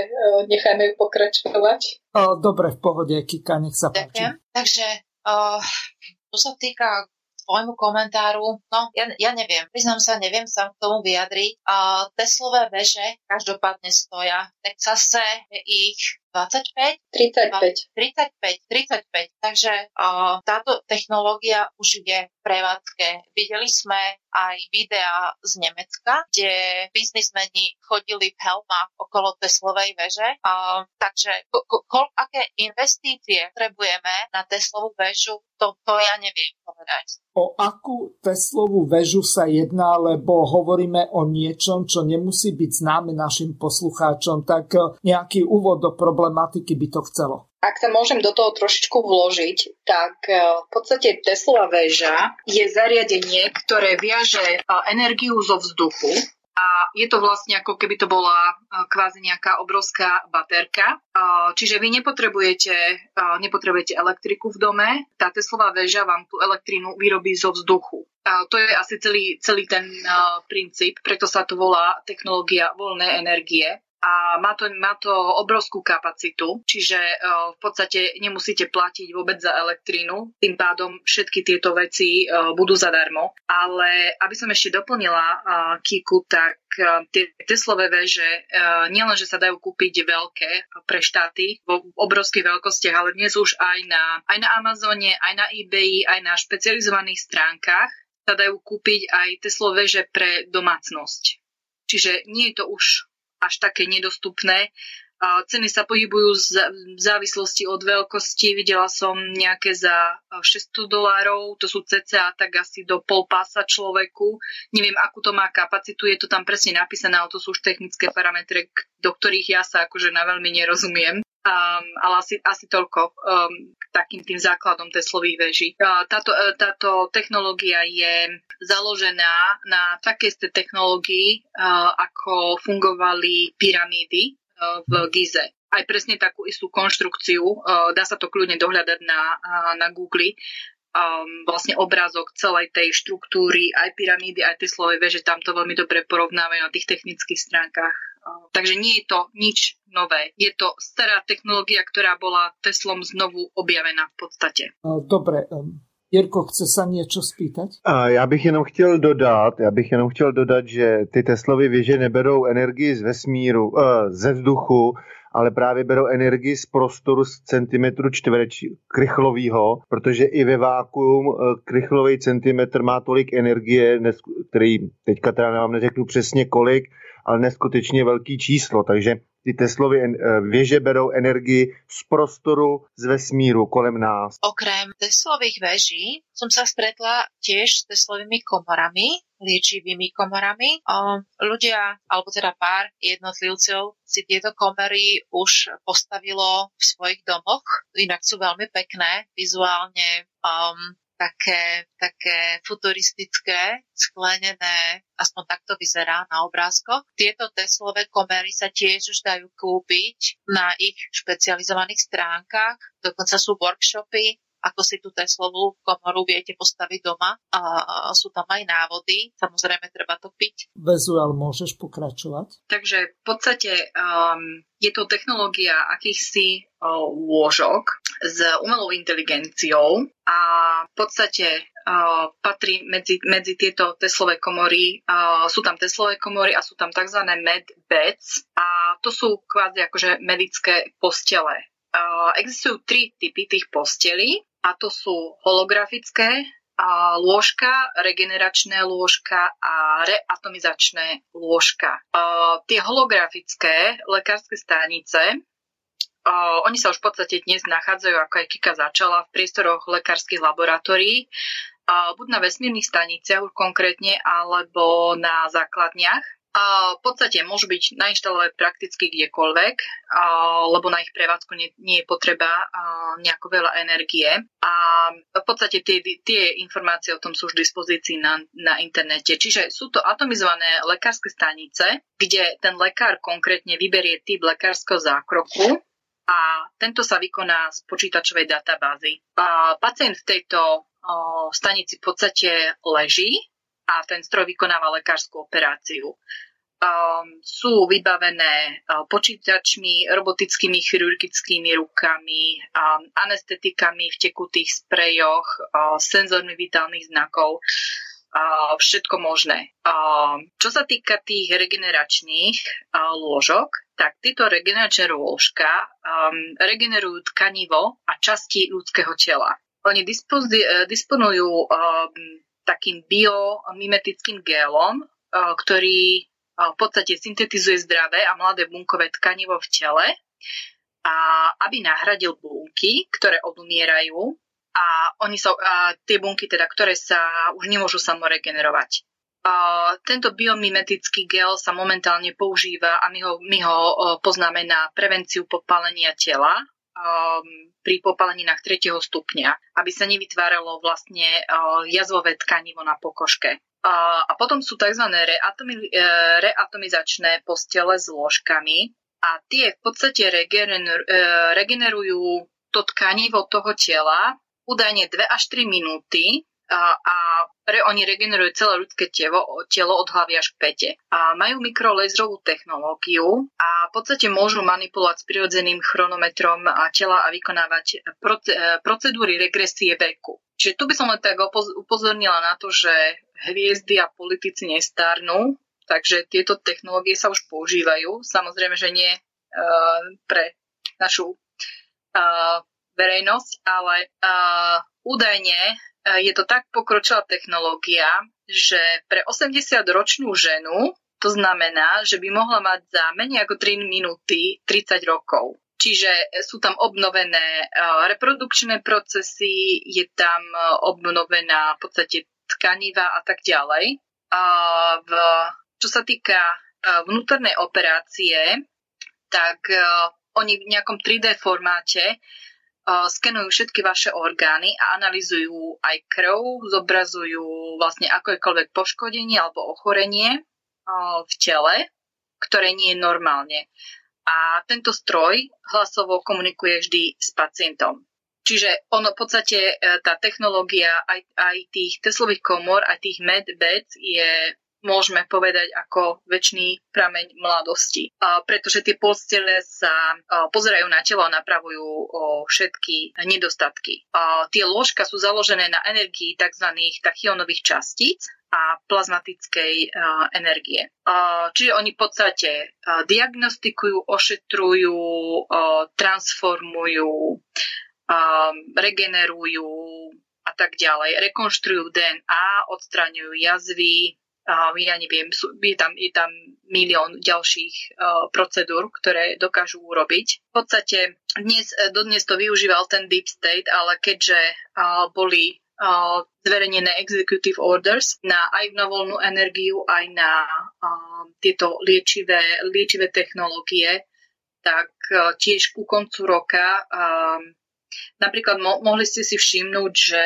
nechajme ju pokračovať. Dobre, v pohode, Kika, nech sa páči. Ďakujem. Takže čo sa týka tvojmu komentáru, no ja, ja neviem, priznám sa, neviem sa k tomu vyjadriť. A Teslové veže každopádne stoja v Texase, je ich 25? 35. 35, 35. Takže uh, táto technológia už je v prevádzke. Videli sme aj videá z Nemecka, kde biznismeni chodili v helmách okolo Teslovej veže. Uh, takže ko, ko, aké investície potrebujeme na Teslovú väžu, to, to ja neviem povedať. O akú Teslovú väžu sa jedná, lebo hovoríme o niečom, čo nemusí byť známe našim poslucháčom, tak nejaký úvod do problematiky by to chcelo. Ak sa môžem do toho trošičku vložiť, tak e, v podstate Tesla väža je zariadenie, ktoré viaže e, energiu zo vzduchu a je to vlastne ako keby to bola e, kvázi nejaká obrovská baterka. Čiže vy nepotrebujete, nepotrebujete elektriku v dome, tá Teslová väža vám tú elektrínu vyrobí zo vzduchu. To je asi celý, celý ten princíp, preto sa to volá technológia voľnej energie a má to, má to obrovskú kapacitu, čiže uh, v podstate nemusíte platiť vôbec za elektrínu, tým pádom všetky tieto veci uh, budú zadarmo. Ale aby som ešte doplnila uh, Kiku, tak tie Teslové veže nielen, že sa dajú kúpiť veľké pre štáty vo obrovských veľkostiach, ale dnes už aj na, aj na Amazone, aj na eBay, aj na špecializovaných stránkach sa dajú kúpiť aj Teslové veže pre domácnosť. Čiže nie je to už až také nedostupné. Ceny sa pohybujú v závislosti od veľkosti. Videla som nejaké za 600 dolárov, to sú cca tak asi do pol pása človeku. Neviem, akú to má kapacitu, je to tam presne napísané, ale to sú už technické parametre, do ktorých ja sa akože na veľmi nerozumiem. Um, ale asi, asi toľko um, takým tým základom Teslových veží. Uh, táto, uh, táto technológia je založená na takej technológii, uh, ako fungovali pyramídy uh, v Gize aj presne takú istú konštrukciu. Dá sa to kľudne dohľadať na, na Google. Um, vlastne obrázok celej tej štruktúry, aj pyramídy, aj Teslovej veže, tam to veľmi dobre porovnávajú na tých technických stránkach Takže nie je to nič nové. Je to stará technológia, ktorá bola Teslom znovu objavená v podstate. Dobre, Jirko, chce sa niečo spýtať? Já bych jenom chtěl dodat, já bych jenom chtěl dodat, že ty Teslovy věže neberou energii z vesmíru, uh, ze vzduchu, ale právě berou energii z prostoru z centimetru čtvereč krychlovýho, protože i ve vákuum uh, krychlový centimetr má tolik energie, který teďka teda vám neřeknu přesně kolik, ale neskutečně velký číslo, takže ty Teslovy eh, věže berou energii z prostoru, z vesmíru kolem nás. Okrem Teslových veží som sa stretla tiež s Teslovými komorami, liečivými komorami. Ľudia, alebo teda pár jednotlivcov si tieto komory už postavilo v svojich domoch, inak sú veľmi pekné, vizuálne um, také, také futuristické, sklenené, aspoň takto vyzerá na obrázkoch. Tieto Teslové komery sa tiež už dajú kúpiť na ich špecializovaných stránkach, dokonca sú workshopy, ako si tú Teslovú komoru viete postaviť doma. A sú tam aj návody, samozrejme treba to piť. Vezuel, môžeš pokračovať? Takže v podstate um, je to technológia akýchsi uh, lôžok s umelou inteligenciou a v podstate uh, patrí medzi, medzi tieto Teslové komory. Uh, sú tam Teslové komory a sú tam tzv. med beds a to sú kvázi akože medické postele. Uh, existujú tri typy tých postelí a to sú holografické a lôžka, regeneračné lôžka a reatomizačné lôžka. A tie holografické lekárske stanice, oni sa už v podstate dnes nachádzajú, ako aj Kika začala, v priestoroch lekárskych laboratórií, buď na vesmírnych staniciach konkrétne, alebo na základniach a v podstate môžu byť nainštalované prakticky kdekoľvek, lebo na ich prevádzku nie, nie je potreba nejako veľa energie. A v podstate tie, tie informácie o tom sú už v dispozícii na, na internete. Čiže sú to atomizované lekárske stanice, kde ten lekár konkrétne vyberie typ lekárskeho zákroku, a tento sa vykoná z počítačovej databázy. A pacient v tejto stanici v podstate leží a ten stroj vykonáva lekárskú operáciu. Um, sú vybavené uh, počítačmi, robotickými chirurgickými rukami, um, anestetikami v tekutých sprejoch, uh, senzormi vitálnych znakov, uh, všetko možné. Uh, čo sa týka tých regeneračných uh, lôžok, tak títo regeneračné rôžka um, regenerujú tkanivo a časti ľudského tela. Oni dispozi- disponujú um, takým biomimetickým gélom, uh, ktorý uh, v podstate syntetizuje zdravé a mladé bunkové tkanivo v tele, a aby nahradil bunky, ktoré odumierajú a, oni sa, a tie bunky, teda, ktoré sa už nemôžu samoregenerovať. A tento biomimetický gel sa momentálne používa a my ho, my ho poznáme na prevenciu popálenia tela um, pri popáleninách tretieho stupňa, aby sa nevytváralo vlastne uh, jazvové tkanivo na pokožke. Uh, a potom sú tzv. Reatomi, uh, reatomizačné postele s ložkami a tie v podstate regener, uh, regenerujú to tkanivo toho tela údajne 2 až 3 minúty a, re, oni regenerujú celé ľudské telo, telo od hlavy až k pete. A majú mikrolejzrovú technológiu a v podstate môžu manipulovať s prirodzeným chronometrom tela a vykonávať procedúry regresie veku. Čiže tu by som len tak upozornila na to, že hviezdy a politici nestarnú, takže tieto technológie sa už používajú. Samozrejme, že nie uh, pre našu verejnosť, ale uh, údajne je to tak pokročilá technológia, že pre 80-ročnú ženu to znamená, že by mohla mať za menej ako 3 minúty 30 rokov. Čiže sú tam obnovené reprodukčné procesy, je tam obnovená v podstate tkaniva a tak ďalej. A v, čo sa týka vnútornej operácie, tak oni v nejakom 3D formáte skenujú všetky vaše orgány a analizujú aj krv, zobrazujú vlastne akokoľvek poškodenie alebo ochorenie v tele, ktoré nie je normálne. A tento stroj hlasovo komunikuje vždy s pacientom. Čiže ono v podstate e, tá technológia aj, aj tých Teslových komor, aj tých medbeds je môžeme povedať ako väčší prameň mladosti. Pretože tie postele sa pozerajú na telo a napravujú všetky nedostatky. Tie ložka sú založené na energii tzv. tachyonových častíc a plazmatickej energie. Čiže oni v podstate diagnostikujú, ošetrujú, transformujú, regenerujú a tak ďalej. Rekonštruujú DNA, odstraňujú jazvy, ja neviem, je, tam, je tam milión ďalších uh, procedúr, ktoré dokážu urobiť. V podstate dnes, e, dodnes to využíval ten Deep State, ale keďže uh, boli zverejnené executive orders na aj na voľnú energiu, aj na tieto liečivé, liečivé technológie, tak tiež ku koncu roka napríklad mo- mohli ste si všimnúť, že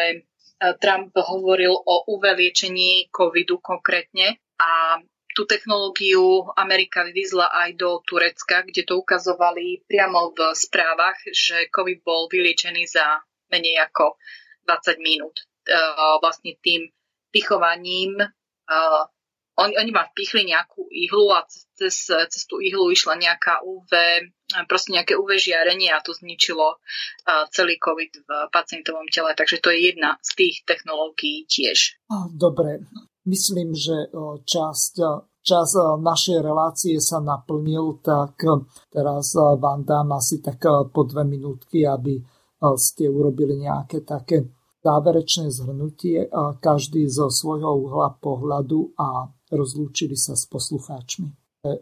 Trump hovoril o UV liečení covidu konkrétne a tú technológiu Amerika vyvízla aj do Turecka, kde to ukazovali priamo v správach, že COVID bol vyliečený za menej ako 20 minút. Vlastne tým pichovaním oni, oni ma vpichli nejakú ihlu a cez, cez tú ihlu išla nejaká UV, proste nejaké UV žiarenie a to zničilo celý COVID v pacientovom tele. Takže to je jedna z tých technológií tiež. Dobre, myslím, že časť čas našej relácie sa naplnil, tak teraz vám dám asi tak po dve minútky, aby ste urobili nejaké také záverečné zhrnutie, každý zo svojho uhla pohľadu a rozlúčili sa s poslucháčmi. E,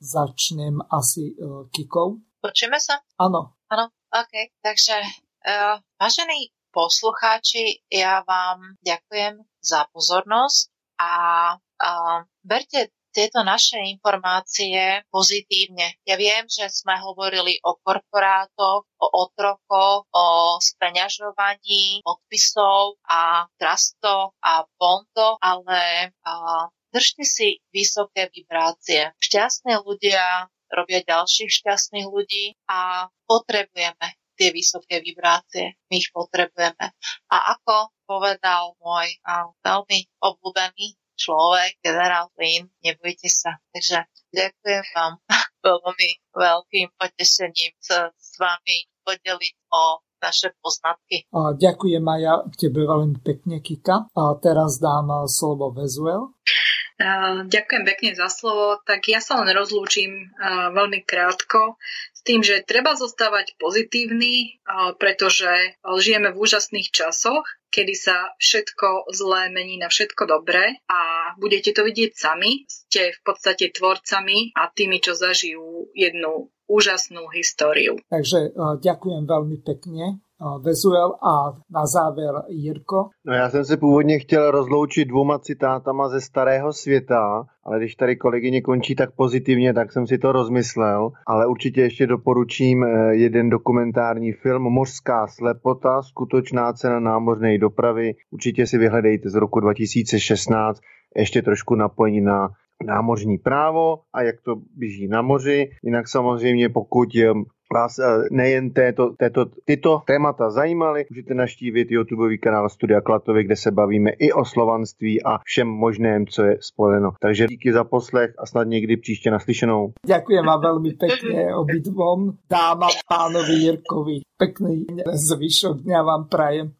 začnem asi e, Kikou. Počujeme sa? Áno. Áno, OK. Takže, uh, vážení poslucháči, ja vám ďakujem za pozornosť a uh, berte tieto naše informácie pozitívne. Ja viem, že sme hovorili o korporátoch, o otrokoch, o speňažovaní odpisov a trustoch a bondoch, ale a, držte si vysoké vibrácie. Šťastní ľudia robia ďalších šťastných ľudí a potrebujeme tie vysoké vibrácie. My ich potrebujeme. A ako povedal môj a, veľmi obľúbený človek, generál Flynn, nebojte sa. Takže ďakujem vám [LAUGHS] veľmi veľkým potešením sa s vami podeliť o naše poznatky. A ďakujem aj ja tebe veľmi pekne, Kika. A teraz dám slovo Vezuel. Ďakujem pekne za slovo. Tak ja sa len rozlúčim veľmi krátko s tým, že treba zostávať pozitívny, pretože žijeme v úžasných časoch, kedy sa všetko zlé mení na všetko dobré a budete to vidieť sami. Ste v podstate tvorcami a tými, čo zažijú jednu úžasnú históriu. Takže ďakujem veľmi pekne Vezuel a na závěr Jirko. No já jsem se původně chtěl rozloučit dvouma citátama ze starého světa, ale když tady kolegyně končí tak pozitivně, tak jsem si to rozmyslel. Ale určitě ještě doporučím eh, jeden dokumentární film Mořská slepota, skutočná cena námořní dopravy. Určitě si vyhledejte z roku 2016 ještě trošku napojení na námořní právo a jak to běží na moři. Jinak samozřejmě pokud eh, vás eh, nejen této, této, tyto témata zajímaly, můžete naštívit YouTubeový kanál Studia Klatovy, kde se bavíme i o slovanství a všem možném, co je spojeno. Takže díky za poslech a snad někdy příště naslyšenou. Ďakujem vám veľmi pekne obidvom, dáma, pánovi Jirkovi. Pekný zvyšok dňa vám prajem.